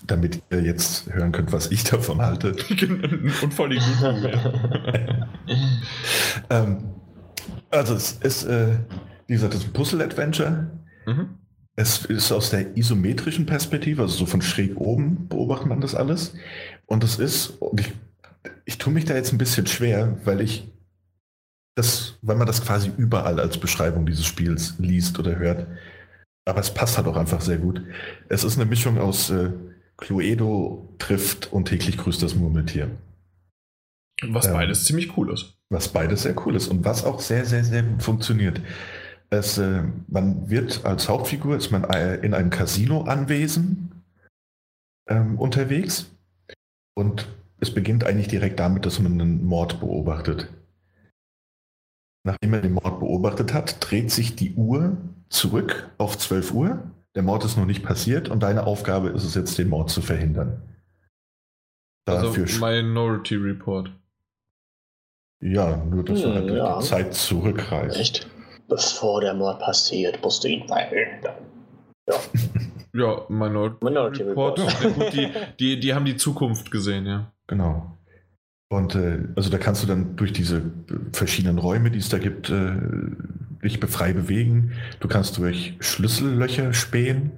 damit ihr jetzt hören könnt, was ich davon halte. Und voll die guten. ähm, also es ist, äh, wie gesagt, das ist ein Puzzle-Adventure. Mhm. Es ist aus der isometrischen Perspektive, also so von schräg oben beobachtet man das alles. Und es ist, und ich, ich tue mich da jetzt ein bisschen schwer, weil ich das, weil man das quasi überall als Beschreibung dieses Spiels liest oder hört. Aber es passt halt auch einfach sehr gut. Es ist eine Mischung aus äh, Cluedo trifft und täglich grüßt das Murmeltier. Was ähm, beides ziemlich cool ist. Was beides sehr cool ist und was auch sehr, sehr, sehr gut funktioniert. Es, äh, man wird als Hauptfigur, ist man äh, in einem Casino-Anwesen ähm, unterwegs und es beginnt eigentlich direkt damit, dass man einen Mord beobachtet. Nachdem er den Mord beobachtet hat, dreht sich die Uhr zurück auf 12 Uhr der Mord ist noch nicht passiert und deine Aufgabe ist es jetzt, den Mord zu verhindern. Dafür also Minority Report. Ja, nur dass hm, du halt ja. die Zeit zurückreist. Echt? Bevor der Mord passiert, musst du ihn verhindern. Ja. ja, Minority, Minority Report. Report. Ja, gut, die, die, die haben die Zukunft gesehen, ja. Genau. Und äh, also da kannst du dann durch diese verschiedenen Räume, die es da gibt, äh, dich befrei bewegen. Du kannst durch Schlüssellöcher spähen,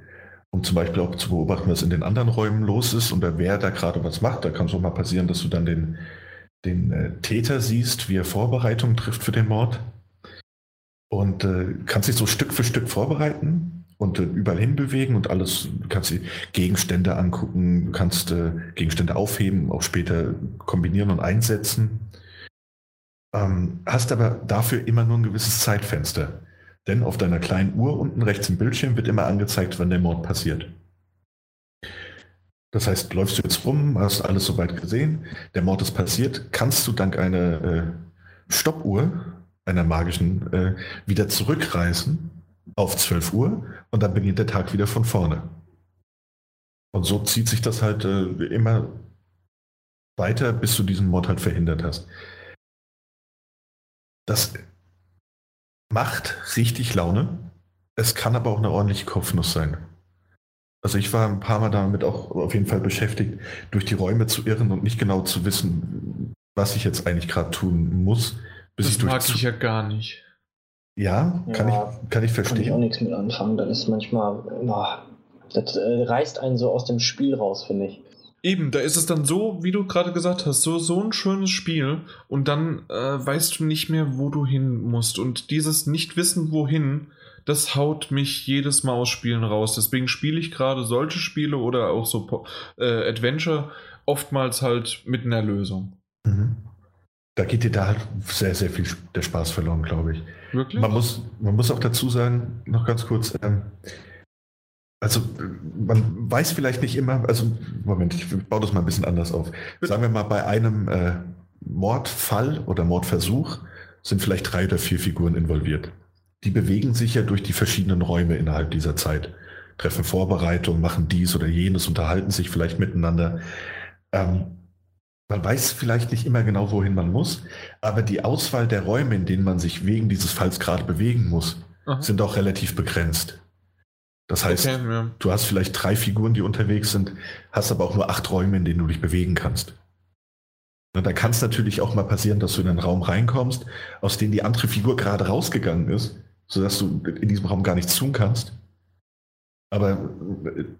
um zum Beispiel auch zu beobachten, was in den anderen Räumen los ist und wer da gerade was macht. Da kann es auch mal passieren, dass du dann den, den äh, Täter siehst, wie er Vorbereitungen trifft für den Mord. Und äh, kannst dich so Stück für Stück vorbereiten und äh, überall hinbewegen und alles, kannst die Gegenstände angucken, du kannst äh, Gegenstände aufheben, auch später kombinieren und einsetzen. Ähm, hast aber dafür immer nur ein gewisses Zeitfenster. Denn auf deiner kleinen Uhr unten rechts im Bildschirm wird immer angezeigt, wann der Mord passiert. Das heißt, läufst du jetzt rum, hast alles soweit gesehen, der Mord ist passiert, kannst du dank einer äh, Stoppuhr, einer magischen, äh, wieder zurückreisen auf 12 Uhr und dann beginnt der Tag wieder von vorne. Und so zieht sich das halt äh, immer weiter, bis du diesen Mord halt verhindert hast. Das macht richtig Laune. Es kann aber auch eine ordentliche Kopfnuss sein. Also ich war ein paar Mal damit auch auf jeden Fall beschäftigt, durch die Räume zu irren und nicht genau zu wissen, was ich jetzt eigentlich gerade tun muss. Bis das ich mag ich ja gar nicht. Ja, kann, ja, ich, kann ich verstehen. Kann ich auch nichts mit anfangen. Dann ist manchmal, boah, das äh, reißt einen so aus dem Spiel raus, finde ich. Eben, da ist es dann so, wie du gerade gesagt hast, so, so ein schönes Spiel und dann äh, weißt du nicht mehr, wo du hin musst. Und dieses Nicht-Wissen, wohin, das haut mich jedes Mal aus Spielen raus. Deswegen spiele ich gerade solche Spiele oder auch so äh, Adventure oftmals halt mit einer Lösung. Mhm. Da geht dir da halt sehr, sehr viel der Spaß verloren, glaube ich. Wirklich? Man muss, man muss auch dazu sagen, noch ganz kurz, ähm, also man weiß vielleicht nicht immer, also Moment, ich baue das mal ein bisschen anders auf. Sagen wir mal, bei einem äh, Mordfall oder Mordversuch sind vielleicht drei oder vier Figuren involviert. Die bewegen sich ja durch die verschiedenen Räume innerhalb dieser Zeit, treffen Vorbereitungen, machen dies oder jenes, unterhalten sich vielleicht miteinander. Ähm, man weiß vielleicht nicht immer genau, wohin man muss, aber die Auswahl der Räume, in denen man sich wegen dieses Falls gerade bewegen muss, Aha. sind auch relativ begrenzt. Das heißt, okay, ja. du hast vielleicht drei Figuren, die unterwegs sind, hast aber auch nur acht Räume, in denen du dich bewegen kannst. Und da kann es natürlich auch mal passieren, dass du in einen Raum reinkommst, aus dem die andere Figur gerade rausgegangen ist, sodass du in diesem Raum gar nichts tun kannst. Aber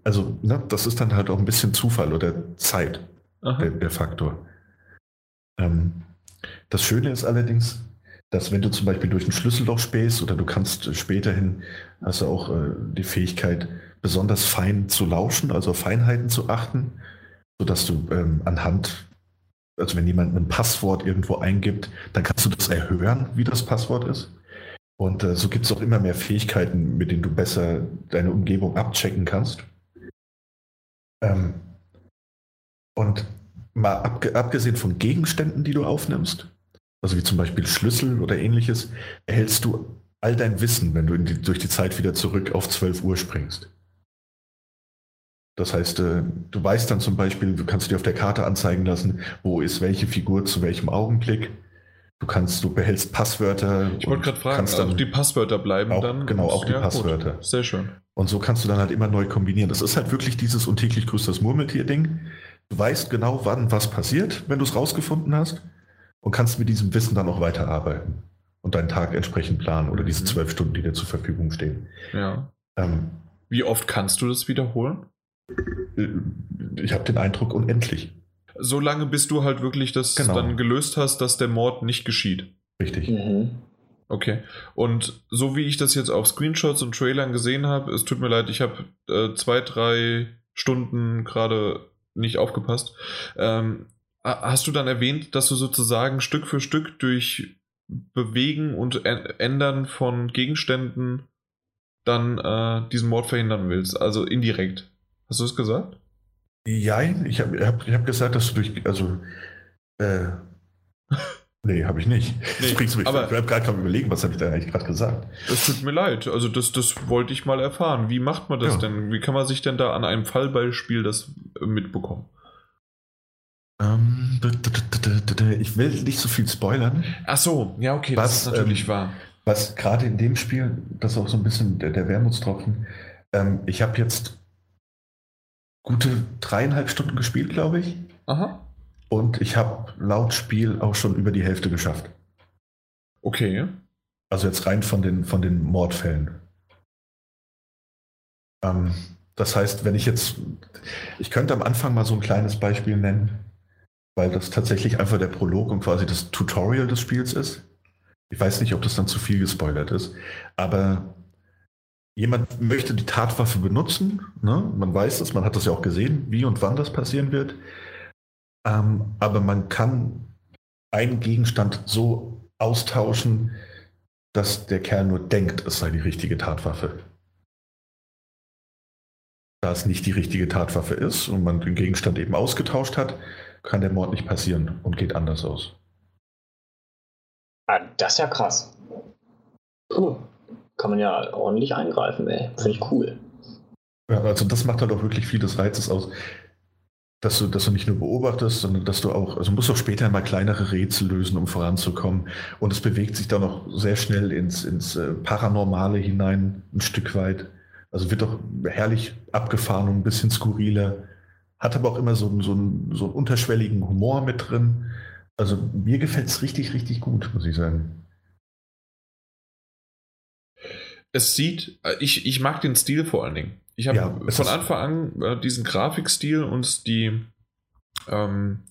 also, ne, das ist dann halt auch ein bisschen Zufall oder Zeit der, der, Faktor. Ähm, das Schöne ist allerdings, dass wenn du zum Beispiel durch ein Schlüsselloch spähst oder du kannst späterhin, hast du auch äh, die Fähigkeit, besonders fein zu lauschen, also Feinheiten zu achten, sodass du ähm, anhand, also wenn jemand ein Passwort irgendwo eingibt, dann kannst du das erhören, wie das Passwort ist. Und äh, so gibt es auch immer mehr Fähigkeiten, mit denen du besser deine Umgebung abchecken kannst. Ähm, und mal abge abgesehen von Gegenständen, die du aufnimmst, also wie zum Beispiel Schlüssel oder ähnliches, erhältst du all dein Wissen, wenn du die, durch die Zeit wieder zurück auf 12 Uhr springst. Das heißt, äh, du weißt dann zum Beispiel, du kannst dir auf der Karte anzeigen lassen, wo ist welche Figur zu welchem Augenblick. Du kannst, du behältst Passwörter. Ich wollte gerade fragen, also die Passwörter bleiben auch, dann. Genau, auch die ja, Passwörter. Gut. Sehr schön. Und so kannst du dann halt immer neu kombinieren. Das ist halt wirklich dieses und täglich grüßt das Murmeltier-Ding. Du weißt genau, wann was passiert, wenn du es rausgefunden hast und kannst mit diesem Wissen dann auch weiterarbeiten und deinen Tag entsprechend planen oder diese mhm. zwölf Stunden, die dir zur Verfügung stehen. Ja. Ähm, Wie oft kannst du das wiederholen? Äh, ich habe den Eindruck, unendlich. Solange bis du halt wirklich das genau. dann gelöst hast, dass der Mord nicht geschieht. Richtig. Mhm. Okay. Und so wie ich das jetzt auf Screenshots und Trailern gesehen habe, es tut mir leid, ich habe äh, zwei, drei Stunden gerade nicht aufgepasst. Ähm, hast du dann erwähnt, dass du sozusagen Stück für Stück durch Bewegen und Ändern von Gegenständen dann äh, diesen Mord verhindern willst? Also indirekt. Hast du es gesagt? Ja, ich habe hab, hab gesagt, dass du durch, also, äh, nee, habe ich nicht. Nee, bringst du mich, aber, ich habe gerade überlegen, was habe ich da eigentlich gerade gesagt. Das tut mir leid, also das, das wollte ich mal erfahren. Wie macht man das ja. denn? Wie kann man sich denn da an einem Fallbeispiel das mitbekommen? Ähm, ich will nicht so viel spoilern. Ach so, ja, okay, was, das ist natürlich ähm, wahr. Was gerade in dem Spiel, das ist auch so ein bisschen der, der Wermutstropfen, ähm, ich habe jetzt gute dreieinhalb Stunden gespielt, glaube ich. Aha. Und ich habe laut Spiel auch schon über die Hälfte geschafft. Okay. Also jetzt rein von den, von den Mordfällen. Ähm, das heißt, wenn ich jetzt, ich könnte am Anfang mal so ein kleines Beispiel nennen, weil das tatsächlich einfach der Prolog und quasi das Tutorial des Spiels ist. Ich weiß nicht, ob das dann zu viel gespoilert ist, aber jemand möchte die Tatwaffe benutzen. Ne? Man weiß es, man hat das ja auch gesehen, wie und wann das passieren wird. Ähm, aber man kann einen Gegenstand so austauschen, dass der Kerl nur denkt, es sei die richtige Tatwaffe. Da es nicht die richtige Tatwaffe ist und man den Gegenstand eben ausgetauscht hat, kann der Mord nicht passieren und geht anders aus. Ah, das ist ja krass. Puh kann man ja ordentlich eingreifen, ey. Finde ich cool. Ja, also das macht halt auch wirklich viel des Reizes aus, dass du, dass du nicht nur beobachtest, sondern dass du auch, also musst auch später mal kleinere Rätsel lösen, um voranzukommen. Und es bewegt sich dann auch sehr schnell ins, ins äh, Paranormale hinein, ein Stück weit. Also wird doch herrlich abgefahren und ein bisschen skurriler. Hat aber auch immer so, so, einen, so einen unterschwelligen Humor mit drin. Also mir gefällt es richtig, richtig gut, muss ich sagen es sieht, äh, ich, ich mag den Stil vor allen Dingen. Ich habe ja, von Anfang an äh, diesen Grafikstil und die, ähm,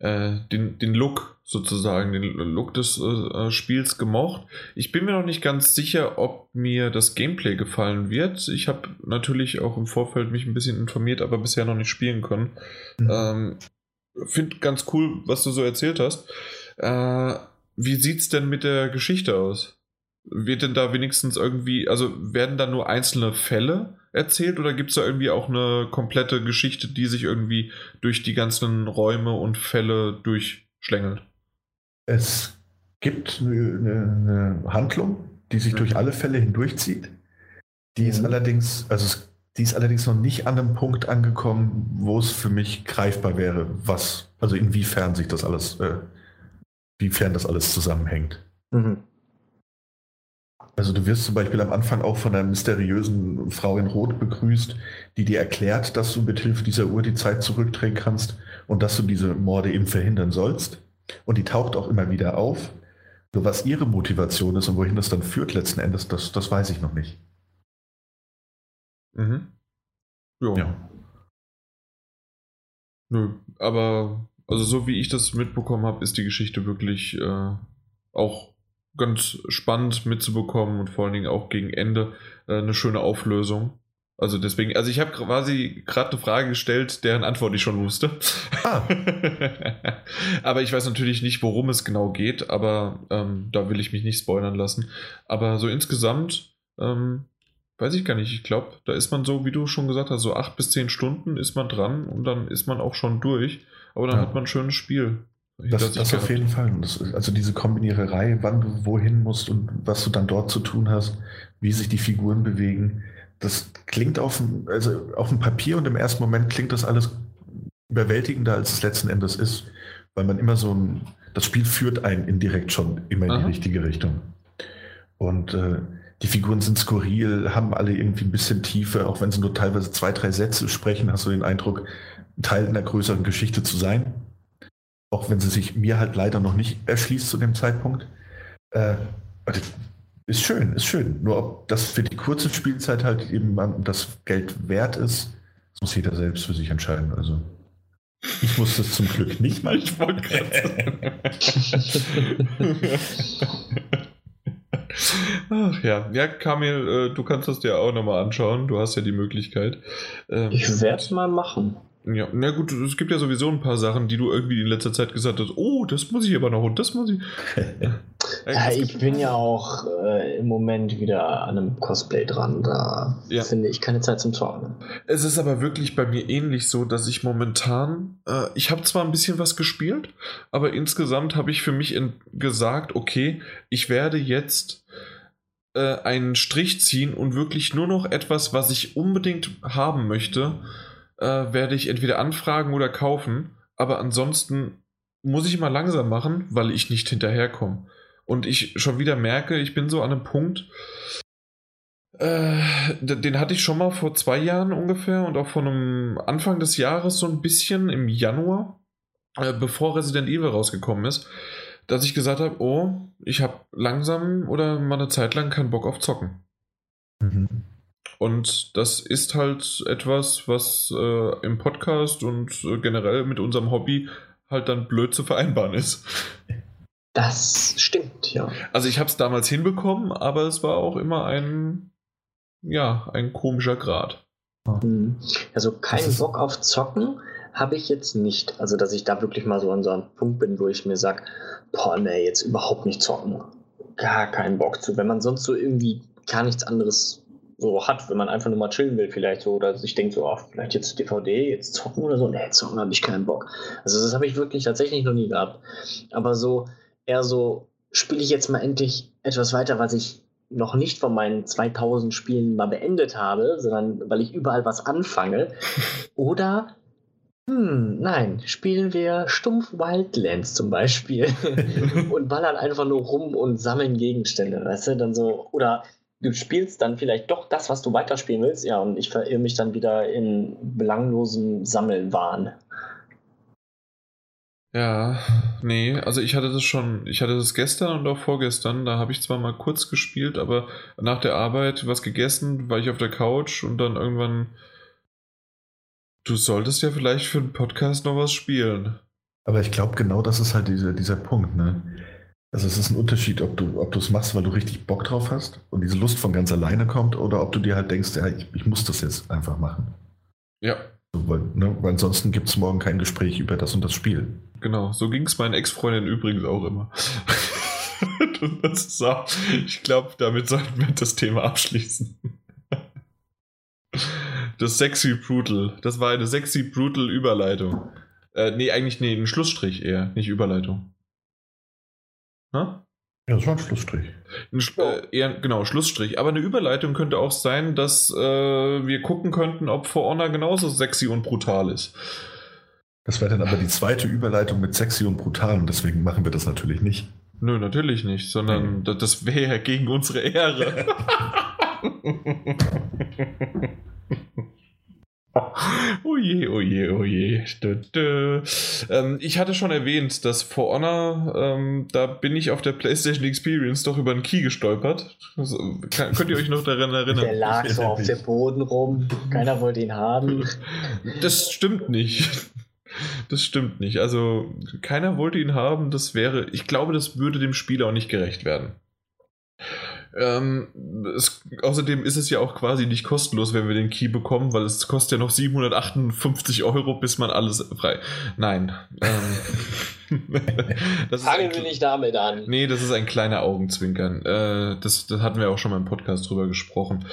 äh, den, den Look sozusagen, den Look des äh, Spiels gemocht. Ich bin mir noch nicht ganz sicher, ob mir das Gameplay gefallen wird. Ich habe natürlich auch im Vorfeld mich ein bisschen informiert, aber bisher noch nicht spielen können. Mhm. Ähm, Finde ganz cool, was du so erzählt hast. Äh, wie sieht's denn mit der Geschichte aus? Wird denn da wenigstens irgendwie, also werden da nur einzelne Fälle erzählt oder gibt es da irgendwie auch eine komplette Geschichte, die sich irgendwie durch die ganzen Räume und Fälle durchschlängelt? Es gibt eine, eine Handlung, die sich mhm. durch alle Fälle hindurchzieht. Die ist mhm. allerdings, also die ist allerdings noch nicht an einem Punkt angekommen, wo es für mich greifbar wäre, was, also inwiefern sich das alles, äh, inwiefern das alles zusammenhängt. Mhm. Also du wirst zum Beispiel am Anfang auch von einer mysteriösen Frau in Rot begrüßt, die dir erklärt, dass du mit Hilfe dieser Uhr die Zeit zurückdrehen kannst und dass du diese Morde eben verhindern sollst. Und die taucht auch immer wieder auf. Nur was ihre Motivation ist und wohin das dann führt letzten Endes, das, das weiß ich noch nicht. Mhm. Jo. Ja. Nö, aber also so wie ich das mitbekommen habe, ist die Geschichte wirklich äh, auch ganz spannend mitzubekommen und vor allen Dingen auch gegen Ende äh, eine schöne Auflösung. Also deswegen, also ich habe quasi gerade eine Frage gestellt, deren Antwort ich schon wusste. Ah. aber ich weiß natürlich nicht, worum es genau geht, aber ähm, da will ich mich nicht spoilern lassen. Aber so insgesamt, ähm, weiß ich gar nicht. Ich glaube, da ist man so, wie du schon gesagt hast, so acht bis zehn Stunden ist man dran und dann ist man auch schon durch. Aber dann ja. hat man ein schönes Spiel. Das, das auf jeden Fall. Das, also diese Kombiniererei, wann du wohin musst und was du dann dort zu tun hast, wie sich die Figuren bewegen das klingt auf dem, also auf dem Papier und im ersten Moment klingt das alles überwältigender, als es letzten Endes ist, weil man immer so ein, das Spiel führt einen indirekt schon immer in die richtige Richtung. Und äh, die Figuren sind skurril, haben alle irgendwie ein bisschen Tiefe, auch wenn sie nur teilweise zwei, drei Sätze sprechen, hast du den Eindruck, Teil einer größeren Geschichte zu sein. Auch wenn sie sich mir halt leider noch nicht erschließt zu dem Zeitpunkt. Äh, ist schön, ist schön. Nur ob das für die kurze Spielzeit halt eben das Geld wert ist, das muss jeder selbst für sich entscheiden. Also ich muss das zum Glück nicht mal. Ich wollte gerade Ach ja, ja, Kamil, äh, du kannst das dir auch nochmal anschauen. Du hast ja die Möglichkeit. Ähm, ich werde es mal machen. Ja, na gut, es gibt ja sowieso ein paar Sachen, die du irgendwie in letzter Zeit gesagt hast, oh, das muss ich aber noch und das muss ich. ja, ich bin ja auch äh, im Moment wieder an einem Cosplay dran. Da ja. finde ich keine Zeit zum Zocken. Es ist aber wirklich bei mir ähnlich so, dass ich momentan, äh, ich habe zwar ein bisschen was gespielt, aber insgesamt habe ich für mich gesagt, okay, ich werde jetzt äh, einen Strich ziehen und wirklich nur noch etwas, was ich unbedingt haben möchte äh, werde ich entweder anfragen oder kaufen. Aber ansonsten muss ich immer langsam machen, weil ich nicht hinterherkomme. Und ich schon wieder merke, ich bin so an einem Punkt, äh, den hatte ich schon mal vor zwei Jahren ungefähr und auch von einem Anfang des Jahres so ein bisschen im Januar, äh, bevor Resident Evil rausgekommen ist, dass ich gesagt habe, oh, ich habe langsam oder mal eine Zeit lang keinen Bock auf Zocken. Mhm. Und das ist halt etwas, was äh, im Podcast und äh, generell mit unserem Hobby halt dann blöd zu vereinbaren ist. Das stimmt, ja. Also ich habe es damals hinbekommen, aber es war auch immer ein, ja, ein komischer Grad. Hm. Also keinen Bock auf Zocken habe ich jetzt nicht. Also dass ich da wirklich mal so an so einem Punkt bin, wo ich mir sage, boah, nee, jetzt überhaupt nicht zocken. Gar keinen Bock zu. Wenn man sonst so irgendwie gar nichts anderes so hat, wenn man einfach nur mal chillen will, vielleicht so, oder sich denkt so, ach, vielleicht jetzt DVD, jetzt zocken oder so. Nee, zocken habe ich keinen Bock. Also das habe ich wirklich tatsächlich noch nie gehabt. Aber so, eher so, spiele ich jetzt mal endlich etwas weiter, was ich noch nicht von meinen 2000 Spielen mal beendet habe, sondern weil ich überall was anfange. Oder hm, nein, spielen wir stumpf Wildlands zum Beispiel und ballern einfach nur rum und sammeln Gegenstände, weißt du, dann so, oder du spielst dann vielleicht doch das, was du weiterspielen willst, ja, und ich verirre mich dann wieder in belanglosem Sammelwahn. Ja, nee, also ich hatte das schon, ich hatte das gestern und auch vorgestern, da habe ich zwar mal kurz gespielt, aber nach der Arbeit was gegessen, war ich auf der Couch und dann irgendwann Du solltest ja vielleicht für den Podcast noch was spielen. Aber ich glaube, genau das ist halt dieser, dieser Punkt, ne? Also es ist ein Unterschied, ob du ob es machst, weil du richtig Bock drauf hast und diese Lust von ganz alleine kommt, oder ob du dir halt denkst, ja, ich, ich muss das jetzt einfach machen. Ja. So, weil, ne, weil ansonsten gibt es morgen kein Gespräch über das und das Spiel. Genau, so ging es meinen Ex-Freundin übrigens auch immer. das auch, ich glaube, damit sollten wir das Thema abschließen. Das Sexy Brutal. Das war eine Sexy Brutal Überleitung. Äh, nee, eigentlich nee, ein Schlussstrich eher, nicht Überleitung. Ha? Ja, das war ein Schlussstrich. Ein, äh, eher, genau, Schlussstrich. Aber eine Überleitung könnte auch sein, dass äh, wir gucken könnten, ob For Honor genauso sexy und brutal ist. Das wäre dann aber die zweite Überleitung mit sexy und brutal und deswegen machen wir das natürlich nicht. Nö, natürlich nicht, sondern mhm. das wäre ja gegen unsere Ehre. Oh je, oh je, oh je. Dö, dö. Ähm, ich hatte schon erwähnt, dass For Honor, ähm, da bin ich auf der PlayStation Experience doch über einen Key gestolpert. Also, kann, könnt ihr euch noch daran erinnern? Der lag so auf dem Boden rum. Keiner wollte ihn haben. Das stimmt nicht. Das stimmt nicht. Also, keiner wollte ihn haben. Das wäre, ich glaube, das würde dem Spiel auch nicht gerecht werden. Ähm, es, außerdem ist es ja auch quasi nicht kostenlos, wenn wir den Key bekommen, weil es kostet ja noch 758 Euro, bis man alles frei. Nein. Ähm, Fangen wir nicht damit an. Nee, das ist ein kleiner Augenzwinkern. Äh, das, das hatten wir auch schon mal im Podcast drüber gesprochen.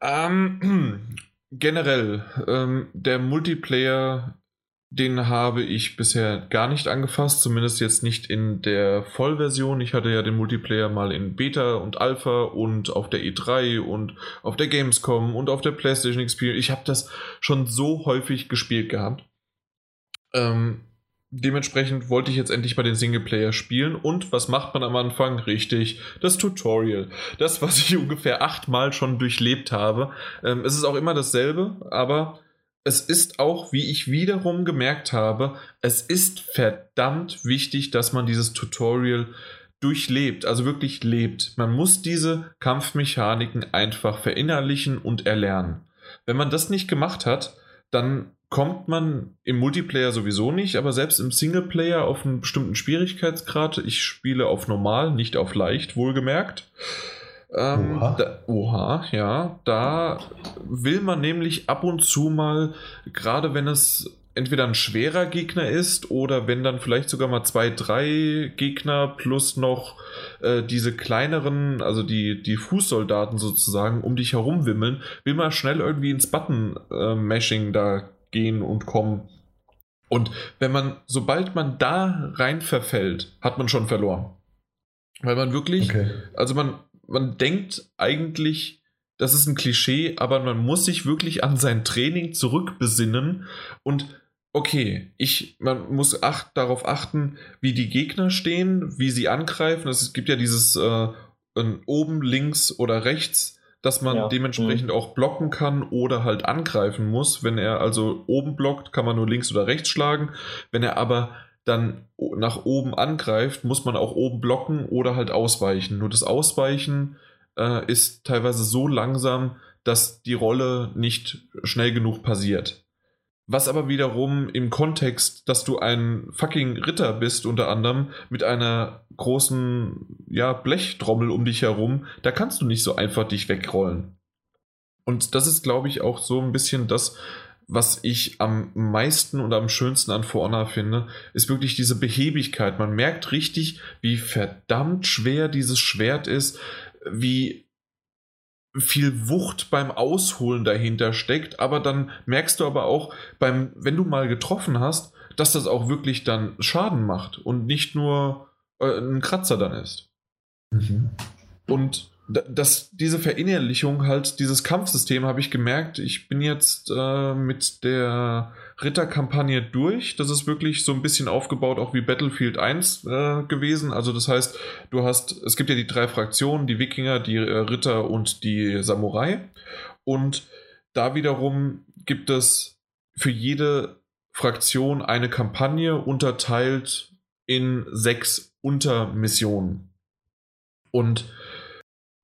Ähm, generell, ähm, der Multiplayer den habe ich bisher gar nicht angefasst, zumindest jetzt nicht in der Vollversion. Ich hatte ja den Multiplayer mal in Beta und Alpha und auf der E3 und auf der Gamescom und auf der PlayStation Experience. Ich habe das schon so häufig gespielt gehabt. Ähm, dementsprechend wollte ich jetzt endlich mal den Singleplayer spielen. Und was macht man am Anfang? Richtig, das Tutorial. Das, was ich ungefähr achtmal schon durchlebt habe. Ähm, es ist auch immer dasselbe, aber es ist auch, wie ich wiederum gemerkt habe, es ist verdammt wichtig, dass man dieses Tutorial durchlebt, also wirklich lebt. Man muss diese Kampfmechaniken einfach verinnerlichen und erlernen. Wenn man das nicht gemacht hat, dann kommt man im Multiplayer sowieso nicht, aber selbst im Singleplayer auf einen bestimmten Schwierigkeitsgrad, ich spiele auf normal, nicht auf leicht, wohlgemerkt, ähm, oha. Da, oha, ja. Da will man nämlich ab und zu mal, gerade wenn es entweder ein schwerer Gegner ist oder wenn dann vielleicht sogar mal zwei, drei Gegner plus noch äh, diese kleineren, also die, die Fußsoldaten sozusagen um dich herum wimmeln, will man schnell irgendwie ins Button-Mashing äh, da gehen und kommen. Und wenn man, sobald man da rein verfällt, hat man schon verloren. Weil man wirklich, okay. also man, man denkt eigentlich, das ist ein Klischee, aber man muss sich wirklich an sein Training zurückbesinnen und okay, ich, man muss acht, darauf achten, wie die Gegner stehen, wie sie angreifen. Es gibt ja dieses äh, oben, links oder rechts, dass man ja. dementsprechend mhm. auch blocken kann oder halt angreifen muss. Wenn er also oben blockt, kann man nur links oder rechts schlagen. Wenn er aber dann nach oben angreift, muss man auch oben blocken oder halt ausweichen. Nur das Ausweichen äh, ist teilweise so langsam, dass die Rolle nicht schnell genug passiert. Was aber wiederum im Kontext, dass du ein fucking Ritter bist, unter anderem, mit einer großen ja, Blechtrommel um dich herum, da kannst du nicht so einfach dich wegrollen. Und das ist, glaube ich, auch so ein bisschen das, was ich am meisten und am schönsten an For Honor finde, ist wirklich diese Behebigkeit. Man merkt richtig, wie verdammt schwer dieses Schwert ist, wie viel Wucht beim Ausholen dahinter steckt, aber dann merkst du aber auch beim, wenn du mal getroffen hast, dass das auch wirklich dann Schaden macht und nicht nur äh, ein Kratzer dann ist. Mhm. Und dass diese Verinnerlichung halt, dieses Kampfsystem habe ich gemerkt, ich bin jetzt äh, mit der Ritterkampagne durch. Das ist wirklich so ein bisschen aufgebaut, auch wie Battlefield 1 äh, gewesen. Also das heißt, du hast, es gibt ja die drei Fraktionen, die Wikinger, die äh, Ritter und die Samurai. Und da wiederum gibt es für jede Fraktion eine Kampagne unterteilt in sechs Untermissionen. Und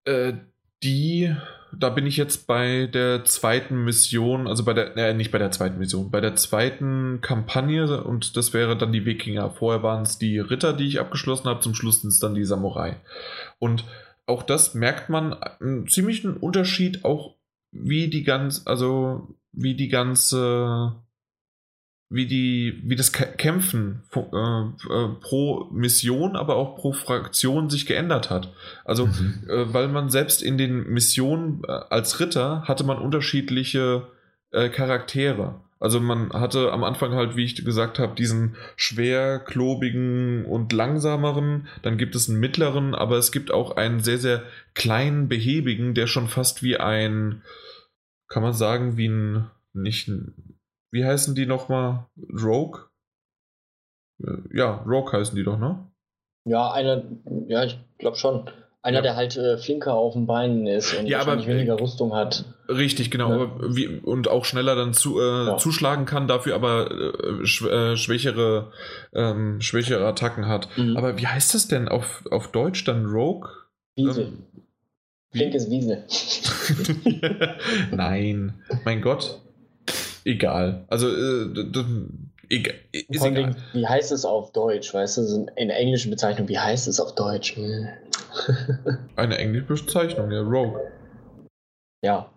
äh, die da bin ich jetzt bei der zweiten Mission, also bei der, äh, nicht bei der zweiten Mission, bei der zweiten Kampagne und das wäre dann die Wikinger. Vorher waren es die Ritter, die ich abgeschlossen habe, zum Schluss sind es dann die Samurai. Und auch das merkt man einen ziemlichen Unterschied, auch wie die ganz, also wie die ganze wie die, wie das Kämpfen äh, äh, pro Mission, aber auch pro Fraktion sich geändert hat. Also, mhm. äh, weil man selbst in den Missionen äh, als Ritter hatte man unterschiedliche äh, Charaktere. Also man hatte am Anfang halt, wie ich gesagt habe, diesen schwer, klobigen und langsameren. Dann gibt es einen mittleren, aber es gibt auch einen sehr, sehr kleinen, behäbigen, der schon fast wie ein, kann man sagen, wie ein, nicht ein, wie heißen die nochmal? Rogue? Äh, ja, Rogue heißen die doch, ne? Ja, einer, ja, ich glaube schon. Einer, ja. der halt äh, flinker auf den Beinen ist und ja, aber, weniger Rüstung hat. Richtig, genau. Ja. Wie, und auch schneller dann zu, äh, ja. zuschlagen kann, dafür aber äh, sch äh, schwächere, ähm, schwächere Attacken hat. Mhm. Aber wie heißt das denn auf, auf Deutsch dann Rogue? Wiesel. Ähm, Flinkes Wiesel. Nein, mein Gott egal. Also, äh, egal. Ist egal. Wie heißt es auf Deutsch? Weißt du, in der englischen Bezeichnung, wie heißt es auf Deutsch? Hm. Eine englische Bezeichnung, ja, Rogue. Ja.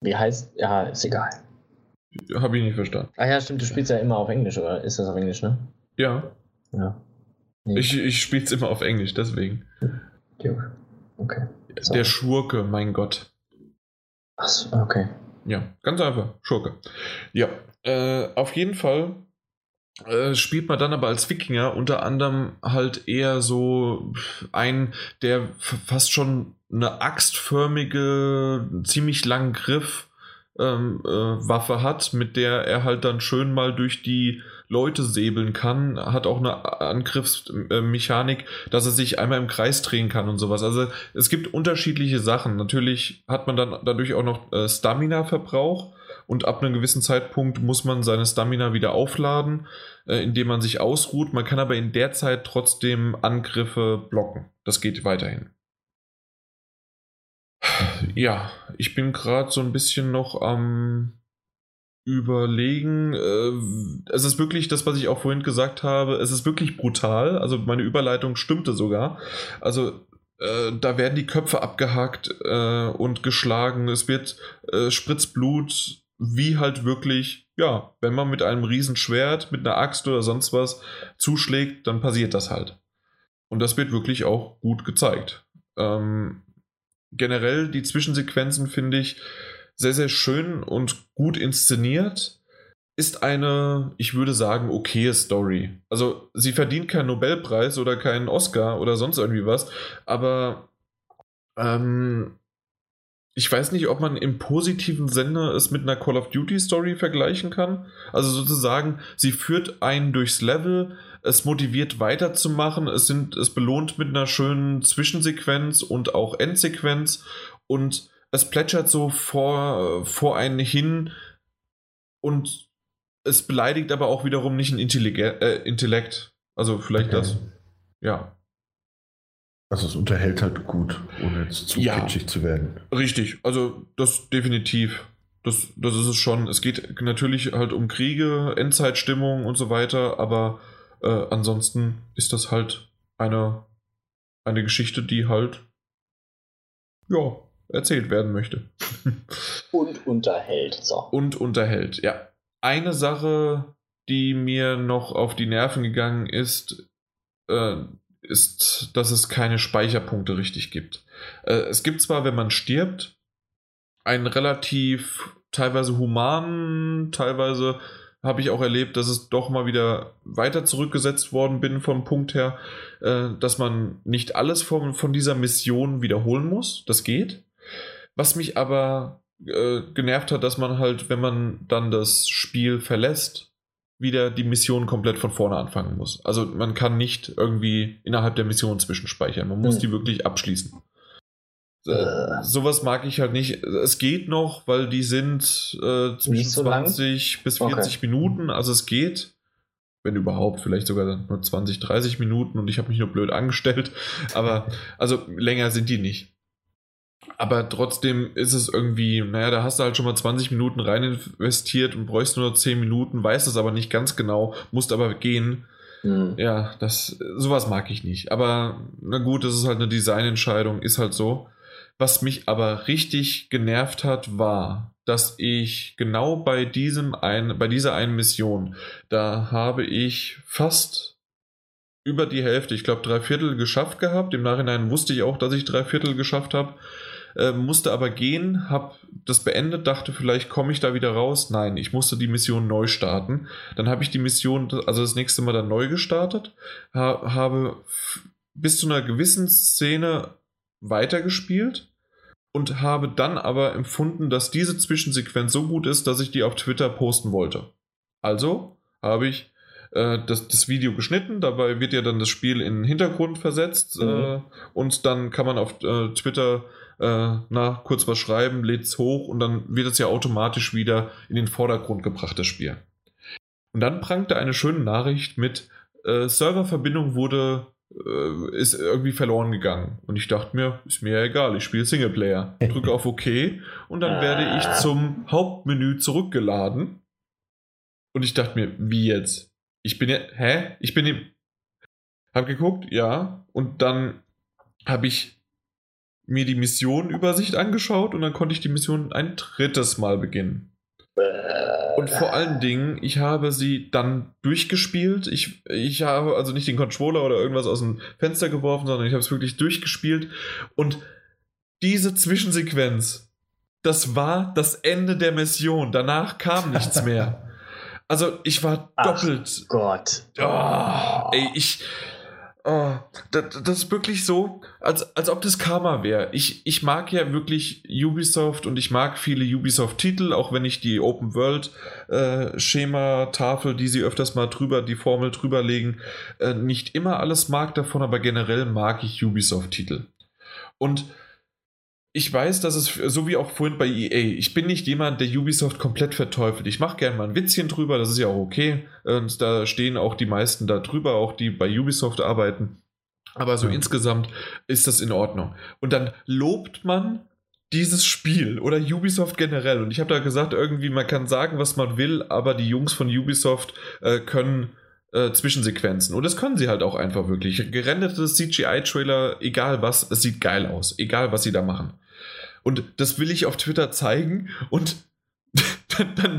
Wie heißt, ja, ist egal. Habe ich nicht verstanden. Ah ja, stimmt, du spielst ja immer auf Englisch, oder ist das auf Englisch, ne? Ja. Ja. Nee. Ich, ich spiele es immer auf Englisch, deswegen. Okay. So. Der Schurke, mein Gott. Achso, okay. Ja, ganz einfach. Schurke. Ja, äh, auf jeden Fall äh, spielt man dann aber als Wikinger unter anderem halt eher so ein, der fast schon eine axtförmige, ziemlich langen Griff ähm, äh, Waffe hat, mit der er halt dann schön mal durch die Leute säbeln kann, hat auch eine Angriffsmechanik, dass er sich einmal im Kreis drehen kann und sowas. Also es gibt unterschiedliche Sachen. Natürlich hat man dann dadurch auch noch äh, Stamina-Verbrauch und ab einem gewissen Zeitpunkt muss man seine Stamina wieder aufladen, äh, indem man sich ausruht. Man kann aber in der Zeit trotzdem Angriffe blocken. Das geht weiterhin. Ja, ich bin gerade so ein bisschen noch am überlegen. Äh, es ist wirklich das, was ich auch vorhin gesagt habe. Es ist wirklich brutal. Also meine Überleitung stimmte sogar. Also äh, da werden die Köpfe abgehakt äh, und geschlagen. Es wird äh, spritzt Blut, wie halt wirklich, ja, wenn man mit einem Riesenschwert, mit einer Axt oder sonst was zuschlägt, dann passiert das halt. Und das wird wirklich auch gut gezeigt. Ähm, generell die Zwischensequenzen finde ich sehr, sehr schön und gut inszeniert. Ist eine, ich würde sagen, okaye Story. Also, sie verdient keinen Nobelpreis oder keinen Oscar oder sonst irgendwie was, aber ähm, ich weiß nicht, ob man im positiven Sinne es mit einer Call of Duty Story vergleichen kann. Also sozusagen, sie führt einen durchs Level, es motiviert weiterzumachen, es sind, es belohnt mit einer schönen Zwischensequenz und auch Endsequenz und es plätschert so vor, vor einen hin und es beleidigt aber auch wiederum nicht ein Intellige äh, Intellekt. Also vielleicht okay. das. Ja. Also es unterhält halt gut, ohne jetzt zu ja, kitschig zu werden. Richtig, also das definitiv. Das, das ist es schon. Es geht natürlich halt um Kriege, Endzeitstimmung und so weiter, aber äh, ansonsten ist das halt eine, eine Geschichte, die halt ja, erzählt werden möchte. Und unterhält. So. Und unterhält, ja. Eine Sache, die mir noch auf die Nerven gegangen ist, äh, ist, dass es keine Speicherpunkte richtig gibt. Äh, es gibt zwar, wenn man stirbt, einen relativ teilweise humanen, teilweise habe ich auch erlebt, dass es doch mal wieder weiter zurückgesetzt worden bin vom Punkt her, äh, dass man nicht alles von, von dieser Mission wiederholen muss. Das geht. Was mich aber äh, genervt hat, dass man halt, wenn man dann das Spiel verlässt, wieder die Mission komplett von vorne anfangen muss. Also man kann nicht irgendwie innerhalb der Mission zwischenspeichern. Man muss hm. die wirklich abschließen. Äh, sowas mag ich halt nicht. Es geht noch, weil die sind äh, zwischen so 20 lang? bis 40 okay. Minuten. Also es geht. Wenn überhaupt, vielleicht sogar nur 20, 30 Minuten und ich habe mich nur blöd angestellt. Aber also länger sind die nicht. Aber trotzdem ist es irgendwie, naja, da hast du halt schon mal 20 Minuten rein investiert und bräuchst nur noch 10 Minuten, weißt es aber nicht ganz genau, musst aber gehen. Mhm. Ja, das, sowas mag ich nicht. Aber na gut, das ist halt eine Designentscheidung, ist halt so. Was mich aber richtig genervt hat, war, dass ich genau bei diesem ein, bei dieser einen Mission, da habe ich fast über die Hälfte, ich glaube drei Viertel geschafft gehabt. Im Nachhinein wusste ich auch, dass ich drei Viertel geschafft habe. Äh, musste aber gehen, habe das beendet, dachte, vielleicht komme ich da wieder raus. Nein, ich musste die Mission neu starten. Dann habe ich die Mission, also das nächste Mal dann neu gestartet, ha habe bis zu einer gewissen Szene weitergespielt und habe dann aber empfunden, dass diese Zwischensequenz so gut ist, dass ich die auf Twitter posten wollte. Also habe ich äh, das, das Video geschnitten, dabei wird ja dann das Spiel in den Hintergrund versetzt mhm. äh, und dann kann man auf äh, Twitter äh, na, kurz was schreiben, lädt es hoch und dann wird es ja automatisch wieder in den Vordergrund gebracht, das Spiel. Und dann prangte eine schöne Nachricht mit äh, Serververbindung wurde äh, ist irgendwie verloren gegangen. Und ich dachte mir, ist mir ja egal, ich spiele Singleplayer. Drücke auf OK und dann werde ich ah. zum Hauptmenü zurückgeladen. Und ich dachte mir, wie jetzt? Ich bin ja, hä? Ich bin im. Hab geguckt, ja. Und dann habe ich mir die Missionenübersicht angeschaut und dann konnte ich die Mission ein drittes Mal beginnen. Und vor allen Dingen, ich habe sie dann durchgespielt. Ich, ich habe also nicht den Controller oder irgendwas aus dem Fenster geworfen, sondern ich habe es wirklich durchgespielt. Und diese Zwischensequenz, das war das Ende der Mission. Danach kam nichts mehr. Also ich war doppelt. Ach Gott. Oh, ey, ich, Oh, das, das, ist wirklich so, als, als ob das Karma wäre. Ich, ich mag ja wirklich Ubisoft und ich mag viele Ubisoft-Titel, auch wenn ich die Open World-Schema-Tafel, äh, die sie öfters mal drüber, die Formel drüber legen, äh, nicht immer alles mag davon, aber generell mag ich Ubisoft-Titel. Und ich weiß, dass es, so wie auch vorhin bei EA, ich bin nicht jemand, der Ubisoft komplett verteufelt. Ich mache gerne mal ein Witzchen drüber, das ist ja auch okay. Und da stehen auch die meisten da drüber, auch die bei Ubisoft arbeiten. Aber so ja. insgesamt ist das in Ordnung. Und dann lobt man dieses Spiel oder Ubisoft generell. Und ich habe da gesagt, irgendwie, man kann sagen, was man will, aber die Jungs von Ubisoft äh, können äh, Zwischensequenzen. Und das können sie halt auch einfach wirklich. Gerenderte CGI-Trailer, egal was, es sieht geil aus. Egal, was sie da machen. Und das will ich auf Twitter zeigen und dann, dann,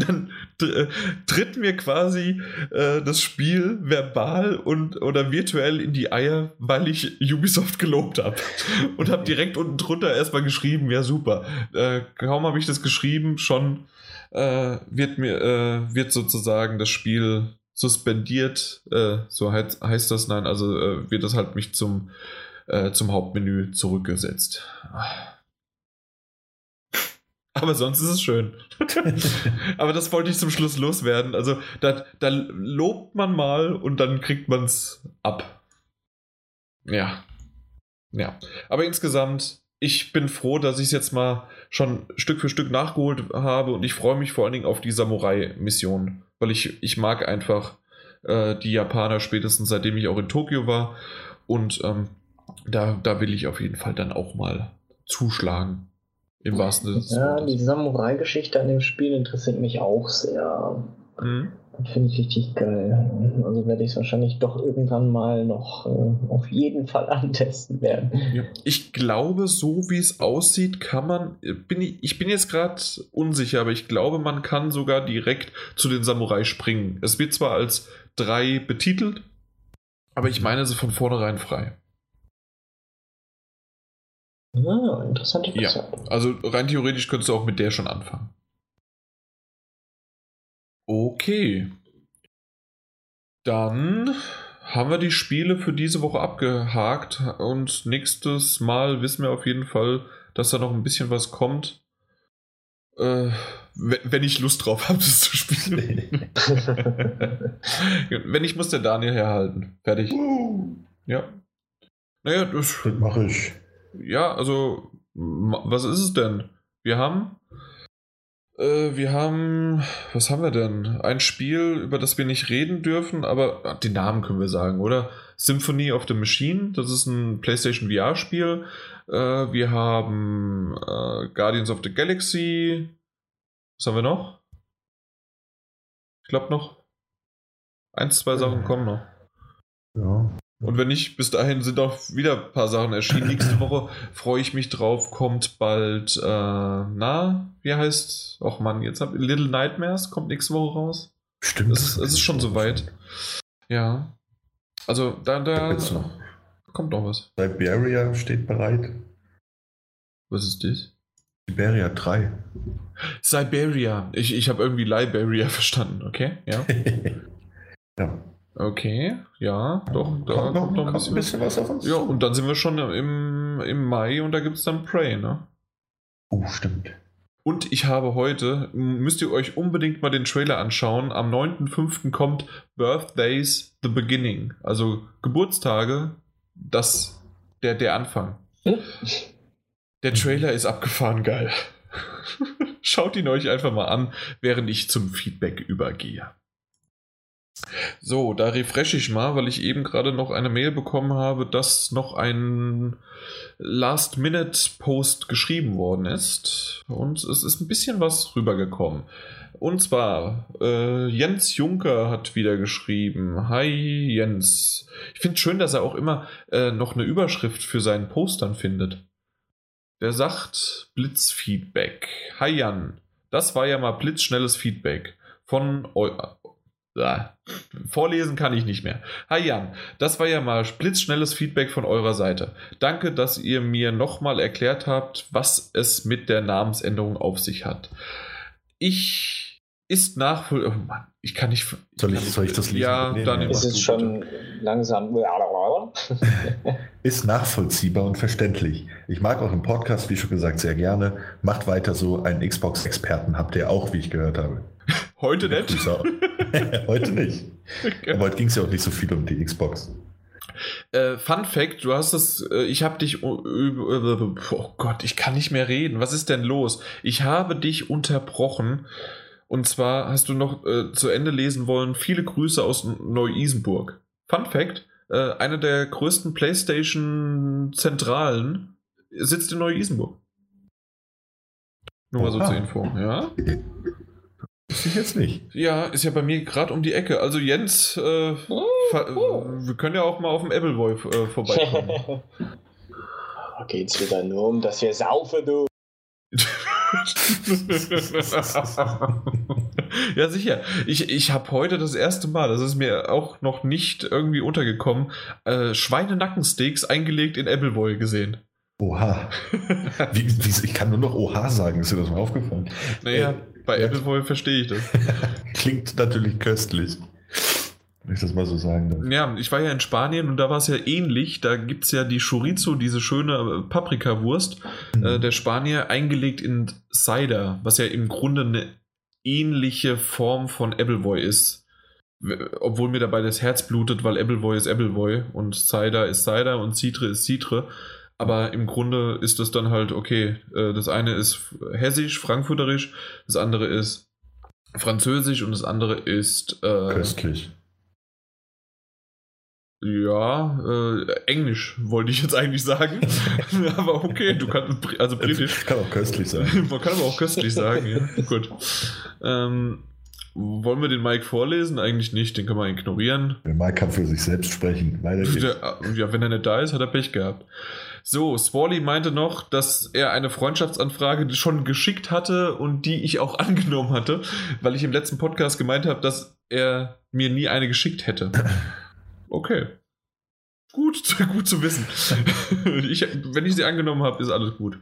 dann äh, tritt mir quasi äh, das Spiel verbal und oder virtuell in die Eier, weil ich Ubisoft gelobt habe. Und habe direkt unten drunter erstmal geschrieben, ja super. Äh, kaum habe ich das geschrieben, schon äh, wird mir äh, wird sozusagen das Spiel suspendiert, äh, so heißt, heißt das, nein, also wird das halt mich zum, zum Hauptmenü zurückgesetzt. Aber sonst ist es schön. Aber das wollte ich zum Schluss loswerden. Also da, da lobt man mal und dann kriegt man es ab. Ja. Ja. Aber insgesamt, ich bin froh, dass ich es jetzt mal schon Stück für Stück nachgeholt habe und ich freue mich vor allen Dingen auf die Samurai-Mission, weil ich, ich mag einfach äh, die Japaner spätestens seitdem ich auch in Tokio war und ähm, da, da will ich auf jeden Fall dann auch mal zuschlagen. Im wahrsten Sinne. Ja, die Samurai-Geschichte an dem Spiel interessiert mich auch sehr. Mhm. Finde ich richtig geil. Also werde ich es wahrscheinlich doch irgendwann mal noch äh, auf jeden Fall antesten werden. Ja. Ich glaube, so wie es aussieht, kann man. Bin ich, ich bin jetzt gerade unsicher, aber ich glaube, man kann sogar direkt zu den Samurai springen. Es wird zwar als drei betitelt, aber ich meine, es ist von vornherein frei. Ah, interessante Ja, also rein theoretisch könntest du auch mit der schon anfangen. Okay. Dann haben wir die Spiele für diese Woche abgehakt und nächstes Mal wissen wir auf jeden Fall, dass da noch ein bisschen was kommt. Äh, wenn ich Lust drauf habe, das zu spielen. wenn ich muss der Daniel herhalten. Fertig. Ja. Naja, das, das mache ich. Ja, also, was ist es denn? Wir haben. Äh, wir haben. Was haben wir denn? Ein Spiel, über das wir nicht reden dürfen, aber den Namen können wir sagen, oder? Symphony of the Machine, das ist ein PlayStation VR-Spiel. Äh, wir haben äh, Guardians of the Galaxy. Was haben wir noch? Ich glaube noch. Eins, zwei Sachen kommen noch. Ja. Und wenn nicht, bis dahin sind auch wieder ein paar Sachen erschienen. Nächste Woche freue ich mich drauf, kommt bald, äh, na, wie heißt, ach man, jetzt hab Little Nightmares, kommt nächste Woche raus. Stimmt. Es ist, es ist schon soweit. Ja. Also, da, da noch. kommt noch was. Siberia steht bereit. Was ist das? Siberia 3. Siberia. Ich, ich habe irgendwie Liberia verstanden, okay? Ja. ja. Okay, ja, doch, da kommt noch, noch ein bisschen, ein bisschen was auf uns Ja, und dann sind wir schon im, im Mai und da gibt es dann Prey, ne? Oh, stimmt. Und ich habe heute, müsst ihr euch unbedingt mal den Trailer anschauen, am 9.5. kommt Birthdays The Beginning, also Geburtstage, das, der, der Anfang. Der Trailer ist abgefahren geil. Schaut ihn euch einfach mal an, während ich zum Feedback übergehe. So, da refreshe ich mal, weil ich eben gerade noch eine Mail bekommen habe, dass noch ein Last-Minute-Post geschrieben worden ist. Und es ist ein bisschen was rübergekommen. Und zwar, äh, Jens Juncker hat wieder geschrieben. Hi Jens. Ich finde es schön, dass er auch immer äh, noch eine Überschrift für seinen Post dann findet. Der sagt Blitzfeedback. Hi Jan. Das war ja mal blitzschnelles Feedback von eu Ah, Vorlesen kann ich nicht mehr. Hi Jan, das war ja mal blitzschnelles Feedback von eurer Seite. Danke, dass ihr mir nochmal erklärt habt, was es mit der Namensänderung auf sich hat. Ich ist nachvoll... Oh Mann, ich kann nicht... Soll ich- kann soll ich das lesen? Ja, Nee, Daniel, nee. Es ist du schon langsam. Ist nachvollziehbar und verständlich. Ich mag auch im Podcast, wie schon gesagt, sehr gerne. Macht weiter so. Einen Xbox-Experten habt ihr auch, wie ich gehört habe. Heute nicht. Heute nicht. Aber heute ging es ja auch nicht so viel um die Xbox. Äh, Fun Fact, du hast das, äh, ich habe dich, oh Gott, ich kann nicht mehr reden. Was ist denn los? Ich habe dich unterbrochen. Und zwar hast du noch äh, zu Ende lesen wollen, viele Grüße aus Neu-Isenburg. Fun Fact, äh, eine der größten PlayStation-Zentralen sitzt in Neu-Isenburg. Nur mal so zur Info, ja? Wusste ich jetzt nicht. Ja, ist ja bei mir gerade um die Ecke. Also Jens, äh, ver- wir können ja auch mal auf dem Appleboy äh, vorbeikommen. Geht's wieder nur um, dass wir saufen, du. ja, sicher. Ich, ich habe heute das erste Mal, das ist mir auch noch nicht irgendwie untergekommen, äh, Schweinenackensteaks eingelegt in Appleboy gesehen. Oha. Wie, wie, ich kann nur noch Oha sagen. Ist dir das mal aufgefallen? Naja, Äh, bei ja. Appleboy verstehe ich das. Klingt natürlich köstlich. Wenn ich das mal so sagen darf. Ja, ich war ja in Spanien und da war es ja ähnlich. Da gibt es ja die Chorizo, diese schöne äh, Paprikawurst. Äh, der Spanier eingelegt in Cider, was ja im Grunde eine ähnliche Form von Appleboy ist. Obwohl mir dabei das Herz blutet, weil Appleboy ist Appleboy und Cider ist Cider und Citre ist Citre. Aber im Grunde ist das dann halt okay. äh, Das eine ist hessisch, frankfurterisch, das andere ist französisch und das andere ist äh, Köstlich. Ja, äh, Englisch wollte ich jetzt eigentlich sagen. aber okay, du kannst, also britisch. Kann auch köstlich sein. Man kann aber auch köstlich sagen, ja. Gut. Ähm, wollen wir den Mike vorlesen? Eigentlich nicht, den kann man ignorieren. Der Mike kann für sich selbst sprechen. Weiter geht's. Der, ja, wenn er nicht da ist, hat er Pech gehabt. So, Swally meinte noch, dass er eine Freundschaftsanfrage schon geschickt hatte und die ich auch angenommen hatte, weil ich im letzten Podcast gemeint habe, dass er mir nie eine geschickt hätte. Okay. Gut, gut zu wissen. Ich, wenn ich sie angenommen habe, ist alles gut.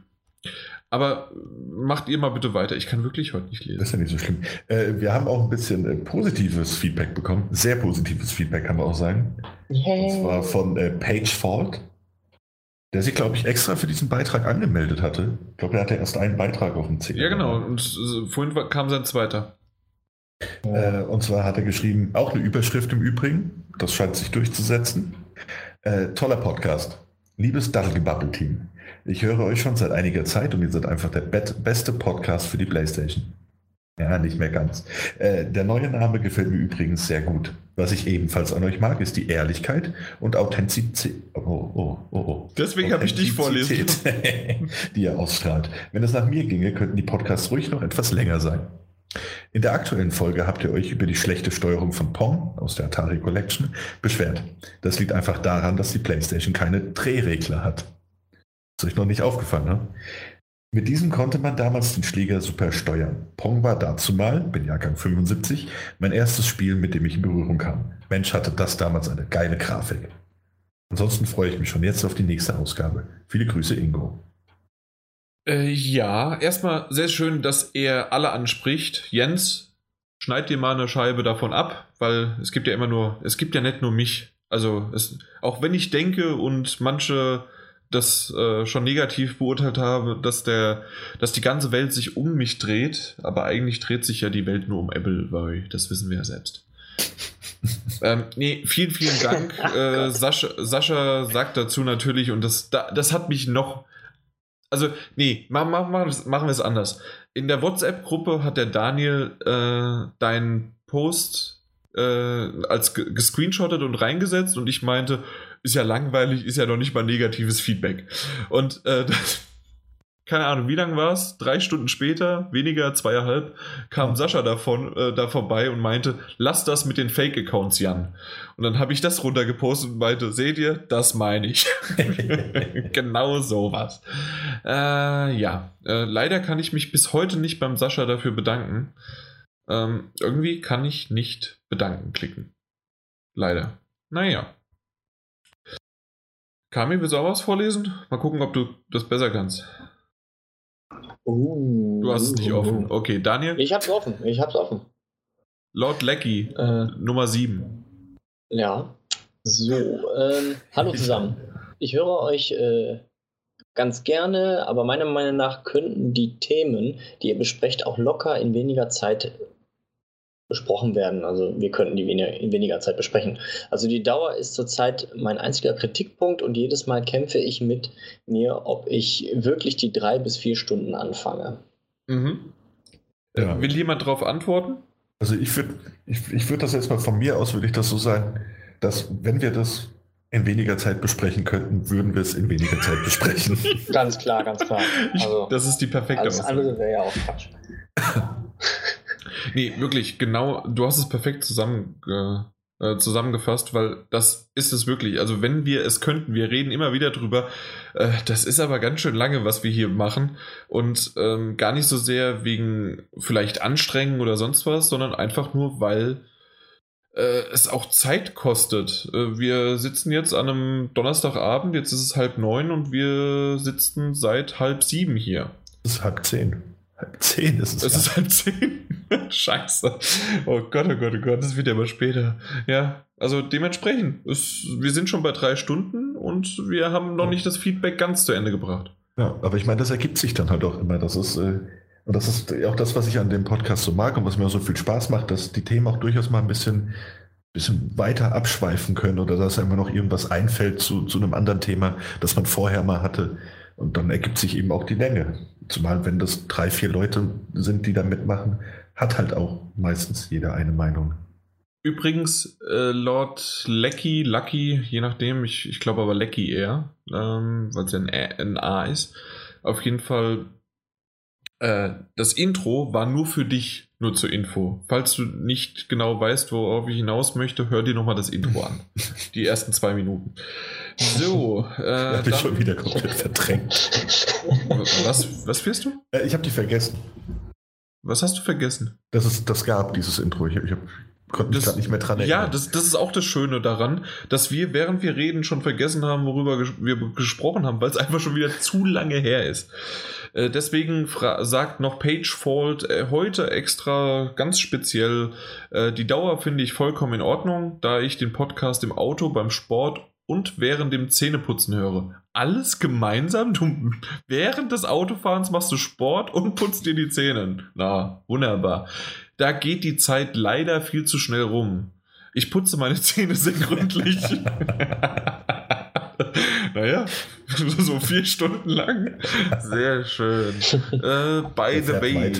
Aber macht ihr mal bitte weiter. Ich kann wirklich heute nicht Das lesen. ist ja nicht so schlimm. Äh, wir haben auch ein bisschen äh, positives Feedback bekommen. Sehr positives Feedback, kann man auch sagen. Und zwar von äh, Page Fault, der sich, glaube ich, extra für diesen Beitrag angemeldet hatte. Ich glaube, er hatte erst einen Beitrag auf dem Zettel. Ja, genau. Und äh, vorhin war- kam sein zweiter. Äh, und zwar hat er geschrieben, auch eine Überschrift im Übrigen, das scheint sich durchzusetzen. Äh, toller Podcast. Liebes Dattelgebabbel-Team, ich höre euch schon seit einiger Zeit und ihr seid einfach der beste Podcast für die Playstation. Ja, nicht mehr ganz. Äh, der neue Name gefällt mir übrigens sehr gut. Was ich ebenfalls an euch mag, ist die Ehrlichkeit und Authentizität. Oh, oh, oh, oh. Deswegen habe ich dich vorlesen. die ihr ausstrahlt. Wenn es nach mir ginge, könnten die Podcasts ruhig noch etwas länger sein. In der aktuellen Folge habt ihr euch über die schlechte Steuerung von Pong aus der Atari Collection beschwert. Das liegt einfach daran, dass die PlayStation keine Drehregler hat. Ist euch noch nicht aufgefallen, ne? Mit diesem konnte man damals den Schläger super steuern. Pong war dazu mal, bin Jahrgang 75, mein erstes Spiel, mit dem ich in Berührung kam. Mensch, hatte das damals eine geile Grafik. Ansonsten freue ich mich schon jetzt auf die nächste Ausgabe. Viele Grüße, Ingo. Äh, ja, erstmal sehr schön, dass er alle anspricht. Jens, schneid dir mal eine Scheibe davon ab, weil es gibt ja immer nur, es gibt ja nicht nur mich. Also, es, auch wenn ich denke und manche das äh, schon negativ beurteilt habe, dass der, dass die ganze Welt sich um mich dreht, aber eigentlich dreht sich ja die Welt nur um Appleboy, das wissen wir ja selbst. ähm, nee, vielen, vielen Dank. äh, Sascha, Sascha sagt dazu natürlich, und das, das hat mich noch. Also, nee, machen, machen, machen wir es anders. In der WhatsApp-Gruppe hat der Daniel äh, deinen Post äh, als gescreenshottet und reingesetzt und ich meinte, ist ja langweilig, ist ja noch nicht mal negatives Feedback. Und äh, das, keine Ahnung, wie lange war es? Drei Stunden später, weniger, zweieinhalb, kam Sascha davon, äh, da vorbei und meinte, lass das mit den Fake-Accounts, Jan. Und dann habe ich das runtergepostet und meinte, seht ihr, das meine ich. genau sowas. Äh, ja, äh, leider kann ich mich bis heute nicht beim Sascha dafür bedanken. Ähm, irgendwie kann ich nicht bedanken klicken. Leider. Naja. Kami, willst du auch was vorlesen? Mal gucken, ob du das besser kannst. Uh, du hast es nicht uh, offen. Okay, Daniel? Ich hab's offen. Ich hab's offen. Lord Lecky, äh, Nummer 7. Ja. So, ähm, hallo zusammen. Ich höre euch äh, ganz gerne, aber meiner Meinung nach könnten die Themen, die ihr besprecht, auch locker in weniger Zeit besprochen werden. Also wir könnten die in weniger Zeit besprechen. Also die Dauer ist zurzeit mein einziger Kritikpunkt und jedes Mal kämpfe ich mit mir, ob ich wirklich die drei bis vier Stunden anfange. Mhm. Ja. Will jemand darauf antworten? Also ich würde ich, ich würd das jetzt mal von mir aus, würde ich das so sagen, dass wenn wir das in weniger Zeit besprechen könnten, würden wir es in weniger Zeit besprechen. ganz klar, ganz klar. Also, das ist die perfekte Alles andere wäre ja auch Quatsch. Nee, wirklich, genau, du hast es perfekt zusammen, äh, zusammengefasst, weil das ist es wirklich. Also wenn wir es könnten, wir reden immer wieder drüber, äh, das ist aber ganz schön lange, was wir hier machen und ähm, gar nicht so sehr wegen vielleicht Anstrengen oder sonst was, sondern einfach nur, weil äh, es auch Zeit kostet. Äh, wir sitzen jetzt an einem Donnerstagabend, jetzt ist es halb neun und wir sitzen seit halb sieben hier. Es ist halb zehn. Halb zehn ist es. Es ja. ist halb zehn. Scheiße. Oh Gott, oh Gott, oh Gott, das wird ja aber später. Ja, also dementsprechend, es, wir sind schon bei drei Stunden und wir haben noch nicht das Feedback ganz zu Ende gebracht. Ja, aber ich meine, das ergibt sich dann halt auch immer. Das ist, äh, und das ist auch das, was ich an dem Podcast so mag und was mir auch so viel Spaß macht, dass die Themen auch durchaus mal ein bisschen, bisschen weiter abschweifen können oder dass immer noch irgendwas einfällt zu, zu einem anderen Thema, das man vorher mal hatte. Und dann ergibt sich eben auch die Länge. Zumal wenn das drei, vier Leute sind, die da mitmachen, hat halt auch meistens jeder eine Meinung. Übrigens, äh, Lord Lecky, Lucky, je nachdem, ich, ich glaube aber Lecky eher, ähm, weil es ja ein, ein, A ist. Auf jeden Fall, äh, das Intro war nur für dich, nur zur Info. Falls du nicht genau weißt, worauf ich hinaus möchte, hör dir nochmal das Intro an. Die ersten zwei Minuten. So. Äh, habe ich schon wieder komplett verdrängt. Was, was wirst du? Äh, ich habe die vergessen. Was hast du vergessen? Dass es das gab, dieses Intro. Ich, ich konnte mich gerade nicht mehr dran erinnern. Ja, das, das ist auch das Schöne daran, dass wir, während wir reden, schon vergessen haben, worüber ges wir gesprochen haben, weil es einfach schon wieder zu lange her ist. Äh, deswegen sagt noch Pagefault äh, heute extra ganz speziell, äh, die Dauer finde ich vollkommen in Ordnung, da ich den Podcast im Auto, beim Sport und während dem Zähneputzen höre. Alles gemeinsam? Du, während des Autofahrens machst du Sport und putzt dir die Zähne. Na, wunderbar. Da geht die Zeit leider viel zu schnell rum. Ich putze meine Zähne sehr gründlich. naja, so vier Stunden lang. Sehr schön. Äh, by the way.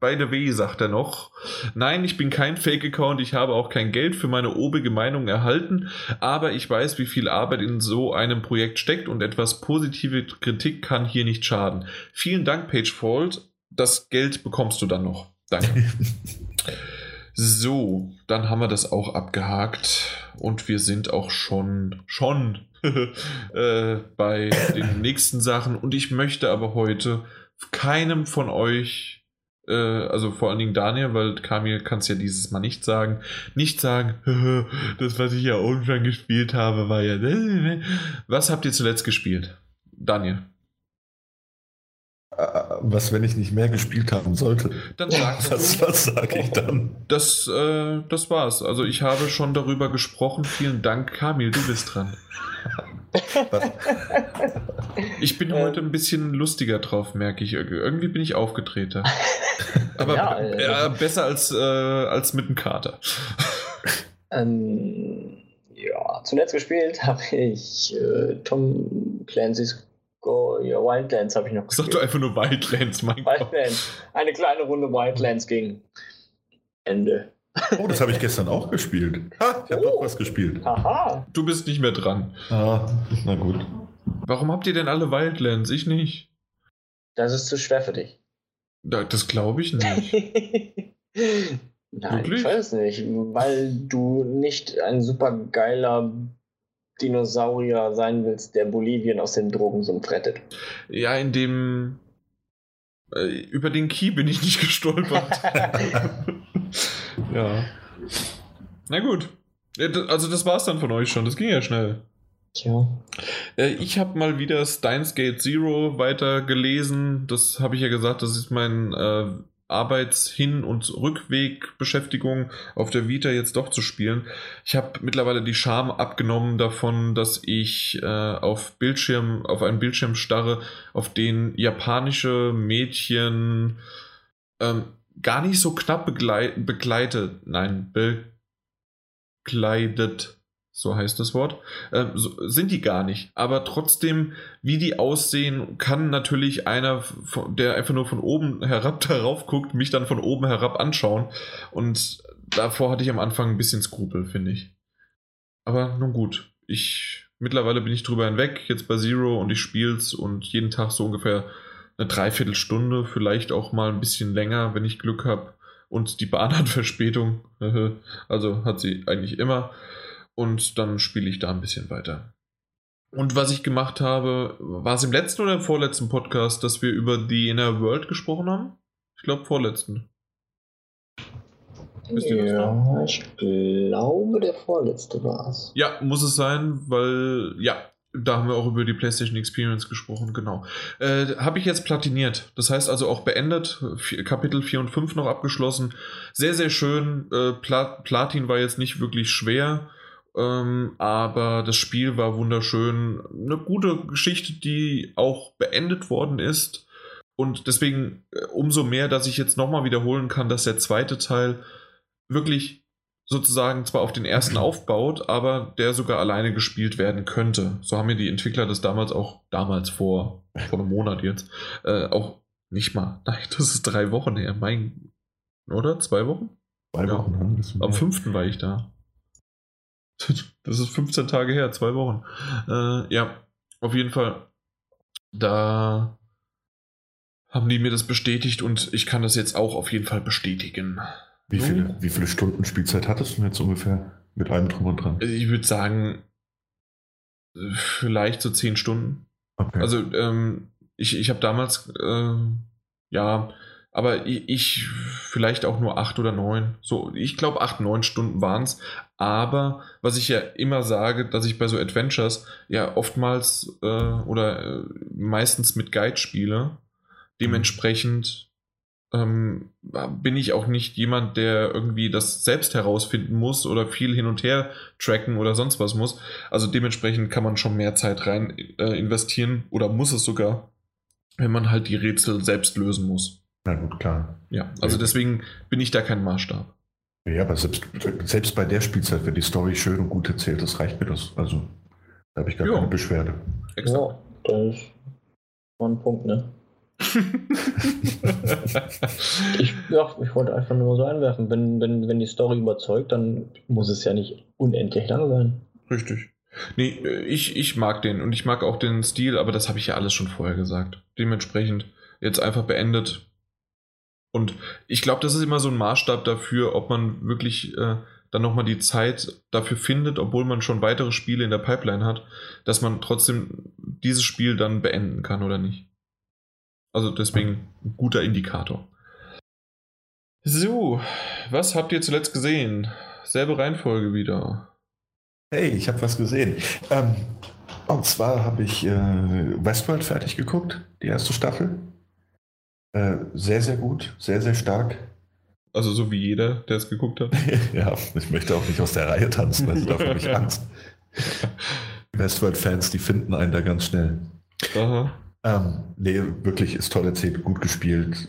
by the way, sagt er noch. Nein, ich bin kein Fake-Account, ich habe auch kein Geld für meine obige Meinung erhalten, aber ich weiß, wie viel Arbeit in so einem Projekt steckt und etwas positive Kritik kann hier nicht schaden. Vielen Dank, Pagefold. Das Geld bekommst du dann noch. Danke. so, dann haben wir das auch abgehakt und wir sind auch schon, schon äh, bei den nächsten Sachen und ich möchte aber heute keinem von euch, äh, also vor allen Dingen Daniel, weil Kamil kann es ja dieses Mal nicht sagen, nicht sagen, das, was ich ja schon gespielt habe, war ja. Was habt ihr zuletzt gespielt? Daniel. Was, wenn ich nicht mehr gespielt haben sollte? Dann sagst was, du. Was sage ich dann? Das, äh, das war's. Also ich habe schon darüber gesprochen. Vielen Dank, Kamil, du bist dran. Ich bin heute ein bisschen lustiger drauf, merke ich. Irgendwie bin ich aufgetreter. Aber Ja, äh, besser als, äh, als mit dem Kater. Ähm, ja, zuletzt gespielt habe ich äh, Tom Clancy's Go, ja, Wildlands habe ich noch Sag gespielt. doch einfach nur Wildlands, mein Gott. Wildlands. Eine kleine Runde Wildlands gegen Ende. Oh, das habe ich gestern auch gespielt. Ha, ich habe Oh. doch was gespielt. Haha. Du bist nicht mehr dran. Ah, na gut. Warum habt ihr denn alle Wildlands? Ich nicht. Das ist zu schwer für dich. Da- Das glaube ich nicht. Nein, Wirklich? ich weiß nicht, weil du nicht ein super geiler Dinosaurier sein willst, der Bolivien aus dem Drogensumpf rettet. Ja, in dem. Äh, über den Key bin ich nicht gestolpert. ja. Na gut. Also, das war's dann von euch schon. Das ging ja schnell. Tja. Äh, Ich habe mal wieder Steins Gate Zero weiter gelesen. Das habe ich ja gesagt, das ist mein äh, Arbeits-Hin- und Rückweg-Beschäftigung auf der Vita jetzt doch zu spielen. Ich habe mittlerweile die Scham abgenommen davon, dass ich äh, auf Bildschirm, auf einen Bildschirm starre, auf den japanische Mädchen ähm, gar nicht so knapp beglei begleitet, nein, bekleidet, so heißt das Wort, ähm, so, sind die gar nicht. Aber trotzdem, wie die aussehen, kann natürlich einer, der einfach nur von oben herab darauf guckt, mich dann von oben herab anschauen. Und davor hatte ich am Anfang ein bisschen Skrupel, finde ich. Aber nun gut, ich mittlerweile bin ich drüber hinweg, jetzt bei Zero und ich spiel's und jeden Tag so ungefähr eine Dreiviertelstunde, vielleicht auch mal ein bisschen länger, wenn ich Glück habe. Und die Bahn hat Verspätung, also hat sie eigentlich immer. Und dann spiele ich da ein bisschen weiter. Und was ich gemacht habe, war es im letzten oder im vorletzten Podcast, dass wir über The Inner World gesprochen haben? Ich glaube, vorletzten. Ja, ich glaube, der vorletzte war es. Ja, muss es sein, weil, ja, da haben wir auch über die PlayStation Experience gesprochen, genau. Äh, Habe ich jetzt platiniert. Das heißt also auch beendet. Kapitel 4 und 5 noch abgeschlossen. Sehr, sehr schön. Äh, Pla Platin war jetzt nicht wirklich schwer. Ähm, aber das Spiel war wunderschön. Eine gute Geschichte, die auch beendet worden ist. Und deswegen äh, umso mehr, dass ich jetzt nochmal wiederholen kann, dass der zweite Teil wirklich sozusagen zwar auf den ersten aufbaut, aber der sogar alleine gespielt werden könnte. So haben mir die Entwickler das damals auch, damals vor, vor einem Monat jetzt, äh, auch nicht mal, nein, das ist drei Wochen her, mein, oder? Zwei Wochen? Zwei Ja. Wochen haben das Am 5. war ich da. Das ist 15 Tage her, zwei Wochen. Äh, ja, auf jeden Fall. Da haben die mir das bestätigt und ich kann das jetzt auch auf jeden Fall bestätigen. Wie viele, wie viele Stunden Spielzeit hattest du jetzt ungefähr mit allem drum und dran? Ich würde sagen, äh, vielleicht so 10 Stunden. Okay. Also ähm, ich, ich habe damals, ähm, ja, aber ich, ich vielleicht auch nur acht oder neun. So, ich glaube acht, neun Stunden waren es. Aber was ich ja immer sage, dass ich bei so Adventures ja oftmals äh, oder äh, meistens mit Guide spiele. Dementsprechend ähm, bin ich auch nicht jemand, der irgendwie das selbst herausfinden muss oder viel hin und her tracken oder sonst was muss. Also dementsprechend kann man schon mehr Zeit rein äh, investieren oder muss es sogar, wenn man halt die Rätsel selbst lösen muss. Na gut, klar. Ja, also Ja. deswegen bin ich da kein Maßstab. Ja, aber selbst, selbst bei der Spielzeit, wenn die Story schön und gut erzählt ist, reicht mir das. Also, da habe ich gar Ja. keine Beschwerde. Exakt. Ja, das ist mal ein Punkt, ne? ich, ja, ich wollte einfach nur so einwerfen. Wenn, wenn, wenn die Story überzeugt, dann muss es ja nicht unendlich lang sein. Richtig. Nee, ich, ich mag den und ich mag auch den Stil, aber das habe ich ja alles schon vorher gesagt. Dementsprechend jetzt einfach beendet. Und ich glaube, das ist immer so ein Maßstab dafür, ob man wirklich äh, dann nochmal die Zeit dafür findet, obwohl man schon weitere Spiele in der Pipeline hat, dass man trotzdem dieses Spiel dann beenden kann oder nicht. Also deswegen ein guter Indikator. So, was habt ihr zuletzt gesehen? Selbe Reihenfolge wieder. Hey, ich habe was gesehen. Ähm, und zwar habe ich äh, Westworld fertig geguckt, die erste Staffel. Äh, sehr, sehr gut, sehr, sehr stark. Also so wie jeder, der es geguckt hat. ja, ich möchte auch nicht aus der Reihe tanzen, also davor habe ich Angst. Westworld-Fans, die finden einen da ganz schnell. Aha. Ähm, nee, wirklich ist toll erzählt, gut gespielt.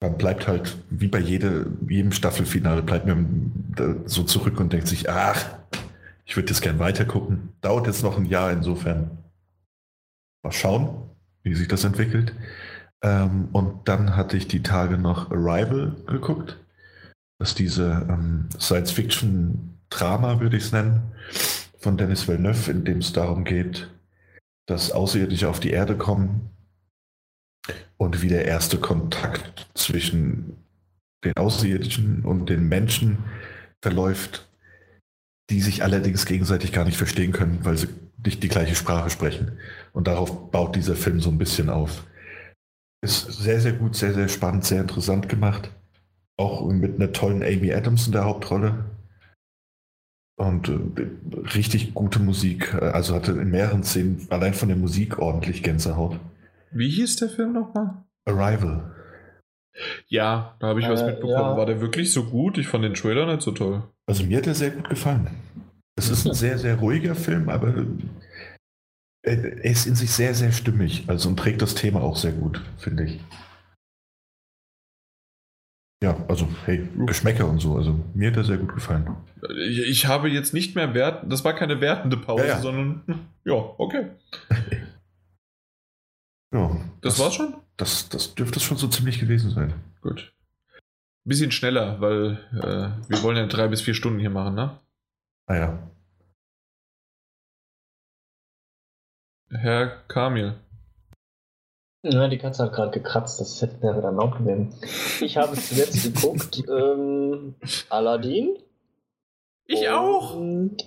Man bleibt halt, wie bei jede, jedem Staffelfinale, bleibt man so zurück und denkt sich, ach, ich würde jetzt gern weiter gucken. Dauert jetzt noch ein Jahr insofern. Mal schauen, wie sich das entwickelt. Ähm, und dann hatte ich die Tage noch Arrival geguckt. Das ist diese ähm, Science-Fiction-Drama, würde ich es nennen, von Dennis Villeneuve, in dem es darum geht, dass Außerirdische auf die Erde kommen und wie der erste Kontakt zwischen den Außerirdischen und den Menschen verläuft, die sich allerdings gegenseitig gar nicht verstehen können, weil sie nicht die gleiche Sprache sprechen. Und darauf baut dieser Film so ein bisschen auf. Ist sehr, sehr gut, sehr, sehr spannend, sehr interessant gemacht. Auch mit einer tollen Amy Adams in der Hauptrolle. Und äh, richtig gute Musik. Also hatte in mehreren Szenen allein von der Musik ordentlich Gänsehaut. Wie hieß der Film nochmal? Arrival. Ja, da habe ich äh, was mitbekommen. Ja. War der wirklich so gut? Ich fand den Trailer nicht so toll. Also mir hat er sehr gut gefallen. Es ist ein sehr, sehr ruhiger Film, aber er ist in sich sehr, sehr stimmig. Also und trägt das Thema auch sehr gut, finde ich. Ja, also hey, Geschmäcker und so. Also mir hat er sehr gut gefallen. Ich, ich habe jetzt nicht mehr Wert, das war keine wertende Pause, ja, ja. sondern ja, okay. ja. Das, das war's schon? Das, das dürfte es schon so ziemlich gewesen sein. Gut. Ein bisschen schneller, weil äh, wir wollen ja drei bis vier Stunden hier machen, ne? Ah ja. Herr Kamil. Ja, die Katze hat gerade gekratzt, das hätte wäre dann laut gewesen. Ich habe es zuletzt geguckt. Ähm, Aladdin. Ich auch.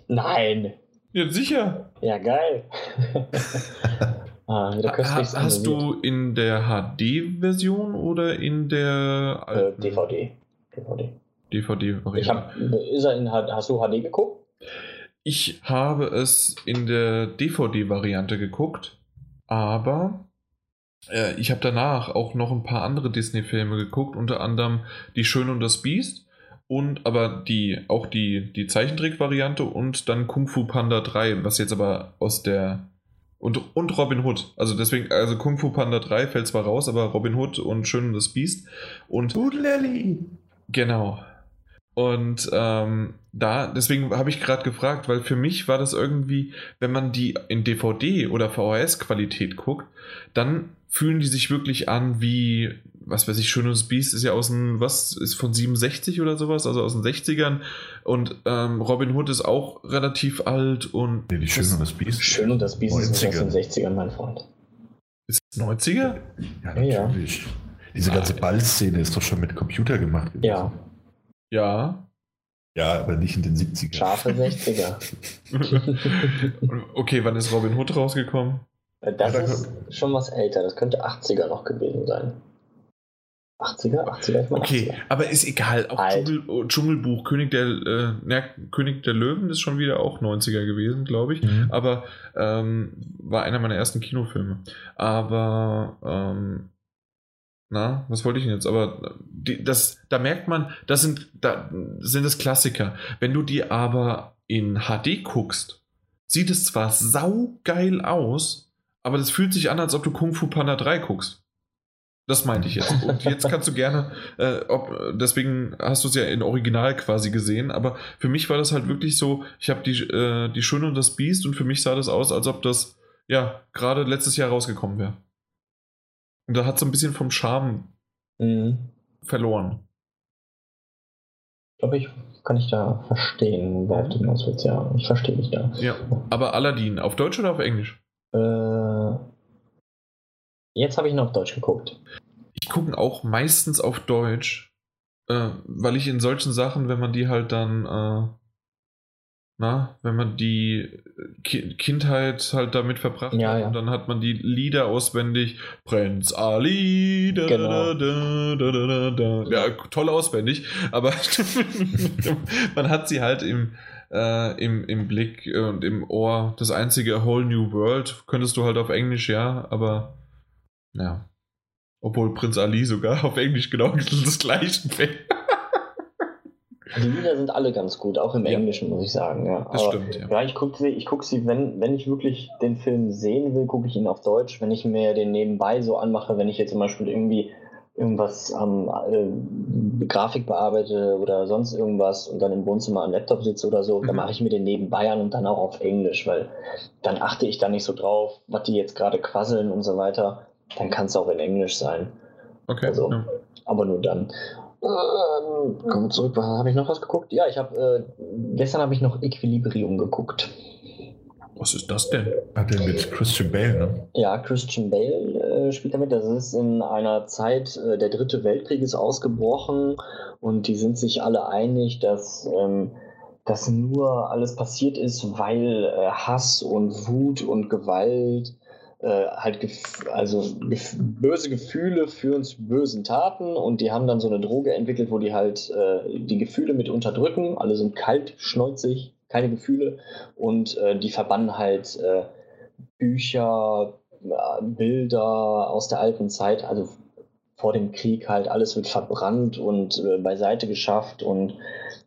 Nein. Ja, sicher. Ja, geil. ah, ha, hast du in der HD-Version oder in der äh, alten? Äh, DVD. DVD. DVD. Ich hab, ist er in, hast du HD geguckt? Ich habe es in der DVD-Variante geguckt, aber äh, ich habe danach auch noch ein paar andere Disney-Filme geguckt, unter anderem Die Schöne und das Biest und aber die auch die, die Zeichentrick-Variante und dann Kung Fu Panda 3, was jetzt aber aus der und, und Robin Hood. Also deswegen, also Kung Fu Panda 3 fällt zwar raus, aber Robin Hood und Schön und das Biest und. Lily. Genau. Und ähm, da, deswegen habe ich gerade gefragt, weil für mich war das irgendwie, wenn man die in DVD oder VHS-Qualität guckt, dann fühlen die sich wirklich an wie, was weiß ich, Schönes Biest ist ja aus dem, was, ist von 67 oder sowas, also aus den 60ern. Und ähm, Robin Hood ist auch relativ alt und. Nee, die Schön und das Biest. Schön und das Biest 90er. ist aus den 60ern, mein Freund. Ist 90er? Ja, natürlich. Ja. Diese ganze Ballszene ist doch schon mit Computer gemacht. Gewesen. Ja. Ja. Ja, aber nicht in den 70ern. Scharfe 60er. okay, wann ist Robin Hood rausgekommen? Das ja, ist schon was älter. Das könnte 80er noch gewesen sein. 80er? 80er? Ich meine okay, 80er. aber ist egal. Auch Dschungel, oh, Dschungelbuch, König der, äh, na, König der Löwen ist schon wieder auch 90er gewesen, glaube ich. Mhm. Aber ähm, war einer meiner ersten Kinofilme. Aber ähm, na, was wollte ich denn jetzt? Aber die, das, da merkt man, das sind, da sind das Klassiker. Wenn du die aber in HD guckst, sieht es zwar saugeil aus, aber das fühlt sich an, als ob du Kung Fu Panda 3 guckst. Das meinte ich jetzt. Und jetzt kannst du gerne, äh, ob, deswegen hast du es ja in Original quasi gesehen, aber für mich war das halt wirklich so, ich habe die, äh, die Schöne und das Biest und für mich sah das aus, als ob das ja gerade letztes Jahr rausgekommen wäre. Und da hat so ein bisschen vom Charme Mhm. verloren. Ich glaube, ich kann ich da verstehen, worauf du hinaus willst. Ja, ich verstehe dich da. Ja. Aber Aladdin, auf Deutsch oder auf Englisch? Äh, jetzt habe ich ihn auf Deutsch geguckt. Ich gucke auch meistens auf Deutsch, äh, weil ich in solchen Sachen, wenn man die halt dann, äh, na, wenn man die Ki Kindheit halt damit verbracht Ja, hat ja. und dann hat man die Lieder auswendig. Prinz Ali, da, Genau. da, da, da, da, da. Ja, toll auswendig, aber man hat sie halt im, äh, im, im Blick und im Ohr. Das einzige Whole New World könntest du halt auf Englisch, ja, aber ja. Obwohl Prinz Ali sogar auf Englisch genau das gleiche fällt. Die Lieder sind alle ganz gut, auch im Ja. Englischen, muss ich sagen. Ja. Das Aber, stimmt, ja. Ja, ich gucke sie, ich guck sie wenn, wenn ich wirklich den Film sehen will, gucke ich ihn auf Deutsch. Wenn ich mir den nebenbei so anmache, wenn ich jetzt zum Beispiel irgendwie irgendwas am äh, Grafik bearbeite oder sonst irgendwas und dann im Wohnzimmer am Laptop sitze oder so, Mhm. dann mache ich mir den nebenbei an und dann auch auf Englisch, weil dann achte ich da nicht so drauf, was die jetzt gerade quasseln und so weiter. Dann kann es auch in Englisch sein, Okay. Also, ja. aber nur dann. Ähm, kommen wir zurück, habe ich noch was geguckt? Ja, ich habe äh, gestern habe ich noch Equilibrium geguckt. Was ist das denn? Hat er mit Christian Bale, ne? Ja, Christian Bale äh, spielt damit. Das ist in einer Zeit, äh, der dritte Weltkrieg ist ausgebrochen und die sind sich alle einig, dass ähm, das nur alles passiert ist, weil äh, Hass und Wut und Gewalt äh, halt gef also gef böse Gefühle führen zu bösen Taten und die haben dann so eine Droge entwickelt, wo die halt äh, die Gefühle mit unterdrücken. Alle sind kalt, schneuzig, keine Gefühle und äh, die verbannen halt äh, Bücher, äh, Bilder aus der alten Zeit, also vor dem Krieg halt, alles wird verbrannt und äh, beiseite geschafft und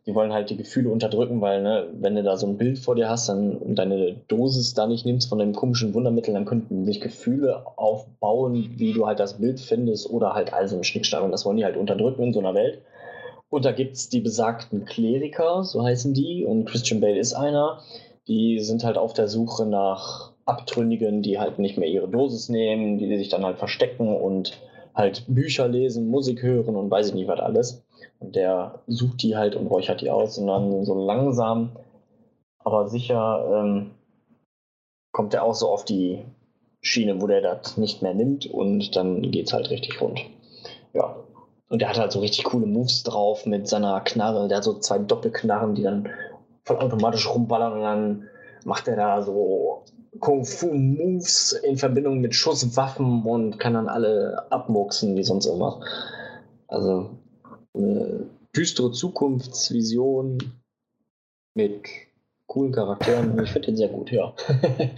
die wollen halt die Gefühle unterdrücken, weil, ne, wenn du da so ein Bild vor dir hast dann, und deine Dosis da nicht nimmst von dem komischen Wundermittel, dann könnten sich Gefühle aufbauen, wie du halt das Bild findest oder halt all so ein Schnickschnack und das wollen die halt unterdrücken in so einer Welt. Und da gibt es die besagten Kleriker, so heißen die, und Christian Bale ist einer. Die sind halt auf der Suche nach Abtrünnigen, die halt nicht mehr ihre Dosis nehmen, die sich dann halt verstecken und halt Bücher lesen, Musik hören und weiß ich nicht was alles. Und der sucht die halt und räuchert die aus und dann so langsam, aber sicher ähm, kommt er auch so auf die Schiene, wo der das nicht mehr nimmt und dann geht's halt richtig rund. Ja. Und der hat halt so richtig coole Moves drauf mit seiner Knarre. Der hat so zwei Doppelknarren, die dann voll automatisch rumballern und dann macht er da so Kung-Fu-Moves in Verbindung mit Schusswaffen und kann dann alle abmurksen wie sonst irgendwas. Also eine düstere Zukunftsvision mit coolen Charakteren. Ich finde den sehr gut, ja.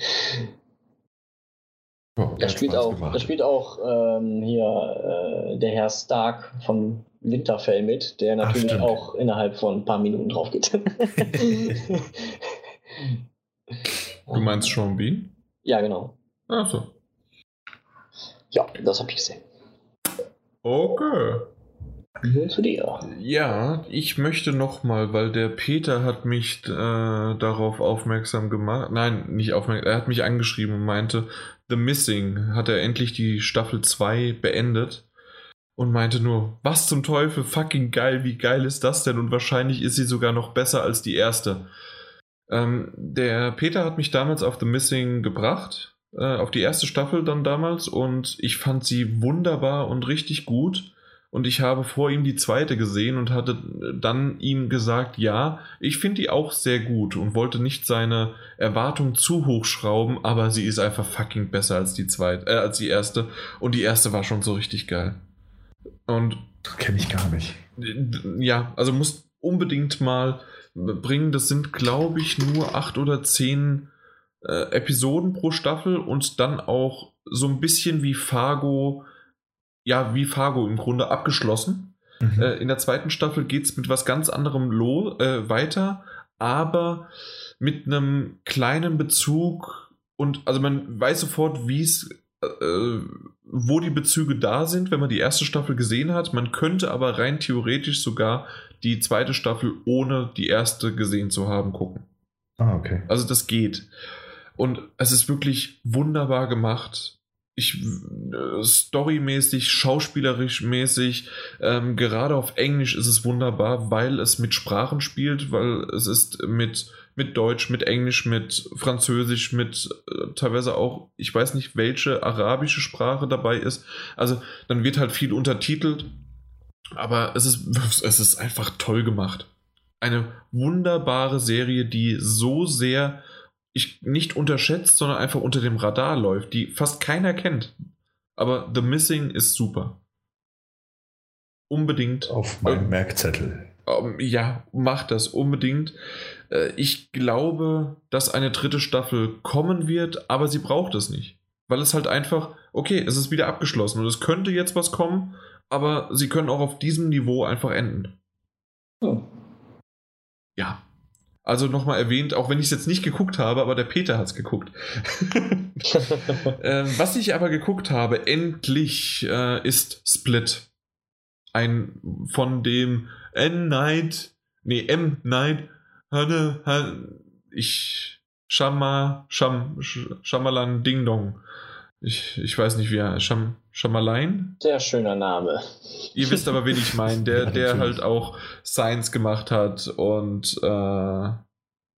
Ja, Da spielt auch, da spielt auch ähm, hier äh, der Herr Stark von Winterfell mit, der natürlich stimmt. auch innerhalb von ein paar Minuten drauf geht. Du meinst Sean Bean? Ja, genau. Achso. Ja, das habe ich gesehen. Okay. Nun zu dir. Ja, ich möchte nochmal, weil der Peter hat mich äh, darauf aufmerksam gemacht. Nein, nicht aufmerksam. Er hat mich angeschrieben und meinte, The Missing hat er endlich die Staffel 2 beendet. Und meinte nur, was zum Teufel, fucking geil, wie geil ist das denn? Und wahrscheinlich ist sie sogar noch besser als die erste. Ähm, der Peter hat mich damals auf The Missing gebracht, äh, auf die erste Staffel dann damals, und ich fand sie wunderbar und richtig gut. Und ich habe vor ihm die zweite gesehen und hatte dann ihm gesagt, ja, ich finde die auch sehr gut und wollte nicht seine Erwartung zu hoch schrauben, aber sie ist einfach fucking besser als die zweite, äh, als die erste. Und die erste war schon so richtig geil. Und kenne ich gar nicht. ja, also muss unbedingt mal bringen. Das sind, glaube ich, nur acht oder zehn äh, Episoden pro Staffel und dann auch so ein bisschen wie Fargo, ja, wie Fargo im Grunde abgeschlossen. Mhm. Äh, in der zweiten Staffel geht es mit was ganz anderem lo äh, weiter, aber mit einem kleinen Bezug und also man weiß sofort, wie es, äh, wo die Bezüge da sind, wenn man die erste Staffel gesehen hat. Man könnte aber rein theoretisch sogar die zweite Staffel ohne die erste gesehen zu haben gucken. ah, okay. Also das geht. Und es ist wirklich wunderbar gemacht. Ich äh, storymäßig, schauspielerisch mäßig, ähm, gerade auf Englisch ist es wunderbar, weil es mit Sprachen spielt, weil es ist mit, mit Deutsch, mit Englisch, mit Französisch, mit äh, teilweise auch, ich weiß nicht, welche arabische Sprache dabei ist. Also dann wird halt viel untertitelt, aber es ist, es ist einfach toll gemacht. Eine wunderbare Serie, die so sehr ich nicht unterschätzt, sondern einfach unter dem Radar läuft, die fast keiner kennt. Aber The Missing ist super. Unbedingt. Auf meinem äh, Merkzettel. Ähm, ja, mach das unbedingt. Äh, ich glaube, dass eine dritte Staffel kommen wird, aber sie braucht es nicht. Weil es halt einfach, okay, es ist wieder abgeschlossen und es könnte jetzt was kommen, aber sie können auch auf diesem Niveau einfach enden. Oh. Ja, also nochmal erwähnt, auch wenn ich es jetzt nicht geguckt habe, aber der Peter hat es geguckt. ähm, was ich aber geguckt habe, endlich, äh, ist Split. Ein von dem N Night, nee, M Night, Hanne, ich, Shama, Sham, Shamalan Ding Dong. Ich, ich weiß nicht, wie er Scham, Schamalein? Sehr schöner Name. Ihr wisst aber, wen ich meine. Der, der halt auch Science gemacht hat und äh,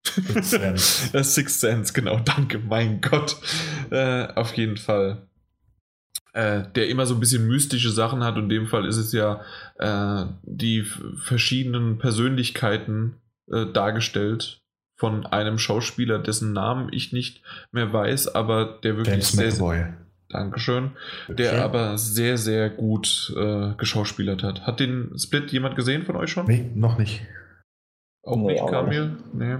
Sixth Sense. Sixth Sense, genau. Danke, mein Gott. Äh, auf jeden Fall. Äh, der immer so ein bisschen mystische Sachen hat und in dem Fall ist es ja äh, die verschiedenen Persönlichkeiten äh, dargestellt von einem Schauspieler, dessen Namen ich nicht mehr weiß, aber der wirklich James sehr, sehr Dankeschön, der okay. aber sehr, sehr gut äh, geschauspielert hat. Hat den Split jemand gesehen von euch schon? Nee, noch nicht. Auch nee, nicht, Kamil? Nee.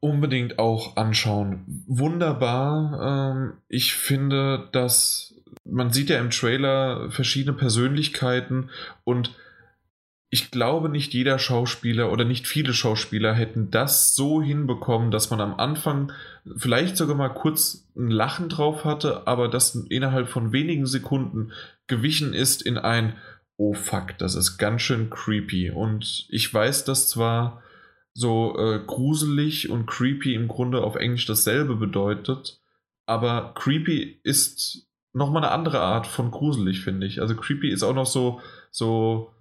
Unbedingt auch anschauen. Wunderbar. Ähm, ich finde, dass man sieht ja im Trailer verschiedene Persönlichkeiten und ich glaube, nicht jeder Schauspieler oder nicht viele Schauspieler hätten das so hinbekommen, dass man am Anfang vielleicht sogar mal kurz ein Lachen drauf hatte, aber das innerhalb von wenigen Sekunden gewichen ist in ein Oh fuck, das ist ganz schön creepy. Und ich weiß, dass zwar so äh, gruselig und creepy im Grunde auf Englisch dasselbe bedeutet, aber creepy ist nochmal eine andere Art von gruselig, finde ich. Also creepy ist auch noch so, so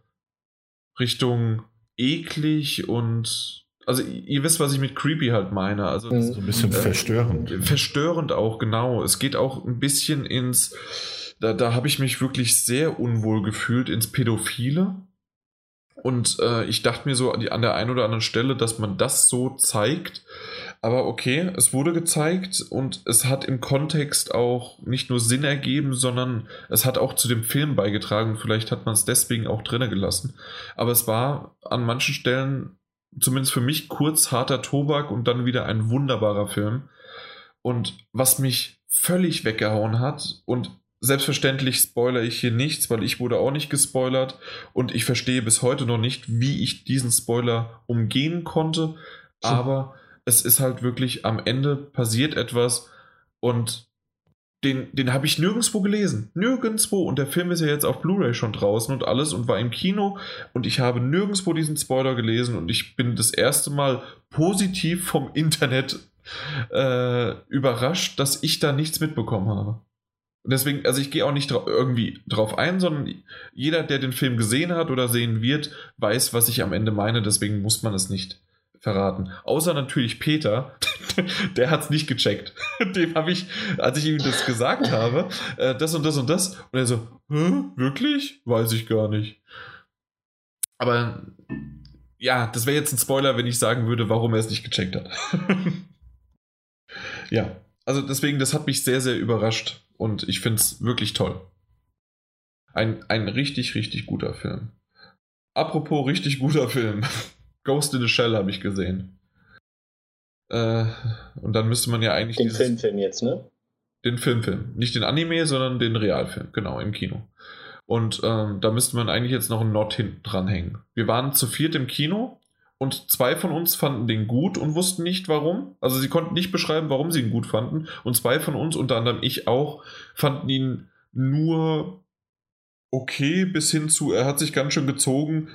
Richtung eklig und also ihr wisst, was ich mit creepy halt meine. Also so ein bisschen äh, verstörend. Verstörend auch, genau. Es geht auch ein bisschen ins, da, da habe ich mich wirklich sehr unwohl gefühlt, ins Pädophile. Und äh, ich dachte mir so an der einen oder anderen Stelle, dass man das so zeigt, aber okay, es wurde gezeigt und es hat im Kontext auch nicht nur Sinn ergeben, sondern es hat auch zu dem Film beigetragen. Vielleicht hat man es deswegen auch drinnen gelassen. Aber es war an manchen Stellen, zumindest für mich, kurz harter Tobak und dann wieder ein wunderbarer Film. Und was mich völlig weggehauen hat und Selbstverständlich spoilere ich hier nichts, weil ich wurde auch nicht gespoilert und ich verstehe bis heute noch nicht, wie ich diesen Spoiler umgehen konnte. Aber es ist halt wirklich am Ende passiert etwas und den, den habe ich nirgendwo gelesen. Nirgendwo. Und der Film ist ja jetzt auf Blu-ray schon draußen und alles und war im Kino. Und ich habe nirgendwo diesen Spoiler gelesen und ich bin das erste Mal positiv vom Internet äh, überrascht, dass ich da nichts mitbekommen habe. Deswegen, also ich gehe auch nicht dra irgendwie drauf ein, sondern jeder, der den Film gesehen hat oder sehen wird, weiß, was ich am Ende meine. Deswegen muss man es nicht verraten. Außer natürlich Peter, der hat es nicht gecheckt. Dem habe ich, als ich ihm das gesagt habe, äh, das und das und das, und er so, wirklich? Weiß ich gar nicht. Aber ja, das wäre jetzt ein Spoiler, wenn ich sagen würde, warum er es nicht gecheckt hat. ja, also deswegen, das hat mich sehr, sehr überrascht und ich finde es wirklich toll. Ein, ein richtig, richtig guter Film. Apropos richtig guter Film. Ghost in the Shell habe ich gesehen. Äh, und dann müsste man ja eigentlich. Den Filmfilm jetzt, ne? Den Filmfilm. Nicht den Anime, sondern den Realfilm, genau, im Kino. Und ähm, da müsste man eigentlich jetzt noch einen Not hinten dranhängen. Wir waren zu viert im Kino und zwei von uns fanden den gut und wussten nicht warum. Also sie konnten nicht beschreiben, warum sie ihn gut fanden. Und zwei von uns, unter anderem ich auch, fanden ihn nur okay bis hin zu, er hat sich ganz schön gezogen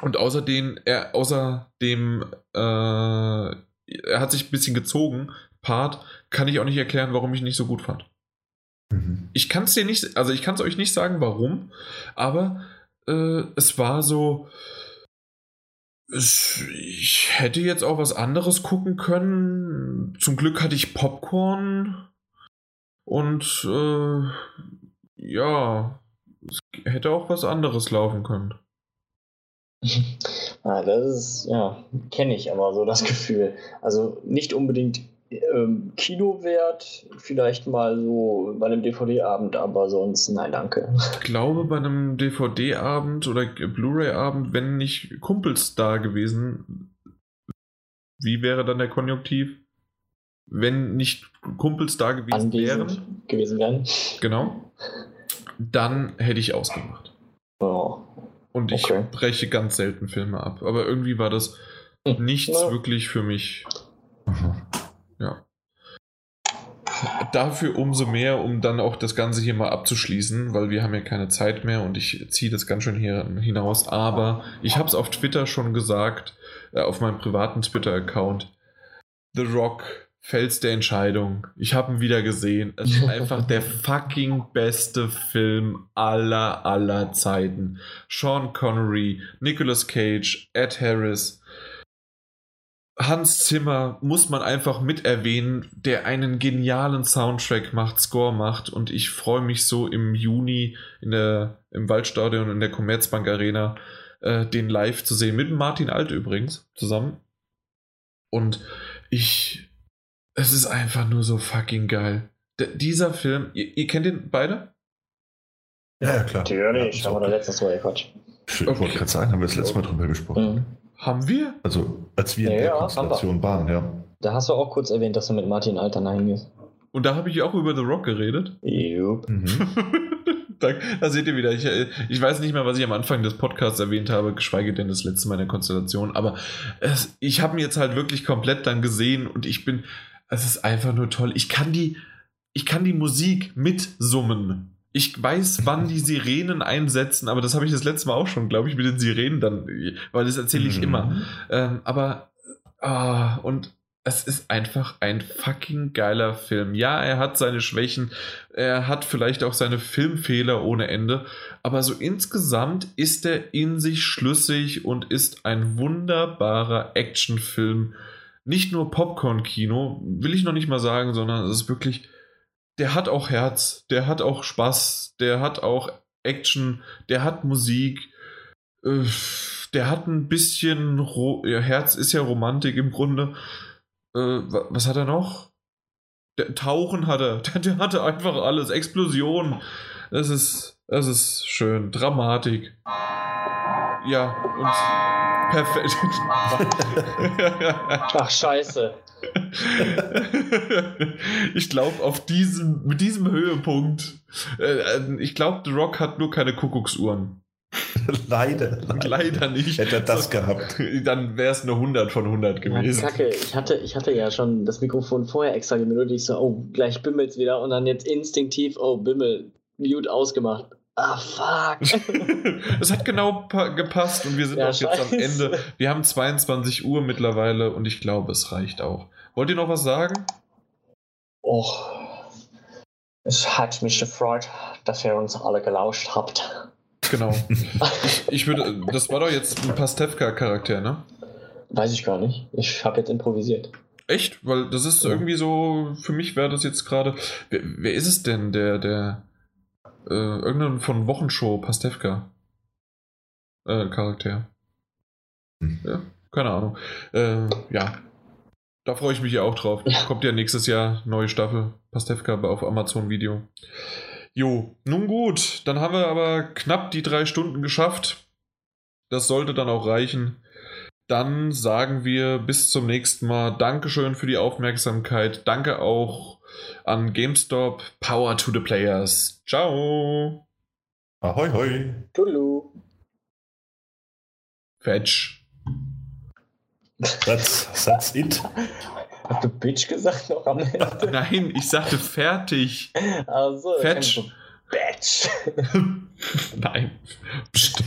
und außerdem, er, außerdem, äh, er hat sich ein bisschen gezogen, Part kann ich auch nicht erklären, warum ich nicht so gut fand. Mhm. Ich kann es dir nicht, also ich kann es euch nicht sagen, warum, aber äh, es war so. Ich hätte jetzt auch was anderes gucken können. Zum Glück hatte ich Popcorn und äh, ja, es hätte auch was anderes laufen können. Ah, das ist, ja, kenne ich aber so das Gefühl. Also nicht unbedingt ähm, Kinowert, vielleicht mal so bei einem DVD-Abend, aber sonst nein, danke. Ich glaube, bei einem DVD-Abend oder Blu-ray-Abend, wenn nicht Kumpels da gewesen, wie wäre dann der Konjunktiv? Wenn nicht Kumpels da gewesen Anwesend wären, gewesen wären. genau, dann hätte ich ausgemacht. Ja. Und ich Okay. breche ganz selten Filme ab. Aber irgendwie war das Hm. nichts Ja. wirklich für mich. Mhm. Ja. Dafür umso mehr, um dann auch das Ganze hier mal abzuschließen, weil wir haben ja keine Zeit mehr und ich ziehe das ganz schön hier hinaus. Aber ich habe es auf Twitter schon gesagt, äh, auf meinem privaten Twitter-Account. The Rock, Fels der Entscheidung. Ich habe ihn wieder gesehen. Es ist einfach der fucking beste Film aller, aller Zeiten. Sean Connery, Nicolas Cage, Ed Harris. Hans Zimmer muss man einfach mit erwähnen, der einen genialen Soundtrack macht, Score macht und ich freue mich so im Juni in der, im Waldstadion in der Commerzbank Arena äh, den live zu sehen, mit Martin Alt übrigens zusammen. Und ich, es ist einfach nur so fucking geil. D dieser Film, ihr, ihr kennt den beide? Ja, ja, klar. Natürlich, ja, haben wir da okay. letztens drüber gequatscht. Ich wollte gerade sagen, haben wir das letzte Mal drüber gesprochen. Mhm. Haben wir? Also, als wir in Ja, der ja, Konstellation waren, ja. Da hast du auch kurz erwähnt, dass du mit Martin Alter hingehst. Und da habe ich auch über The Rock geredet. Jupp. Mhm. da, da seht ihr wieder. Ich, äh, ich weiß nicht mehr, was ich am Anfang des Podcasts erwähnt habe, geschweige denn das letzte Mal in der Konstellation. Aber es, ich habe ihn jetzt halt wirklich komplett dann gesehen und ich bin. Es ist einfach nur toll. Ich kann die, ich kann die Musik mitsummen. Ich weiß, wann die Sirenen einsetzen, aber das habe ich das letzte Mal auch schon, glaube ich, mit den Sirenen dann, weil das erzähle ich Mhm. immer. Ähm, aber, ah, und es ist einfach ein fucking geiler Film. Ja, er hat seine Schwächen, er hat vielleicht auch seine Filmfehler ohne Ende, aber so insgesamt ist er in sich schlüssig und ist ein wunderbarer Actionfilm. Nicht nur Popcorn-Kino, will ich noch nicht mal sagen, sondern es ist wirklich, der hat auch Herz, der hat auch Spaß, der hat auch Action, der hat Musik, äh, der hat ein bisschen, Ro ja, Herz ist ja Romantik im Grunde. Äh, wa- was hat er noch? Der, Tauchen hat er, der, der hatte einfach alles, Explosion. Das ist, das ist schön, Dramatik. Ja, und perfekt. Ach, scheiße. ich glaube, auf diesem, mit diesem Höhepunkt, äh, ich glaube, The Rock hat nur keine Kuckucksuhren. leider, leider. Leider nicht. Hätte er das gehabt. Dann wäre es eine 100 von 100 gewesen. Kacke, ich hatte, ich hatte ja schon das Mikrofon vorher extra gemeldet. Ich so, oh, gleich bimmelt's wieder. Und dann jetzt instinktiv, oh, Bimmel, Mute ausgemacht. Ah, fuck. Es hat genau pa- gepasst und wir sind Ja, auch jetzt am. Ende. Wir haben 22 Uhr mittlerweile und ich glaube, es reicht auch. Wollt ihr noch was sagen? Och, es hat mich gefreut, dass ihr uns alle gelauscht habt. Genau. Ich, ich würde, das war doch jetzt ein Pastewka-Charakter, ne? Weiß ich gar nicht. Ich habe jetzt improvisiert. Echt? Weil das ist Ja. irgendwie so, für mich wäre das jetzt gerade. Wer, wer ist es denn, der, der, äh, irgendein von Wochenshow Pastewka äh, Charakter? Hm. Ja, keine Ahnung. Äh, ja. Da freue ich mich ja auch drauf. Ja. Kommt ja nächstes Jahr neue Staffel Pastewka auf Amazon Video. Jo, nun gut, dann haben wir aber knapp die drei Stunden geschafft. Das sollte dann auch reichen. Dann sagen wir bis zum nächsten Mal. Dankeschön für die Aufmerksamkeit. Danke auch an GameStop. Power to the Players. Ciao. Ahoi, hoi. Tudelu. Fetch. That's, that's it. Hast du Bitch gesagt noch am Ende? Nein, ich sagte fertig. Also, Fetch. Bitch. Nein. Psst.